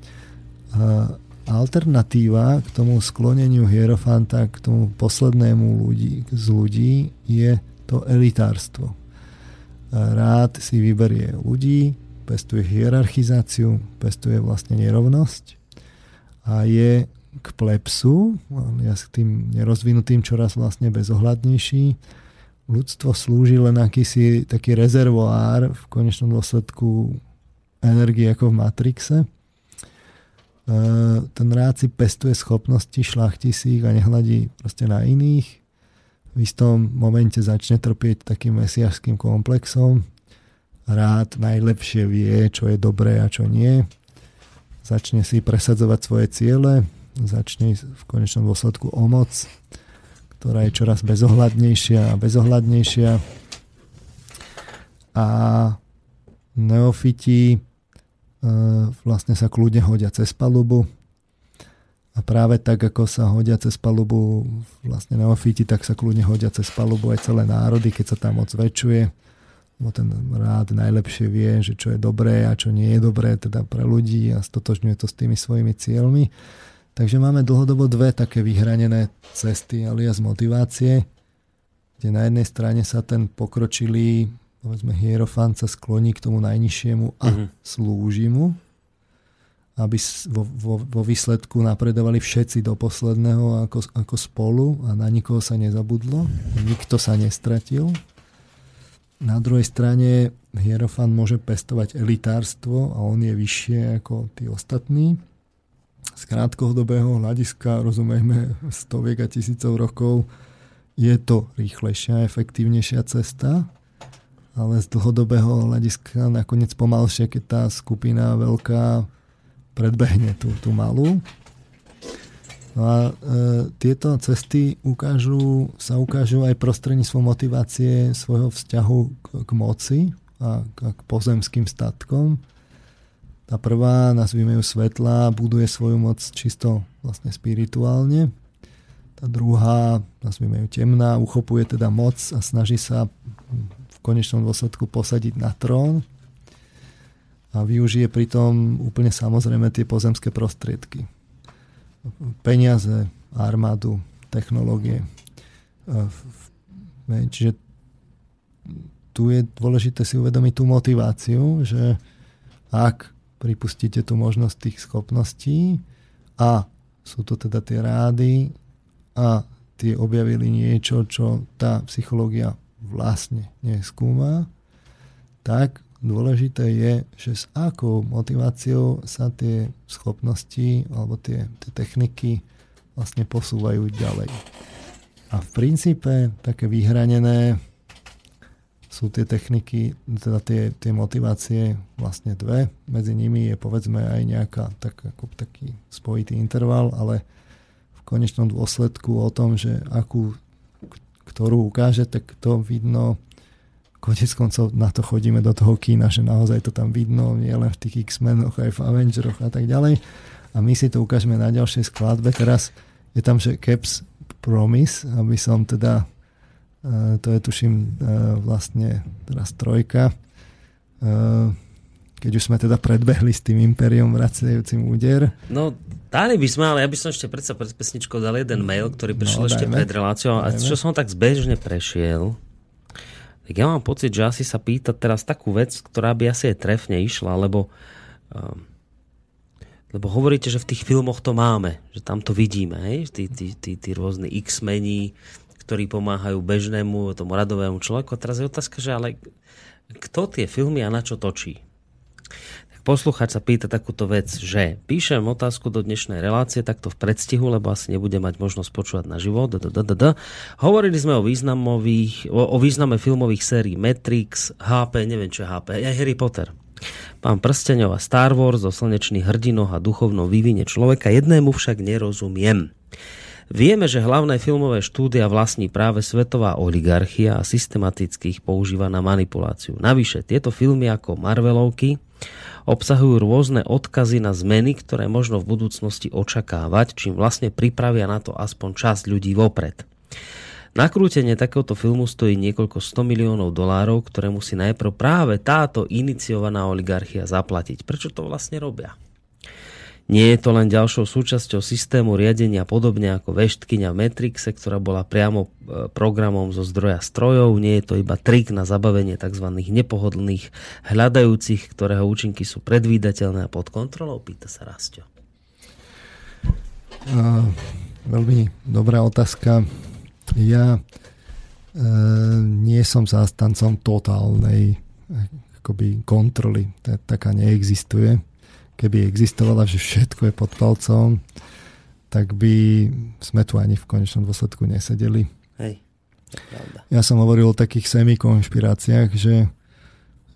Alternatíva k tomu skloneniu hierofanta, k tomu poslednému ľudí, z ľudí je to elitárstvo. Rád si vyberie ľudí, pestuje hierarchizáciu, pestuje vlastne nerovnosť a je k plepsu, ja s tým nerozvinutým čoraz vlastne bezohľadnejší. Ľudstvo slúži len akýsi taký rezervoár v konečnom dôsledku energie ako v Matrixe. Ten rád si pestuje schopnosti, šlachti si ich a nehľadí proste na iných. V istom momente začne trpieť takým mesiašským komplexom. Rád najlepšie vie, čo je dobré a čo nie. Začne si presadzovať svoje ciele, začne v konečnom dôsledku o moc, ktorá je čoraz bezohľadnejšia a bezohľadnejšia. A neofiti vlastne sa kľudne hodia cez palubu a práve tak, ako sa hodia cez palubu vlastne neofiti, tak sa kľudne hodia cez palubu aj celé národy, keď sa tam moc zväčšuje lebo ten rád najlepšie vie, že čo je dobré a čo nie je dobré teda pre ľudí a stotožňuje to s tými svojimi cieľmi. Takže máme dlhodobo dve také vyhranené cesty alias motivácie, kde na jednej strane sa ten pokročilý povedzme hierofant sa skloní k tomu najnižšiemu a mm-hmm. slúži mu, aby vo, vo, vo výsledku napredovali všetci do posledného ako, ako spolu a na nikoho sa nezabudlo, nikto sa nestratil. Na druhej strane Hierofant môže pestovať elitárstvo a on je vyššie ako tí ostatní. Z krátkodobého hľadiska, rozumejme, stoviek a tisícov rokov, je to rýchlejšia, efektívnejšia cesta, ale z dlhodobého hľadiska nakoniec pomalšie, keď tá skupina veľká predbehne tú, tú malú. No a e, tieto cesty ukážu, sa ukážu aj prostredníctvom motivácie svojho vzťahu k, k moci a k, k pozemským statkom. Tá prvá, nazvime ju svetla, buduje svoju moc čisto vlastne spirituálne. Tá druhá, nazvime ju temná, uchopuje teda moc a snaží sa konečnom dôsledku posadiť na trón a využije pritom úplne samozrejme tie pozemské prostriedky peniaze, armádu, technológie. Čiže tu je dôležité si uvedomiť tú motiváciu, že ak pripustíte tú možnosť tých schopností a sú to teda tie rády a tie objavili niečo, čo tá psychológia vlastne neskúma, tak Dôležité je, že s akou motiváciou sa tie schopnosti alebo tie, tie techniky vlastne posúvajú ďalej. A v princípe také vyhranené sú tie techniky, teda tie, tie motivácie vlastne dve. Medzi nimi je povedzme aj nejaká tak, ako taký spojitý interval, ale v konečnom dôsledku o tom, že akú, ktorú ukáže, tak to vidno konec koncov na to chodíme do toho kína, že naozaj to tam vidno, nie len v tých X-menoch, aj v Avengeroch a tak ďalej. A my si to ukážeme na ďalšej skladbe. Teraz je tam, že Caps Promise, aby som teda, uh, to je tuším uh, vlastne teraz trojka, uh, keď už sme teda predbehli s tým impériom vracajúcim úder.
No, dali by sme, ale ja by som ešte predsa pred pesničkou dal jeden mail, ktorý prišiel no, ešte pred reláciou a čo som tak zbežne prešiel, tak ja mám pocit, že asi sa pýta teraz takú vec, ktorá by asi aj trefne išla, lebo, uh, lebo hovoríte, že v tých filmoch to máme, že tam to vidíme, hej? Tí, tí, tí, tí rôzne X-mení, ktorí pomáhajú bežnému, tomu radovému človeku. A teraz je otázka, že ale kto tie filmy a na čo točí? Posluchač sa pýta takúto vec, že píšem otázku do dnešnej relácie takto v predstihu, lebo asi nebude mať možnosť počúvať na život. Hovorili sme o, významových, o, o význame filmových sérií Matrix, HP, neviem čo HP, aj Harry Potter. Pán Prsteňova Star Wars o slnečných hrdinoch a duchovnom vývine človeka, jednému však nerozumiem. Vieme, že hlavné filmové štúdia vlastní práve svetová oligarchia a systematicky ich používa na manipuláciu. Navyše, tieto filmy ako Marvelovky obsahujú rôzne odkazy na zmeny, ktoré možno v budúcnosti očakávať, čím vlastne pripravia na to aspoň časť ľudí vopred. Nakrútenie takéhoto filmu stojí niekoľko 100 miliónov dolárov, ktoré musí najprv práve táto iniciovaná oligarchia zaplatiť. Prečo to vlastne robia? Nie je to len ďalšou súčasťou systému riadenia podobne ako veštkyňa v Matrixe, ktorá bola priamo e, programom zo zdroja strojov. Nie je to iba trik na zabavenie tzv. nepohodlných hľadajúcich, ktorého účinky sú predvídateľné a pod kontrolou? Pýta sa Rastio.
Uh, veľmi dobrá otázka. Ja uh, nie som zástancom totálnej akoby kontroly. Taká neexistuje keby existovala, že všetko je pod palcom, tak by sme tu ani v konečnom dôsledku nesedeli.
Hej,
Ja som hovoril o takých semi-konšpiráciách, že,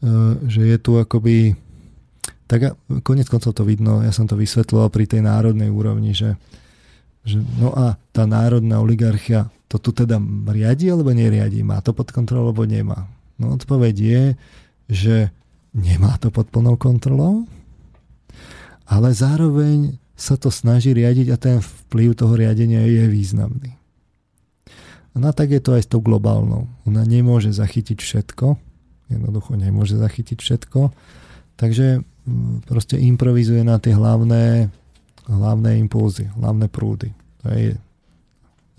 e, že je tu akoby tak konec koncov to vidno, ja som to vysvetloval pri tej národnej úrovni, že, že no a tá národná oligarchia to tu teda riadi alebo neriadi? Má to pod kontrolou alebo nemá? No odpoveď je, že nemá to pod plnou kontrolou, ale zároveň sa to snaží riadiť a ten vplyv toho riadenia je významný. No tak je to aj s tou globálnou. Ona nemôže zachytiť všetko, jednoducho nemôže zachytiť všetko, takže mm, proste improvizuje na tie hlavné, hlavné impulzy, hlavné prúdy. To je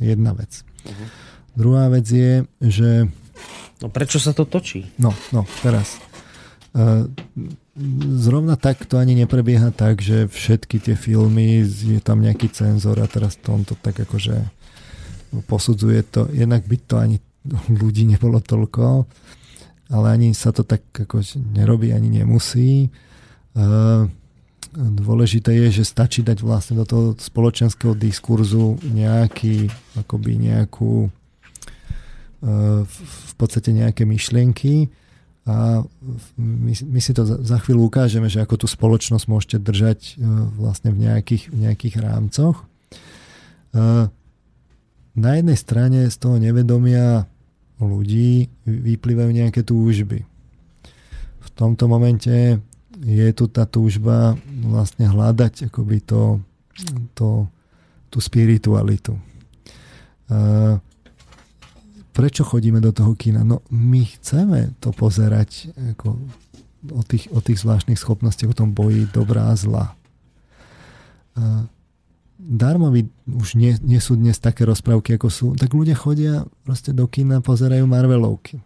jedna vec. Uh-huh. Druhá vec je, že...
No prečo sa to točí?
No, no, teraz. Uh, zrovna tak to ani neprebieha tak, že všetky tie filmy, je tam nejaký cenzor a teraz tomto tak akože posudzuje to, jednak by to ani ľudí nebolo toľko, ale ani sa to tak ako nerobí, ani nemusí. Dôležité je, že stačí dať vlastne do toho spoločenského diskurzu nejaký, akoby nejakú v podstate nejaké myšlienky a my, my si to za chvíľu ukážeme, že ako tú spoločnosť môžete držať vlastne v nejakých, v nejakých rámcoch na jednej strane z toho nevedomia ľudí vyplývajú nejaké túžby. V tomto momente je tu tá túžba vlastne hľadať akoby to, to, tú spiritualitu. Prečo chodíme do toho kina? No my chceme to pozerať ako o tých, o tých zvláštnych schopnostiach, o tom boji dobrá a zla darmovi už nie, nie sú dnes také rozprávky, ako sú, tak ľudia chodia proste do kina, pozerajú Marvelovky.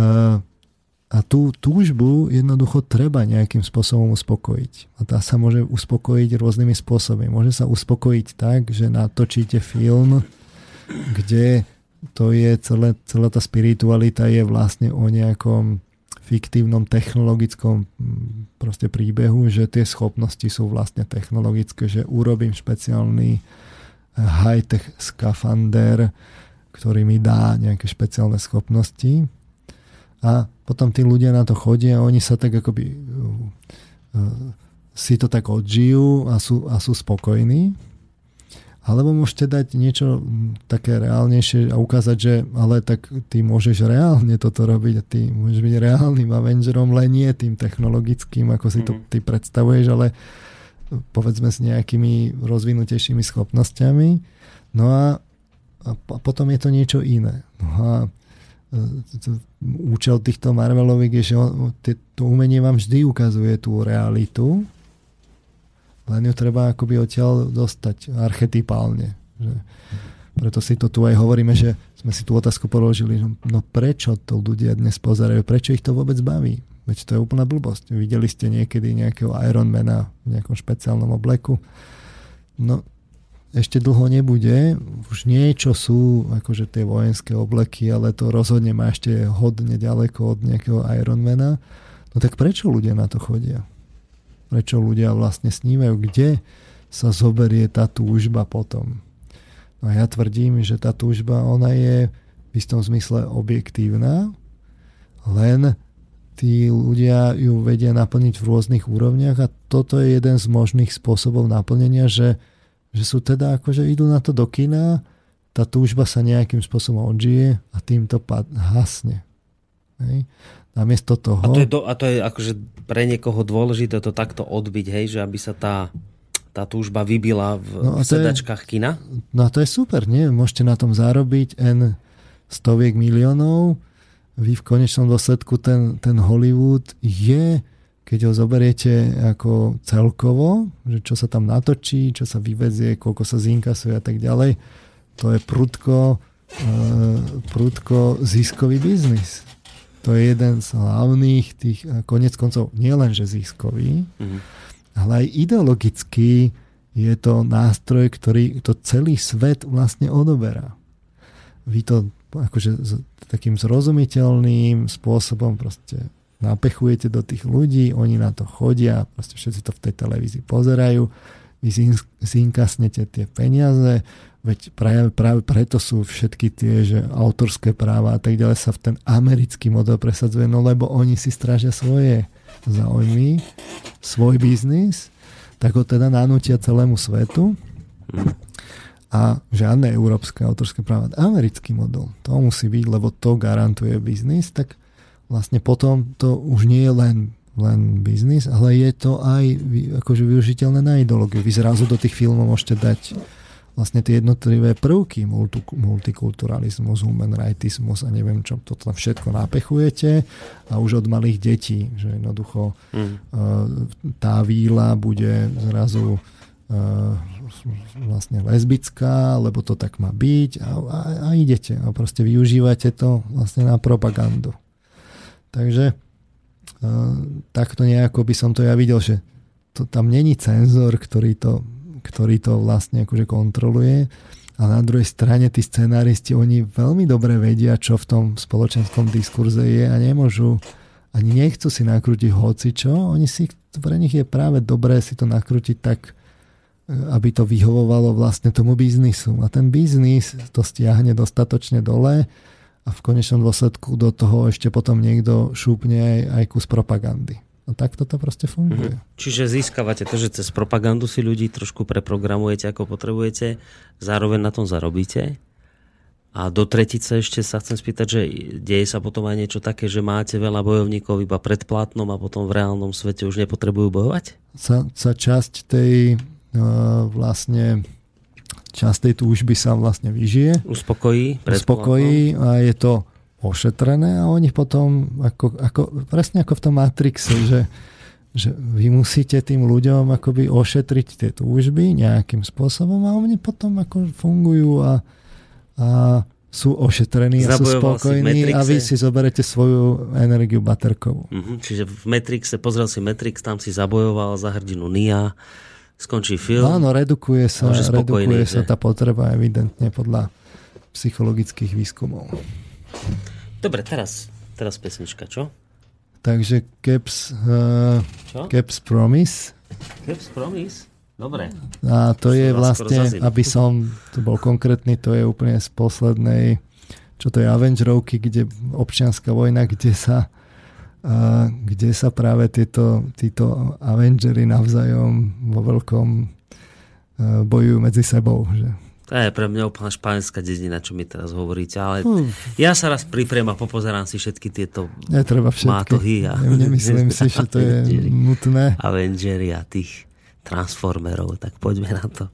Uh, a tú túžbu jednoducho treba nejakým spôsobom uspokojiť. A tá sa môže uspokojiť rôznymi spôsobmi. Môže sa uspokojiť tak, že natočíte film, kde to je celé, celá tá spiritualita je vlastne o nejakom fiktívnom technologickom mm, proste príbehu, že tie schopnosti sú vlastne technologické, že urobím špeciálny eh, high-tech skafander, ktorý mi dá nejaké špeciálne schopnosti. A potom tí ľudia na to chodia a oni sa tak akoby uh, si to tak odžijú a sú, a sú spokojní alebo môžete dať niečo také reálnejšie a ukázať, že ale tak ty môžeš reálne toto robiť a ty môžeš byť reálnym Avengerom, len nie tým technologickým, ako si to mhm. ty predstavuješ, ale povedzme s nejakými rozvinutejšími schopnosťami. No a, a potom je to niečo iné. No a e, účel týchto Marveloviek je, že to umenie vám vždy ukazuje tú realitu, len ju treba akoby odtiaľ dostať archetypálne. Že preto si to tu aj hovoríme, že sme si tú otázku položili, no, no prečo to ľudia dnes pozerajú, prečo ich to vôbec baví? Veď to je úplná blbosť. Videli ste niekedy nejakého Ironmana v nejakom špeciálnom obleku? No, ešte dlho nebude. Už niečo sú akože tie vojenské obleky, ale to rozhodne má ešte hodne ďaleko od nejakého Ironmana. No tak prečo ľudia na to chodia? Prečo ľudia vlastne snívajú, kde sa zoberie tá túžba potom. No a ja tvrdím, že tá túžba, ona je v istom zmysle objektívna, len tí ľudia ju vedia naplniť v rôznych úrovniach a toto je jeden z možných spôsobov naplnenia, že, že sú teda akože idú na to do kina, tá túžba sa nejakým spôsobom odžije a tým to pad, hasne. Hej. Namiesto toho...
A to je, do, a to je akože pre niekoho dôležité to takto odbiť, hej, že aby sa tá, tá túžba vybila v, no v sedačkách je, kina?
No a to je super, nie? Môžete na tom zarobiť N stoviek miliónov, vy v konečnom dôsledku ten, ten Hollywood je, keď ho zoberiete ako celkovo, že čo sa tam natočí, čo sa vyvezie, koľko sa zinkasuje a tak ďalej, to je prudko, uh, prudko ziskový biznis. To je jeden z hlavných tých, konec koncov, nielen že ziskový, mm-hmm. ale aj ideologický je to nástroj, ktorý to celý svet vlastne odoberá. Vy to akože s takým zrozumiteľným spôsobom proste napechujete do tých ľudí, oni na to chodia, proste všetci to v tej televízii pozerajú, vy zinkasnete tie peniaze, Veď práve, práve preto sú všetky tie, že autorské práva a tak ďalej sa v ten americký model presadzuje, no lebo oni si strážia svoje záujmy, svoj biznis, tak ho teda nanútia celému svetu a žiadne európske autorské práva. Americký model, to musí byť, lebo to garantuje biznis, tak vlastne potom to už nie je len, len biznis, ale je to aj akože využiteľné na ideológiu. Vy zrazu do tých filmov môžete dať vlastne tie jednotlivé prvky multikulturalizmus, human rightizmus a neviem čo, to tam všetko napechujete a už od malých detí, že jednoducho mm. tá víla bude zrazu vlastne lesbická, lebo to tak má byť a, a, a idete a proste využívate to vlastne na propagandu. Takže takto nejako by som to ja videl, že to, tam není cenzor, ktorý to ktorý to vlastne akože kontroluje. A na druhej strane tí scenáristi, oni veľmi dobre vedia, čo v tom spoločenskom diskurze je a nemôžu, ani nechcú si nakrútiť hoci čo, oni si, pre nich je práve dobré si to nakrútiť tak, aby to vyhovovalo vlastne tomu biznisu. A ten biznis to stiahne dostatočne dole a v konečnom dôsledku do toho ešte potom niekto šúpne aj, aj kus propagandy. No tak toto proste funguje. Mm-hmm.
Čiže získavate to, že cez propagandu si ľudí trošku preprogramujete, ako potrebujete, zároveň na tom zarobíte. A do tretice ešte sa chcem spýtať, že deje sa potom aj niečo také, že máte veľa bojovníkov iba predplatnom a potom v reálnom svete už nepotrebujú bojovať?
Sa, sa časť tej uh, vlastne časť tej túžby sa vlastne vyžije.
Uspokojí.
Uspokojí a je to ošetrené a oni potom, ako, ako, presne ako v tom Matrixe, že, že vy musíte tým ľuďom akoby ošetriť tie túžby nejakým spôsobom a oni potom ako fungujú a, a sú ošetrení a sú spokojní a vy si zoberete svoju energiu baterkovú.
Mm-hmm, čiže v Matrixe, pozrel si Matrix, tam si zabojoval za hrdinu Nia, skončí film.
Áno, redukuje sa, redukuje sa tá potreba evidentne podľa psychologických výskumov.
Dobre, teraz, teraz pesnička, čo?
Takže Caps, uh, čo? Caps Promise.
Caps Promise? Dobre.
A to, to je vlastne, aby som tu bol konkrétny, to je úplne z poslednej, čo to je Avengerovky, kde občianská vojna, kde sa uh, kde sa práve tieto, títo Avengery navzájom vo veľkom uh, bojujú medzi sebou. Že
to je pre mňa úplne španielská dedina, čo mi teraz hovoríte, ale hmm. ja sa raz pripriem a popozerám si všetky tieto
Netreba všetky.
mátohy. A...
Nemyslím si, že to je nutné.
A tých Transformerov, tak poďme na to.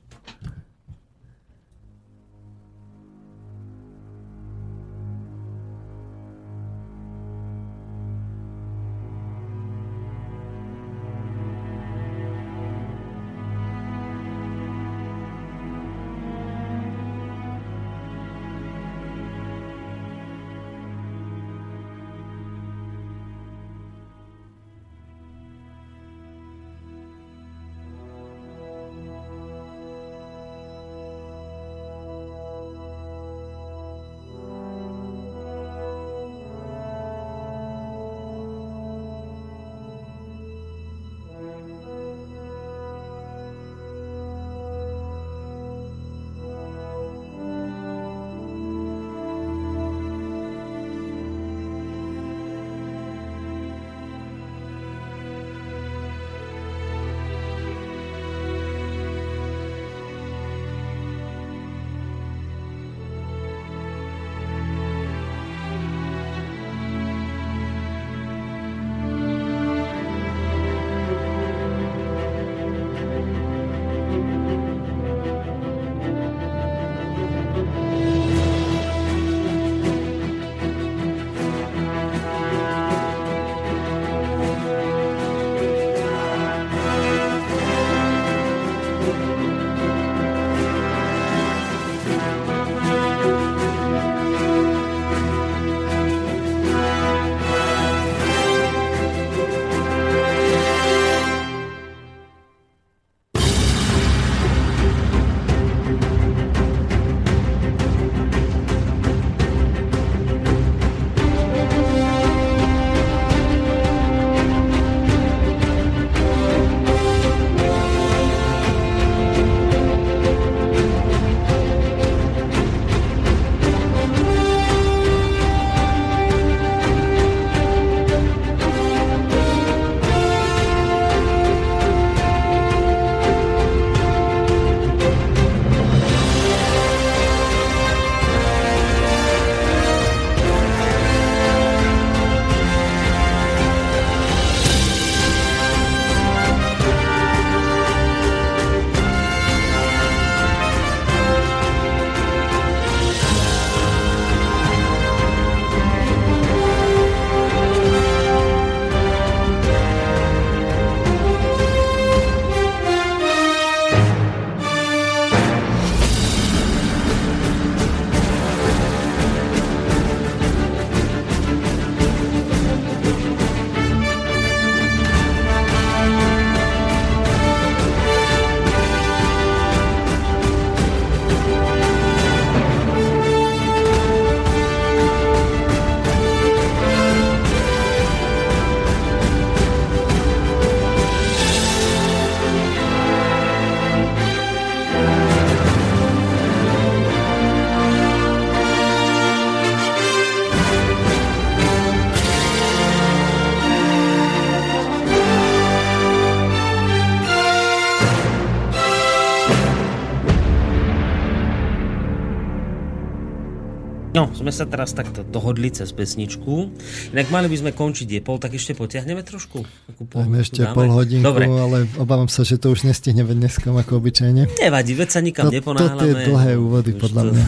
Sme sa teraz takto dohodli cez pesničku. Inak mali by sme končiť je pol, tak ešte potiahneme trošku?
pol, ešte dáme? pol hodinku, Dobre. ale obávam sa, že to už nestihneme dneska ako obyčajne.
Nevadí, veď sa nikam to, neponáhľame.
To tie dlhé úvody, už podľa to... mňa.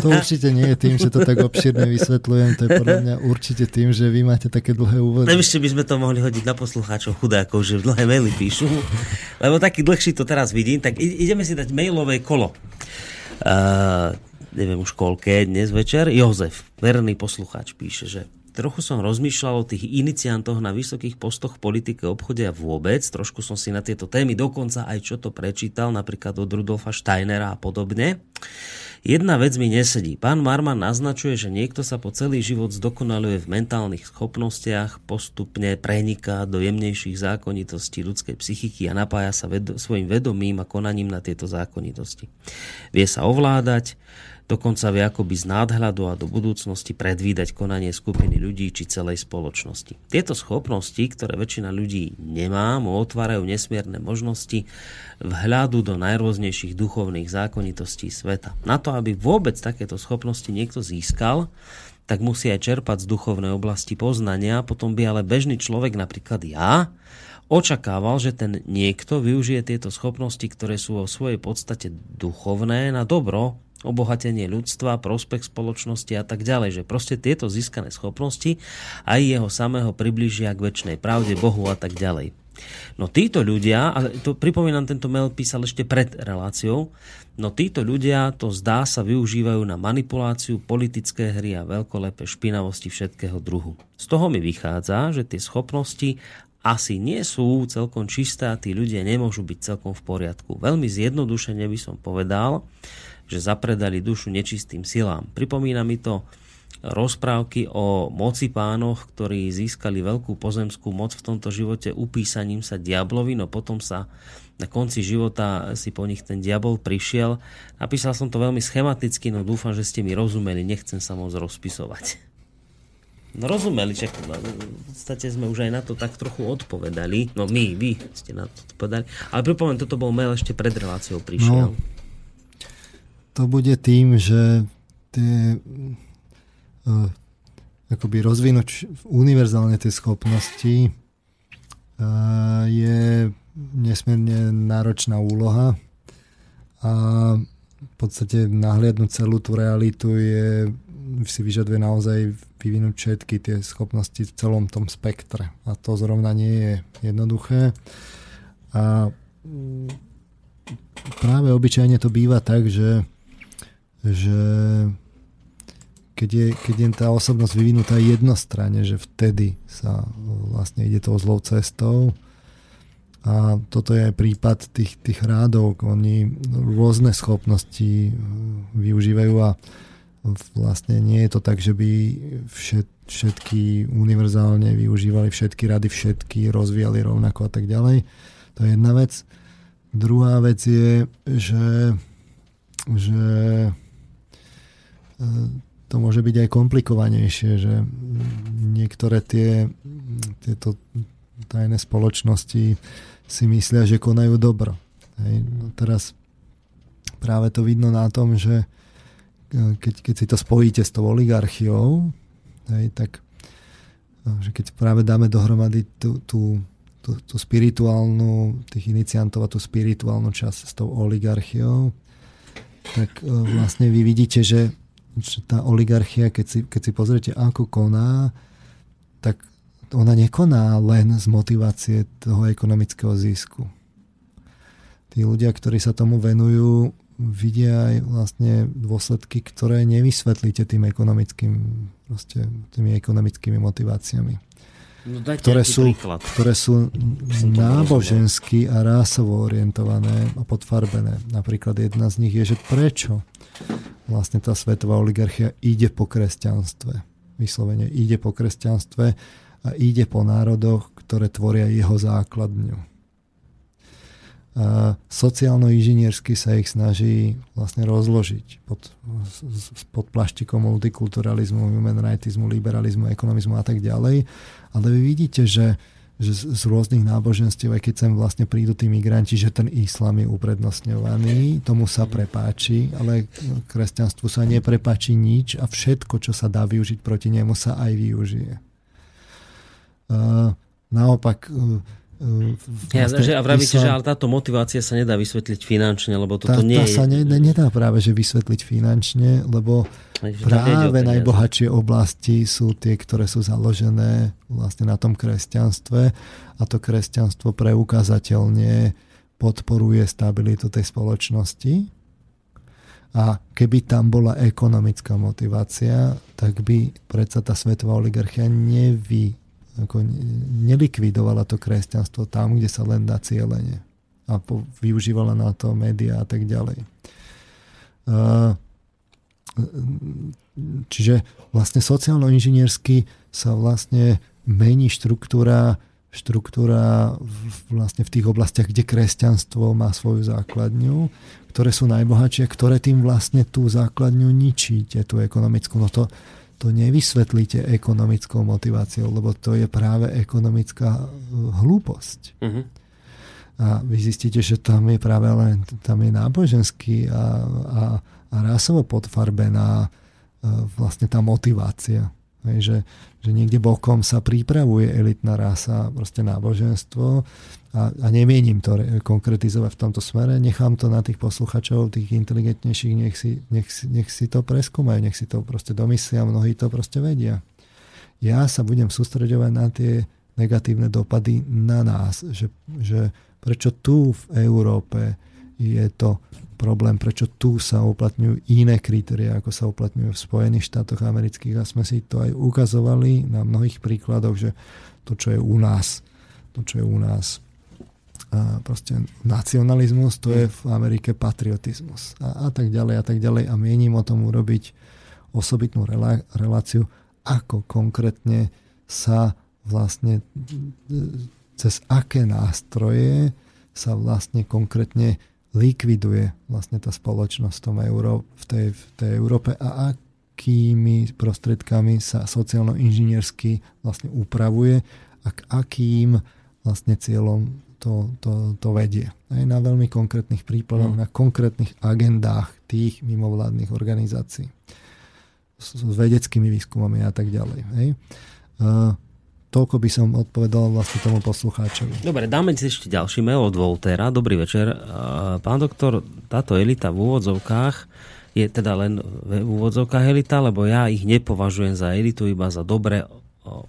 to určite nie je tým, že to tak obšírne vysvetľujem, to je podľa mňa určite tým, že vy máte také dlhé úvody.
Ešte by sme to mohli hodiť na poslucháčov chudákov, že dlhé maily píšu. Lebo taký dlhší to teraz vidím, tak ideme si dať mailové kolo. Uh, neviem už koľké dnes večer. Jozef, verný poslucháč, píše, že trochu som rozmýšľal o tých iniciantoch na vysokých postoch politike, obchode a vôbec. Trošku som si na tieto témy dokonca aj čo to prečítal, napríklad od Rudolfa Steinera a podobne. Jedna vec mi nesedí. Pán Marman naznačuje, že niekto sa po celý život zdokonaluje v mentálnych schopnostiach, postupne preniká do jemnejších zákonitostí ľudskej psychiky a napája sa vedo- svojim vedomím a konaním na tieto zákonitosti. Vie sa ovládať, Dokonca vie akoby z nádhľadu a do budúcnosti predvídať konanie skupiny ľudí či celej spoločnosti. Tieto schopnosti, ktoré väčšina ľudí nemá, mu otvárajú nesmierne možnosti vhľadu do najrôznejších duchovných zákonitostí sveta. Na to, aby vôbec takéto schopnosti niekto získal, tak musí aj čerpať z duchovnej oblasti poznania, potom by ale bežný človek, napríklad ja, očakával, že ten niekto využije tieto schopnosti, ktoré sú vo svojej podstate duchovné, na dobro, obohatenie ľudstva, prospech spoločnosti a tak ďalej. Že proste tieto získané schopnosti aj jeho samého približia k väčšnej pravde, Bohu a tak ďalej. No títo ľudia, a to pripomínam, tento mail písal ešte pred reláciou, no títo ľudia to zdá sa využívajú na manipuláciu, politické hry a veľkolepé špinavosti všetkého druhu. Z toho mi vychádza, že tie schopnosti asi nie sú celkom čisté a tí ľudia nemôžu byť celkom v poriadku. Veľmi zjednodušene by som povedal, že zapredali dušu nečistým silám. Pripomína mi to rozprávky o moci pánoch, ktorí získali veľkú pozemskú moc v tomto živote upísaním sa diablovi, no potom sa na konci života si po nich ten diabol prišiel. Napísal som to veľmi schematicky, no dúfam, že ste mi rozumeli, nechcem sa moc rozpisovať. No rozumeli, čak v podstate sme už aj na to tak trochu odpovedali. No my, vy ste na to odpovedali. Ale pripomínam, toto bol mail ešte pred reláciou prišiel. No
to bude tým, že tie uh, akoby rozvinúť univerzálne tie schopnosti uh, je nesmierne náročná úloha a v podstate nahliadnúť celú tú realitu je, si vyžaduje naozaj vyvinúť všetky tie schopnosti v celom tom spektre. A to zrovna nie je jednoduché. A práve obyčajne to býva tak, že že keď je, keď je tá osobnosť vyvinutá jednostranne, že vtedy sa vlastne ide tou zlou cestou. A toto je aj prípad tých, tých rádov. Oni rôzne schopnosti využívajú a vlastne nie je to tak, že by všet, všetky univerzálne využívali všetky rady, všetky rozvíjali rovnako a tak ďalej. To je jedna vec. Druhá vec je, že, že to môže byť aj komplikovanejšie, že niektoré tie, tieto tajné spoločnosti si myslia, že konajú dobro. Hej. No teraz práve to vidno na tom, že keď, keď si to spojíte s tou oligarchiou, hej, tak že keď práve dáme dohromady tú, tú, tú, tú spirituálnu, tých iniciantov a tú spirituálnu časť s tou oligarchiou, tak e, vlastne vy vidíte, že že tá oligarchia, keď si, keď si pozriete, ako koná, tak ona nekoná len z motivácie toho ekonomického zisku. Tí ľudia, ktorí sa tomu venujú, vidia aj vlastne dôsledky, ktoré nevysvetlíte tým ekonomickým, proste, tými ekonomickými motiváciami.
No ktoré, sú, príklad.
ktoré sú nábožensky a rásovo orientované a podfarbené. Napríklad jedna z nich je, že prečo vlastne tá svetová oligarchia ide po kresťanstve. Vyslovene ide po kresťanstve a ide po národoch, ktoré tvoria jeho základňu. Sociálno-inžiniersky sa ich snaží vlastne rozložiť pod, pod plaštikom multikulturalizmu, human rightizmu, liberalizmu, ekonomizmu a tak ďalej. Ale vy vidíte, že, že z, z rôznych náboženstiev, aj keď sem vlastne prídu tí migranti, že ten islám je uprednostňovaný, tomu sa prepáči, ale kresťanstvu sa neprepáči nič a všetko, čo sa dá využiť proti nemu, sa aj využije. Uh, naopak, uh,
ja, že, a vravíte, že ale táto motivácia sa nedá vysvetliť finančne, lebo toto tá, nie
tá je... sa ne, nedá práve že vysvetliť finančne, lebo práve najbohatšie oblasti sú tie, ktoré sú založené vlastne na tom kresťanstve a to kresťanstvo preukázateľne podporuje stabilitu tej spoločnosti. A keby tam bola ekonomická motivácia, tak by predsa tá svetová oligarchia nevy ako nelikvidovala to kresťanstvo tam, kde sa len dá cieľenie a po, využívala na to médiá a tak ďalej. Čiže vlastne sociálno-inžiniersky sa vlastne mení štruktúra, štruktúra vlastne v tých oblastiach, kde kresťanstvo má svoju základňu, ktoré sú najbohatšie, ktoré tým vlastne tú základňu ničíte, tú ekonomickú. No to, to nevysvetlíte ekonomickou motiváciou, lebo to je práve ekonomická uh, hlúposť. Uh-huh. A vy zistíte, že tam je práve len tam je náboženský a, a, a rásovo podfarbená uh, vlastne tá motivácia. Hej, že, že niekde bokom sa pripravuje elitná rasa, proste náboženstvo a, a nemienim to konkretizovať v tomto smere, nechám to na tých posluchačov, tých inteligentnejších, nech si, nech, nech si to preskúmajú, nech si to proste domyslia, mnohí to proste vedia. Ja sa budem sústredovať na tie negatívne dopady na nás, že, že prečo tu v Európe je to problém, prečo tu sa uplatňujú iné kritéria, ako sa uplatňujú v Spojených štátoch amerických a sme si to aj ukazovali na mnohých príkladoch, že to, čo je u nás, to, čo je u nás proste nacionalizmus, to je v Amerike patriotizmus. A, a tak ďalej a tak ďalej. A mienim o tom urobiť osobitnú relá, reláciu, ako konkrétne sa vlastne cez aké nástroje sa vlastne konkrétne likviduje vlastne tá spoločnosť v, tom Euró- v, tej, v tej Európe a akými prostriedkami sa sociálno-inžiniersky vlastne upravuje a k akým vlastne cieľom to, to, to vedie. Aj na veľmi konkrétnych prípadoch, mm. na konkrétnych agendách tých mimovládnych organizácií s, s vedeckými výskumami a tak ďalej. Hej. Uh, Toľko by som odpovedal vlastne tomu poslucháčovi.
Dobre, dáme si ešte ďalší mail od Voltera. Dobrý večer. Pán doktor, táto elita v úvodzovkách je teda len v úvodzovkách elita, lebo ja ich nepovažujem za elitu, iba za dobre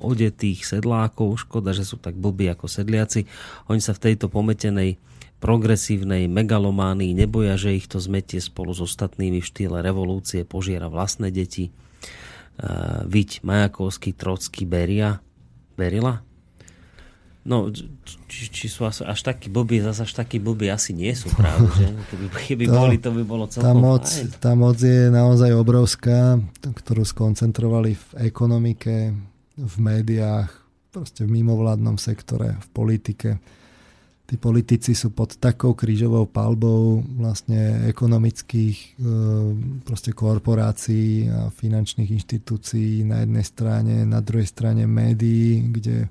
odetých sedlákov. Škoda, že sú tak blbí ako sedliaci. Oni sa v tejto pometenej progresívnej megalománii neboja, že ich to zmetie spolu s ostatnými v štýle revolúcie, požiera vlastné deti. Viť Majakovský, Trocký, Beria verila? No, či, či sú až, až takí blbí, zase až takí blbí asi nie sú práve, že? Keby, keby to, boli, to by bolo celkom
tá moc, fajn. tá moc je naozaj obrovská, ktorú skoncentrovali v ekonomike, v médiách, proste v mimovládnom sektore, v politike tí politici sú pod takou krížovou palbou vlastne ekonomických e, proste korporácií a finančných inštitúcií na jednej strane, na druhej strane médií, kde e,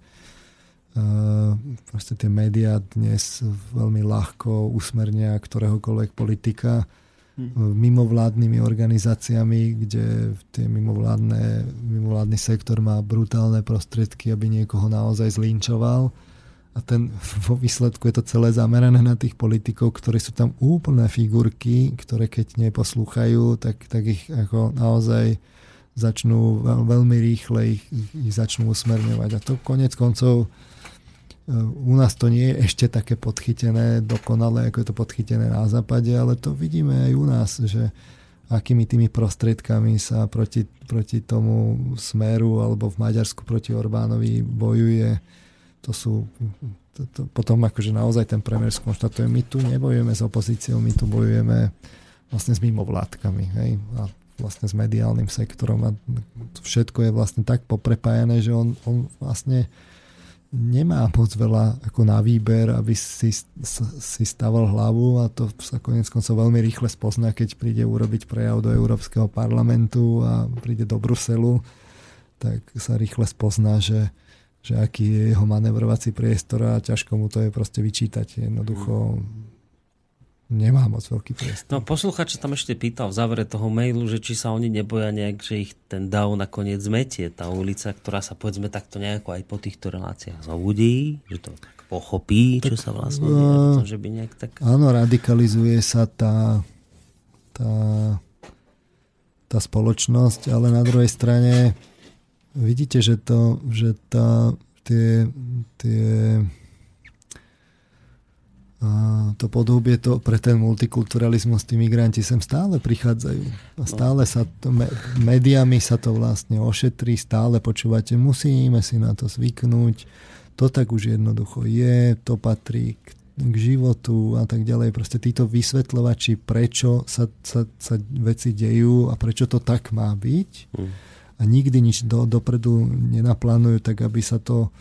proste tie médiá dnes veľmi ľahko usmernia ktoréhokoľvek politika. Mimovládnymi organizáciami, kde tie mimovládne, mimovládny sektor má brutálne prostriedky, aby niekoho naozaj zlinčoval a ten, vo výsledku je to celé zamerané na tých politikov, ktorí sú tam úplné figurky, ktoré keď neposlúchajú, tak, tak ich ako naozaj začnú veľ, veľmi rýchle ich, ich začnú usmerňovať. A to konec koncov u nás to nie je ešte také podchytené dokonale, ako je to podchytené na západe, ale to vidíme aj u nás, že akými tými prostriedkami sa proti, proti tomu smeru alebo v Maďarsku proti Orbánovi bojuje. To sú to, to, potom akože naozaj ten premiér skonštatuje, my tu nebojujeme s opozíciou, my tu bojujeme vlastne s mimovládkami, hej, a vlastne s mediálnym sektorom a všetko je vlastne tak poprepájané, že on, on vlastne nemá moc veľa ako na výber, aby si, si staval hlavu a to sa konec koncov veľmi rýchle spozná, keď príde urobiť prejav do Európskeho parlamentu a príde do Bruselu, tak sa rýchle spozná, že že aký je jeho manevrovací priestor a ťažko mu to je proste vyčítať. Jednoducho nemá moc veľký priestor.
No posluchač tam ešte pýtal v závere toho mailu, že či sa oni neboja nejak, že ich ten DAO nakoniec zmetie, tá ulica, ktorá sa povedzme takto nejako aj po týchto reláciách zobudí, že to tak pochopí, tak, čo sa vlastne deje, že by nejak tak...
Áno, radikalizuje sa tá, tá, tá spoločnosť, ale na druhej strane vidíte, že to, že tá, tie, tie to podhubie to pre ten multikulturalizmus tí migranti sem stále prichádzajú. A stále sa to, médiami sa to vlastne ošetrí, stále počúvate, musíme si na to zvyknúť, to tak už jednoducho je, to patrí k, k životu a tak ďalej. Proste títo vysvetľovači, prečo sa, sa, sa veci dejú a prečo to tak má byť mm. a nikdy nič do, dopredu nenaplánujú tak, aby sa to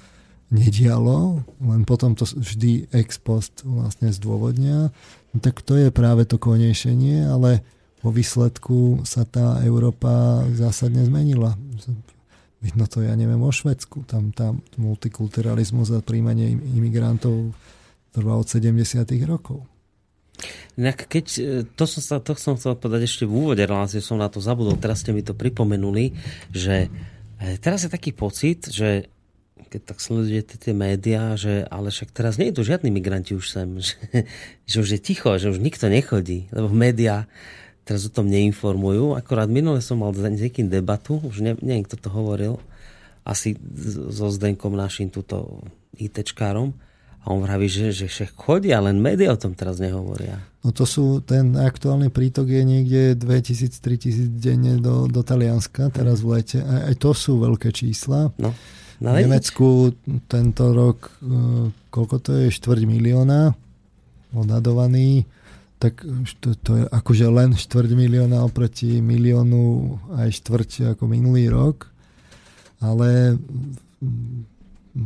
nedialo, len potom to vždy ex post vlastne zdôvodnia, no tak to je práve to konejšenie, ale vo výsledku sa tá Európa zásadne zmenila. Vidno to, ja neviem, o Švedsku. Tam, tam multikulturalizmus a príjmanie imigrantov trvá od 70. rokov.
Inak keď, e, to som, sa, to som chcel povedať ešte v úvode relácie, som na to zabudol, teraz ste mi to pripomenuli, že e, teraz je taký pocit, že keď tak sledujete tie médiá, že ale však teraz nie je tu žiadni migranti už sem, že, že už je ticho, že už nikto nechodí, lebo médiá teraz o tom neinformujú. Akorát minule som mal s niekým debatu, už ne, neviem, kto to hovoril, asi so Zdenkom našim túto ITčkárom, a on vraví, že, že však chodia, len médiá o tom teraz nehovoria.
No to sú, ten aktuálny prítok je niekde 2000-3000 denne do, do Talianska, teraz v lete. Aj, aj to sú veľké čísla.
No.
No, v Nemecku tento rok, e, koľko to je, štvrť milióna? Odhadovaný, tak to, to je akože len štvrť milióna oproti miliónu aj štvrť ako minulý rok, ale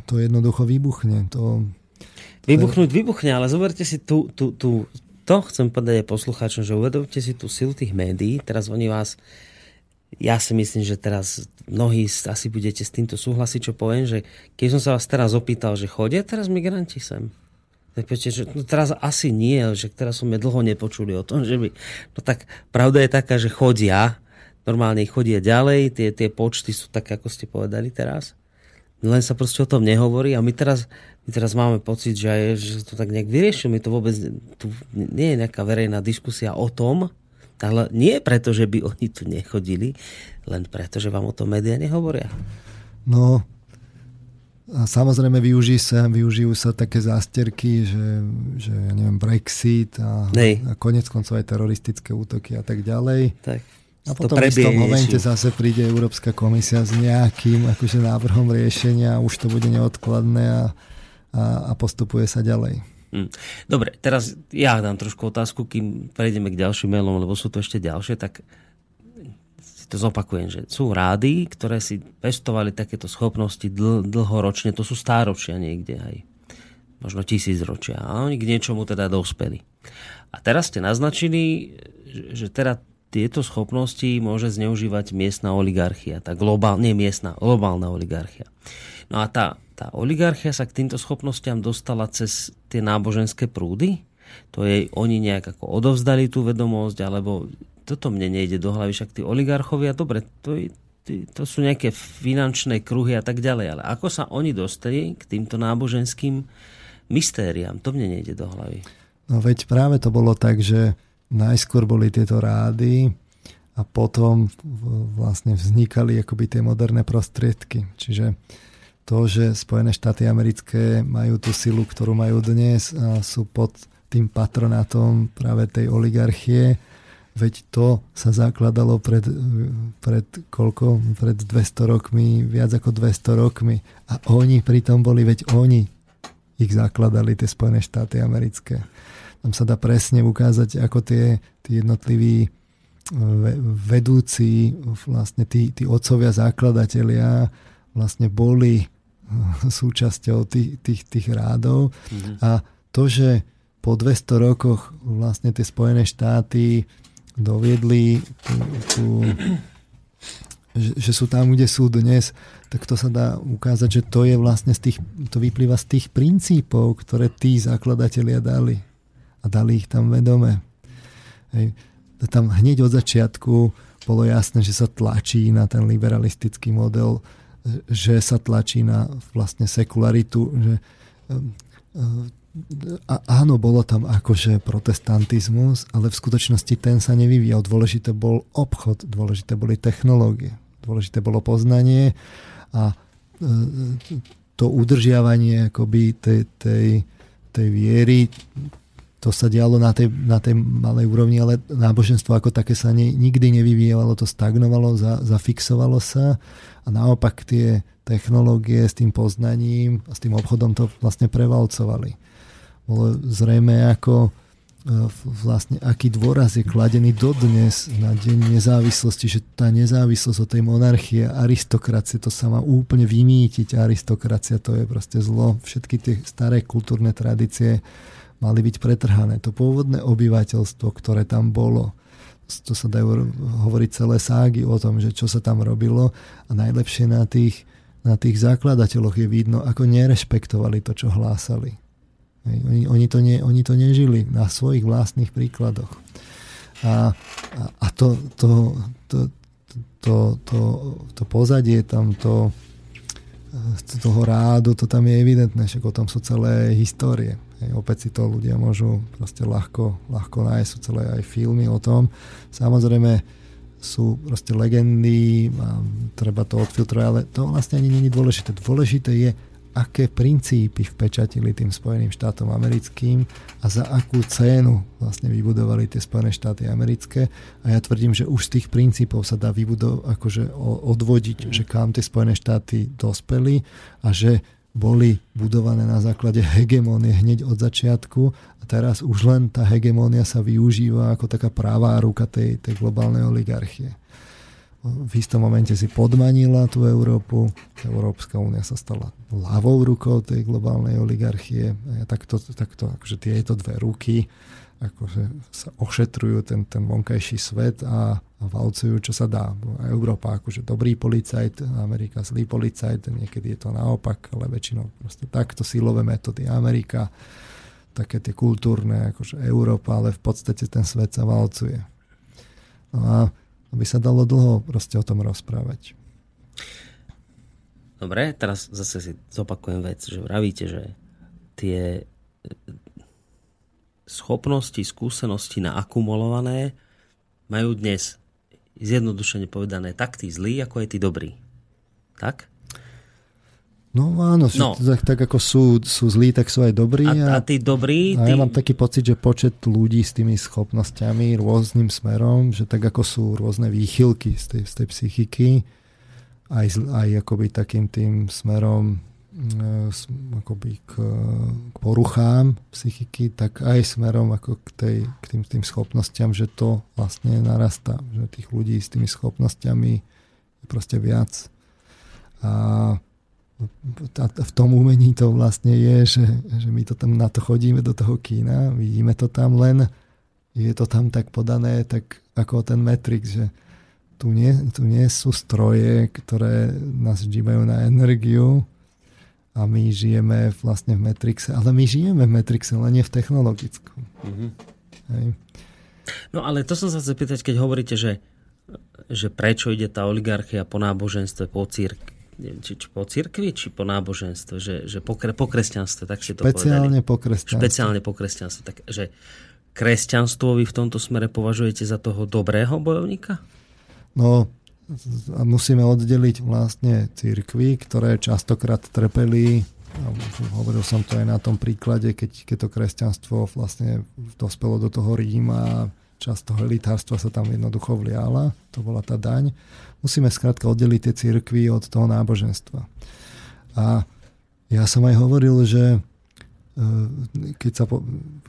to jednoducho vybuchne. To,
to Vybuchnúť je... vybuchne, ale zoberte si tú, tú, tú, to chcem povedať aj poslucháčom, že uvedomte si tú silu tých médií, teraz oni vás ja si myslím, že teraz mnohí asi budete s týmto súhlasiť, čo poviem, že keď som sa vás teraz opýtal, že chodia teraz migranti sem? Tak poďte, že no teraz asi nie, že teraz sme dlho nepočuli o tom, že by... No tak pravda je taká, že chodia, normálne chodia ďalej, tie, tie počty sú také, ako ste povedali teraz. Len sa proste o tom nehovorí a my teraz, my teraz máme pocit, že, aj, že to tak nejak vyriešil. My to vôbec, tu nie je nejaká verejná diskusia o tom, ale nie preto, že by oni tu nechodili, len preto, že vám o tom médiá nehovoria.
No, a samozrejme využijú sa, využijú sa také zásterky, že, že ja neviem, Brexit a, a konec koncov aj teroristické útoky a tak ďalej.
Tak.
A potom v istom momente zase príde Európska komisia s nejakým akože návrhom riešenia, už to bude neodkladné a, a, a postupuje sa ďalej.
Hm. Dobre, teraz ja dám trošku otázku, kým prejdeme k ďalším mailom, lebo sú to ešte ďalšie, tak si to zopakujem, že sú rády, ktoré si pestovali takéto schopnosti dl- dlhoročne, to sú stáročia niekde aj, možno tisíc ročia, a oni k niečomu teda dospeli. A teraz ste naznačili, že, teda tieto schopnosti môže zneužívať miestna oligarchia, tá globál, nie miestna, globálna oligarchia. No a tá, tá oligarchia sa k týmto schopnostiam dostala cez tie náboženské prúdy? To jej oni nejak ako odovzdali tú vedomosť, alebo toto mne nejde do hlavy, však tí oligarchovia, dobre, to, to sú nejaké finančné kruhy a tak ďalej, ale ako sa oni dostali k týmto náboženským mystériám, to mne nejde do hlavy.
No veď práve to bolo tak, že najskôr boli tieto rády a potom vlastne vznikali akoby tie moderné prostriedky. Čiže to, že Spojené štáty americké majú tú silu, ktorú majú dnes a sú pod tým patronátom práve tej oligarchie, veď to sa zakladalo pred, pred koľko? Pred 200 rokmi, viac ako 200 rokmi. A oni pritom boli, veď oni ich zakladali, tie Spojené štáty americké. Tam sa dá presne ukázať, ako tie, tie jednotliví vedúci, vlastne tí, tí otcovia zakladatelia vlastne boli súčasťou tých, tých, tých rádov. Mm-hmm. A to, že po 200 rokoch vlastne tie Spojené štáty doviedli tú, tú že, že sú tam, kde sú dnes, tak to sa dá ukázať, že to je vlastne z tých, to vyplýva z tých princípov, ktoré tí zakladatelia dali. A dali ich tam vedome. Hej. Tam hneď od začiatku bolo jasné, že sa tlačí na ten liberalistický model, že sa tlačí na vlastne sekularitu, že a áno, bolo tam akože protestantizmus, ale v skutočnosti ten sa nevyvíjal. Dôležité bol obchod, dôležité boli technológie, dôležité bolo poznanie a e, to udržiavanie akoby tej, tej, tej viery, to sa dialo na tej, na tej malej úrovni, ale náboženstvo ako také sa ne, nikdy nevyvíjalo, to stagnovalo, za, zafixovalo sa a naopak tie technológie s tým poznaním a s tým obchodom to vlastne prevalcovali bolo zrejme ako e, vlastne aký dôraz je kladený dodnes na deň nezávislosti, že tá nezávislosť od tej monarchie, aristokracie, to sa má úplne vymýtiť. Aristokracia to je proste zlo. Všetky tie staré kultúrne tradície mali byť pretrhané. To pôvodné obyvateľstvo, ktoré tam bolo, to sa dajú hovoriť celé ságy o tom, že čo sa tam robilo a najlepšie na tých, na tých zakladateľoch je vidno, ako nerešpektovali to, čo hlásali. Oni, oni, to ne, oni to nežili na svojich vlastných príkladoch. A, a, a to, to, to, to, to, to pozadie tam, to, toho rádu, to tam je evidentné, však o tom sú celé histórie. Hej, opäť si to ľudia môžu proste ľahko, ľahko nájsť, sú celé aj filmy o tom. Samozrejme sú proste legendy, a treba to odfiltrovať, ale to vlastne ani je dôležité. Dôležité je, aké princípy vpečatili tým Spojeným štátom americkým a za akú cenu vlastne vybudovali tie Spojené štáty americké. A ja tvrdím, že už z tých princípov sa dá vybudovať, akože odvodiť, mm. že kam tie Spojené štáty dospeli a že boli budované na základe hegemónie hneď od začiatku a teraz už len tá hegemónia sa využíva ako taká pravá ruka tej, tej globálnej oligarchie v istom momente si podmanila tú Európu. Európska únia sa stala ľavou rukou tej globálnej oligarchie. Takto, takto akože tieto dve ruky akože sa ošetrujú ten, ten vonkajší svet a, a valcujú, čo sa dá. Európa akože dobrý policajt, Amerika zlý policajt, niekedy je to naopak, ale väčšinou proste takto silové metódy. Amerika, také tie kultúrne, akože Európa, ale v podstate ten svet sa valcuje. No a aby sa dalo dlho proste o tom rozprávať.
Dobre, teraz zase si zopakujem vec, že vravíte, že tie schopnosti, skúsenosti na akumulované majú dnes zjednodušene povedané tak tí zlí, ako aj tí dobrí. Tak?
No áno, no. Tak, tak ako sú, sú zlí, tak sú aj dobrí.
A, a, a tí dobrí...
A ja mám taký pocit, že počet ľudí s tými schopnosťami rôznym smerom, že tak ako sú rôzne výchylky z tej, z tej psychiky, aj, aj akoby takým tým smerom akoby k, k poruchám psychiky, tak aj smerom ako k, tej, k tým, tým schopnostiam, že to vlastne narastá, že tých ľudí s tými schopnosťami je proste viac. A v tom umení to vlastne je, že, že my to tam na to chodíme do toho kína, vidíme to tam len, je to tam tak podané, tak ako ten Matrix, že tu nie, tu nie sú stroje, ktoré nás žívajú na energiu a my žijeme vlastne v Matrixe, ale my žijeme v Matrixe, len nie v technologickom. Mm-hmm. Hej.
No ale to som sa chcel pýtať, keď hovoríte, že, že prečo ide tá oligarchia po náboženstve, po círk, neviem, či, či po cirkvi, či po náboženstve, že, že po, po kresťanstve, tak ste to
Špeciálne
povedali.
po kresťanstve.
Špeciálne po kresťanstve. Tak, že kresťanstvo vy v tomto smere považujete za toho dobrého bojovníka?
No, musíme oddeliť vlastne církvy, ktoré častokrát trpeli hovoril som to aj na tom príklade, keď, keď to kresťanstvo vlastne dospelo do toho Ríma časť toho elitárstva sa tam jednoducho vliala, to bola tá daň. Musíme skrátka oddeliť tie cirkvy od toho náboženstva. A ja som aj hovoril, že e, keď sa,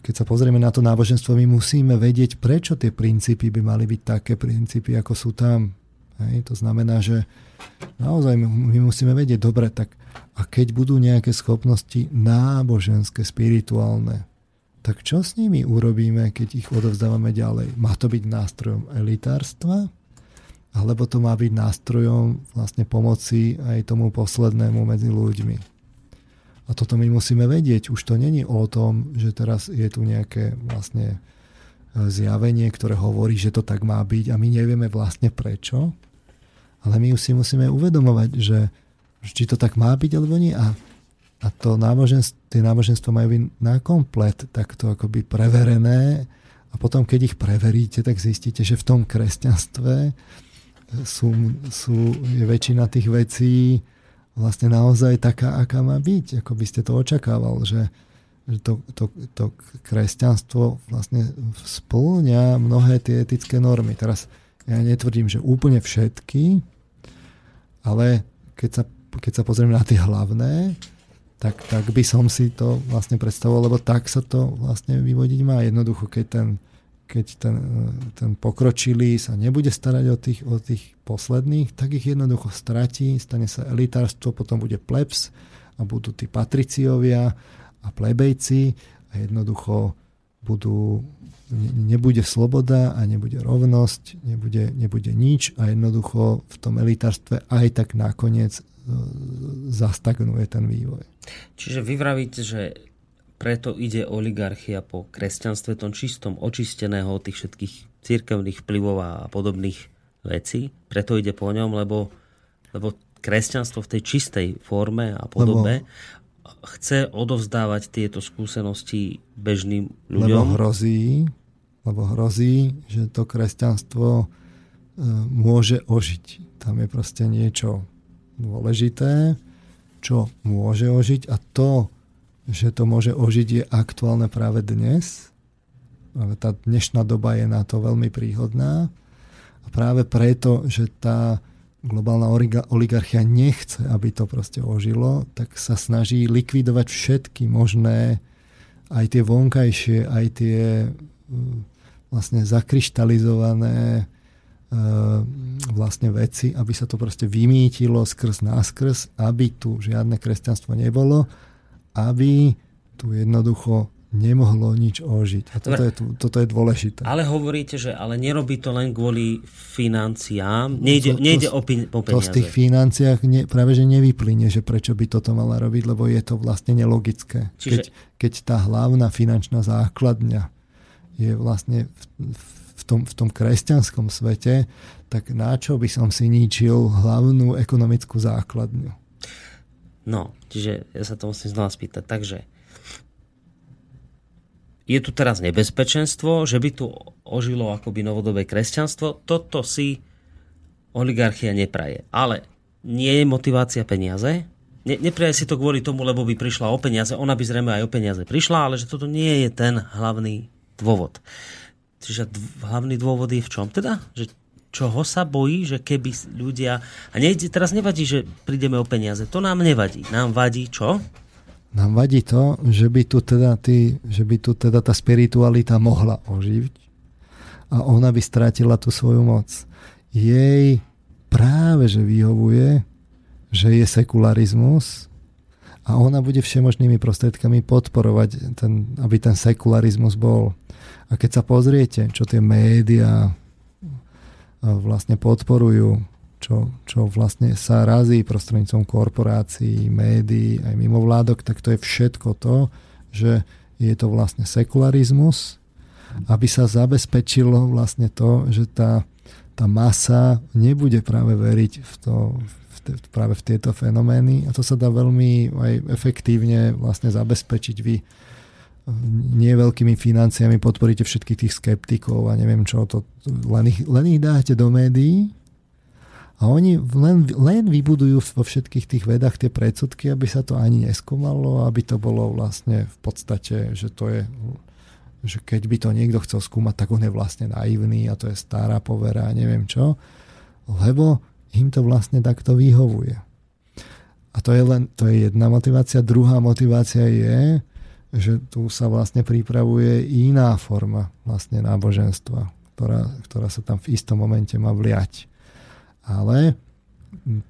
keď sa pozrieme na to náboženstvo, my musíme vedieť, prečo tie princípy by mali byť také princípy, ako sú tam. Hej? To znamená, že naozaj my musíme vedieť, dobre, tak a keď budú nejaké schopnosti náboženské, spirituálne, tak čo s nimi urobíme, keď ich odovzdávame ďalej? Má to byť nástrojom elitárstva? alebo to má byť nástrojom vlastne pomoci aj tomu poslednému medzi ľuďmi. A toto my musíme vedieť. Už to není o tom, že teraz je tu nejaké vlastne e, zjavenie, ktoré hovorí, že to tak má byť a my nevieme vlastne prečo. Ale my si musíme uvedomovať, že či to tak má byť alebo nie. A, a to náboženstvo, tie náboženstvo majú byť na komplet takto akoby preverené a potom, keď ich preveríte, tak zistíte, že v tom kresťanstve sú, sú, je väčšina tých vecí vlastne naozaj taká, aká má byť. Ako by ste to očakával, že, že to, to, to kresťanstvo vlastne spĺňa mnohé tie etické normy. Teraz ja netvrdím, že úplne všetky, ale keď sa, keď sa pozrieme na tie hlavné, tak, tak by som si to vlastne predstavoval, lebo tak sa to vlastne vyvodiť má. Jednoducho, keď ten, keď ten, ten pokročilý sa nebude starať o tých, o tých posledných, tak ich jednoducho stratí, stane sa elitárstvo, potom bude plebs a budú tí patriciovia a plebejci a jednoducho budú, nebude sloboda a nebude rovnosť, nebude, nebude nič a jednoducho v tom elitárstve aj tak nakoniec zastagnuje ten vývoj.
Čiže vy vravíte, že preto ide oligarchia po kresťanstve tom čistom, očisteného od tých všetkých církevných vplyvov a podobných vecí. Preto ide po ňom, lebo, lebo kresťanstvo v tej čistej forme a podobe lebo, chce odovzdávať tieto skúsenosti bežným ľuďom.
Lebo hrozí, lebo hrozí, že to kresťanstvo e, môže ožiť. Tam je proste niečo dôležité, čo môže ožiť a to, že to môže ožiť je aktuálne práve dnes. Tá dnešná doba je na to veľmi príhodná a práve preto, že tá globálna oligarchia nechce, aby to proste ožilo, tak sa snaží likvidovať všetky možné, aj tie vonkajšie, aj tie vlastne zakryštalizované Ehm, vlastne veci, aby sa to proste vymýtilo skrz náskrz, aby tu žiadne kresťanstvo nebolo, aby tu jednoducho nemohlo nič ožiť. A toto je, toto je dôležité.
Ale hovoríte, že ale nerobí to len kvôli financiám. Nejde, to, nejde o, pin, o
peniaze. To z tých financiách ne, práve že nevyplyne, že prečo by toto mala robiť, lebo je to vlastne nelogické. Čiže... Keď, keď tá hlavná finančná základňa je vlastne v, v tom, v tom kresťanskom svete, tak na čo by som si ničil hlavnú ekonomickú základňu?
No, čiže ja sa to musím znova spýtať. Takže je tu teraz nebezpečenstvo, že by tu ožilo akoby novodobé kresťanstvo. Toto si oligarchia nepraje. Ale nie je motivácia peniaze. Ne, nepraje si to kvôli tomu, lebo by prišla o peniaze. Ona by zrejme aj o peniaze prišla, ale že toto nie je ten hlavný dôvod. Čiže hlavný dôvod je v čom teda? Že čoho sa bojí, že keby ľudia... A nejde, teraz nevadí, že prídeme o peniaze. To nám nevadí. Nám vadí čo?
Nám vadí to, že by tu teda, tí, že by tu teda tá spiritualita mohla ožiť a ona by strátila tú svoju moc. Jej práve, že vyhovuje, že je sekularizmus a ona bude všemožnými prostriedkami podporovať, ten, aby ten sekularizmus bol. A keď sa pozriete, čo tie médiá vlastne podporujú, čo, čo vlastne sa razí prostredníctvom korporácií, médií, aj mimovládok, tak to je všetko to, že je to vlastne sekularizmus, aby sa zabezpečilo vlastne to, že tá, tá masa nebude práve veriť v to, v práve v tieto fenomény a to sa dá veľmi aj efektívne vlastne zabezpečiť. Vy nie veľkými financiami podporíte všetkých tých skeptikov a neviem čo, to, len, ich, len ich dáte do médií a oni len, len vybudujú vo všetkých tých vedách tie predsudky, aby sa to ani neskúmalo, aby to bolo vlastne v podstate, že to je že keď by to niekto chcel skúmať, tak on je vlastne naivný a to je stará povera a neviem čo, lebo im to vlastne takto vyhovuje. A to je len to je jedna motivácia. Druhá motivácia je, že tu sa vlastne pripravuje iná forma vlastne náboženstva, ktorá, ktorá sa tam v istom momente má vliať. Ale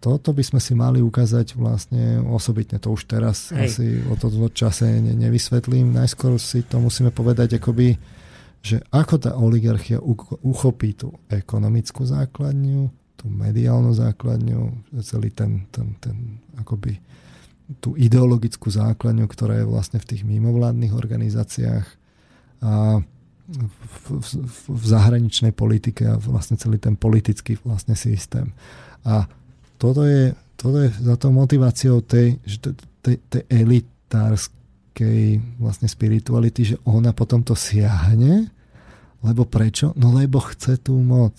toto by sme si mali ukázať vlastne osobitne. To už teraz Hej. asi o toto čase ne, nevysvetlím. Najskôr si to musíme povedať akoby, že ako tá oligarchia uchopí tú ekonomickú základňu, tú mediálnu základňu, celý ten, ten, ten akoby tú ideologickú základňu, ktorá je vlastne v tých mimovládnych organizáciách a v, v, v zahraničnej politike a vlastne celý ten politický vlastne systém. A toto je, toto je za tou motiváciou tej, tej, tej elitárskej vlastne spirituality, že ona potom to siahne, lebo prečo? No lebo chce tú moc.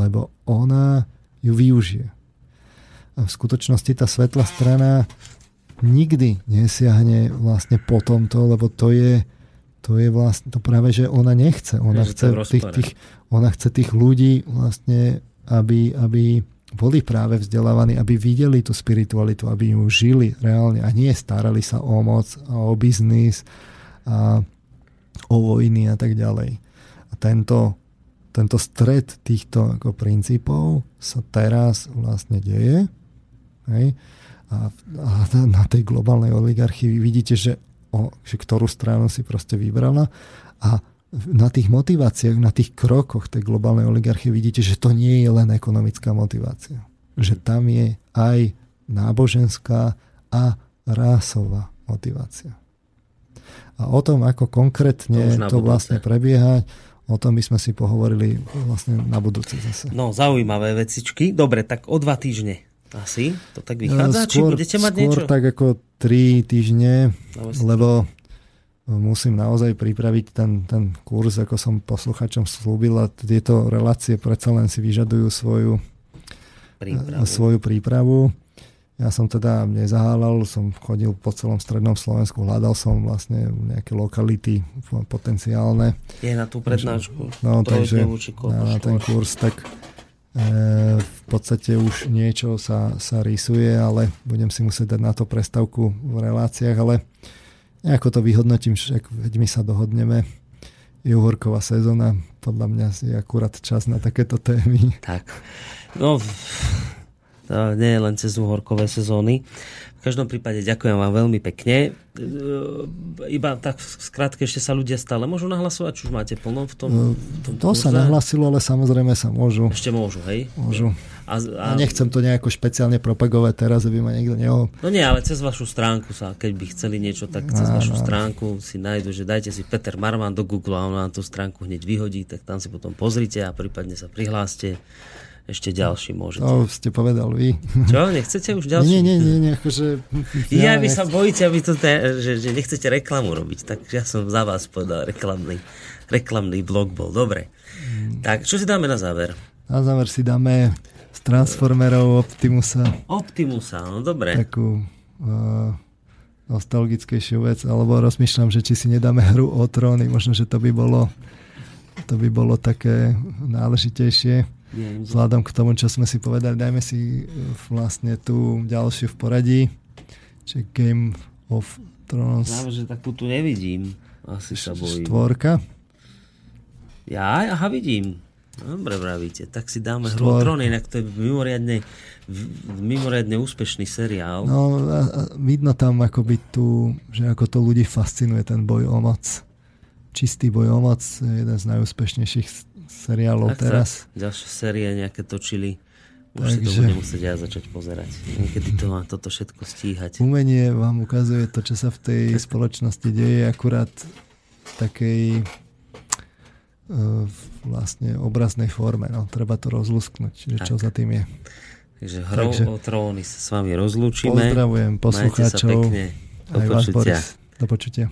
Lebo ona ju využije. A v skutočnosti tá svetlá strana nikdy nesiahne vlastne po tomto, lebo to je, to je vlastne to práve, že ona nechce. Ona, chce tých, tých, ona chce tých ľudí vlastne, aby, aby boli práve vzdelávaní, aby videli tú spiritualitu, aby ju žili reálne a nie starali sa o moc a o biznis a o vojny a tak ďalej. A tento, tento stred týchto ako princípov sa teraz vlastne deje. Hej? A, a na tej globálnej oligarchii vidíte, že, o, že ktorú stranu si proste vybrala a na tých motiváciách, na tých krokoch tej globálnej oligarchie vidíte, že to nie je len ekonomická motivácia. Že tam je aj náboženská a rásová motivácia. A o tom, ako konkrétne to, to vlastne prebieha, o tom by sme si pohovorili vlastne na budúce zase.
No, zaujímavé vecičky. Dobre, tak o dva týždne asi? To tak vychádza? Skôr, Či budete mať
skôr
niečo?
tak ako tri týždne, no, lebo musím naozaj pripraviť ten, ten kurz, ako som posluchačom slúbil a tieto relácie predsa len si vyžadujú svoju prípravu. svoju prípravu. Ja som teda nezahálal, som chodil po celom strednom Slovensku, hľadal som vlastne nejaké lokality potenciálne.
Je na tú prednášku.
No, takže na, na ten kurz, tak e, v podstate už niečo sa, sa rysuje, ale budem si musieť dať na to prestavku v reláciách, ale Nejako to vyhodnotím, že veď my sa dohodneme. Je uhorková sezóna, podľa mňa je akurát čas na takéto témy.
Tak. No, nie len cez uhorkové sezóny. V každom prípade ďakujem vám veľmi pekne. E, iba tak skrátke ešte sa ľudia stále môžu nahlasovať, či už máte plno v tom, v tom
To kurze? sa nahlasilo, ale samozrejme sa môžu.
Ešte môžu, hej?
Môžu. A, a... a nechcem to nejako špeciálne propagovať teraz, aby ma niekto neho...
No nie, ale cez vašu stránku sa, keď by chceli niečo, tak cez no, vašu no. stránku si nájdu, že dajte si Peter Marman do Google a on vám tú stránku hneď vyhodí, tak tam si potom pozrite a prípadne sa prihláste ešte ďalší môžete.
To ste povedal vy.
Čo? Nechcete už ďalší?
Nie, nie, nie, nie akože...
Ja, ja vy sa bojíte, aby to te, že, že nechcete reklamu robiť, tak ja som za vás povedal reklamný, reklamný blog bol. Dobre. Hmm. Tak, čo si dáme na záver?
Na záver si dáme z Transformerov Optimusa.
Optimusa, no dobre.
Takú uh, nostalgickejšiu vec, alebo rozmýšľam, že či si nedáme hru o tróny, možno, že to by bolo to by bolo také náležitejšie. Vzhľadom k tomu, čo sme si povedali, dajme si e, vlastne tú ďalšiu v poradí, čiže Game of Thrones.
Práve, že takú tu nevidím. Asi sa bojím.
Štvorka.
Ja? Aha, vidím. Dobre vravíte. Tak si dáme. Hru Tron, inak to je mimoriadne, mimoriadne úspešný seriál.
No, a, a vidno tam akoby tu, že ako to ľudí fascinuje ten boj o moc. Čistý boj o moc je jeden z najúspešnejších seriálov tak teraz.
Ďalšie série nejaké točili. Už Takže, si to budem musieť ja začať pozerať. Niekedy to má toto všetko stíhať.
Umenie vám ukazuje to, čo sa v tej spoločnosti deje, akurát takej uh, vlastne obraznej forme. No, treba to rozlusknúť, že čo za tým je.
Takže hrou Takže, o tróny sa s vami rozlúčime.
Pozdravujem poslucháčov. Majte sa pekne.
Do počutia.
Do počutia.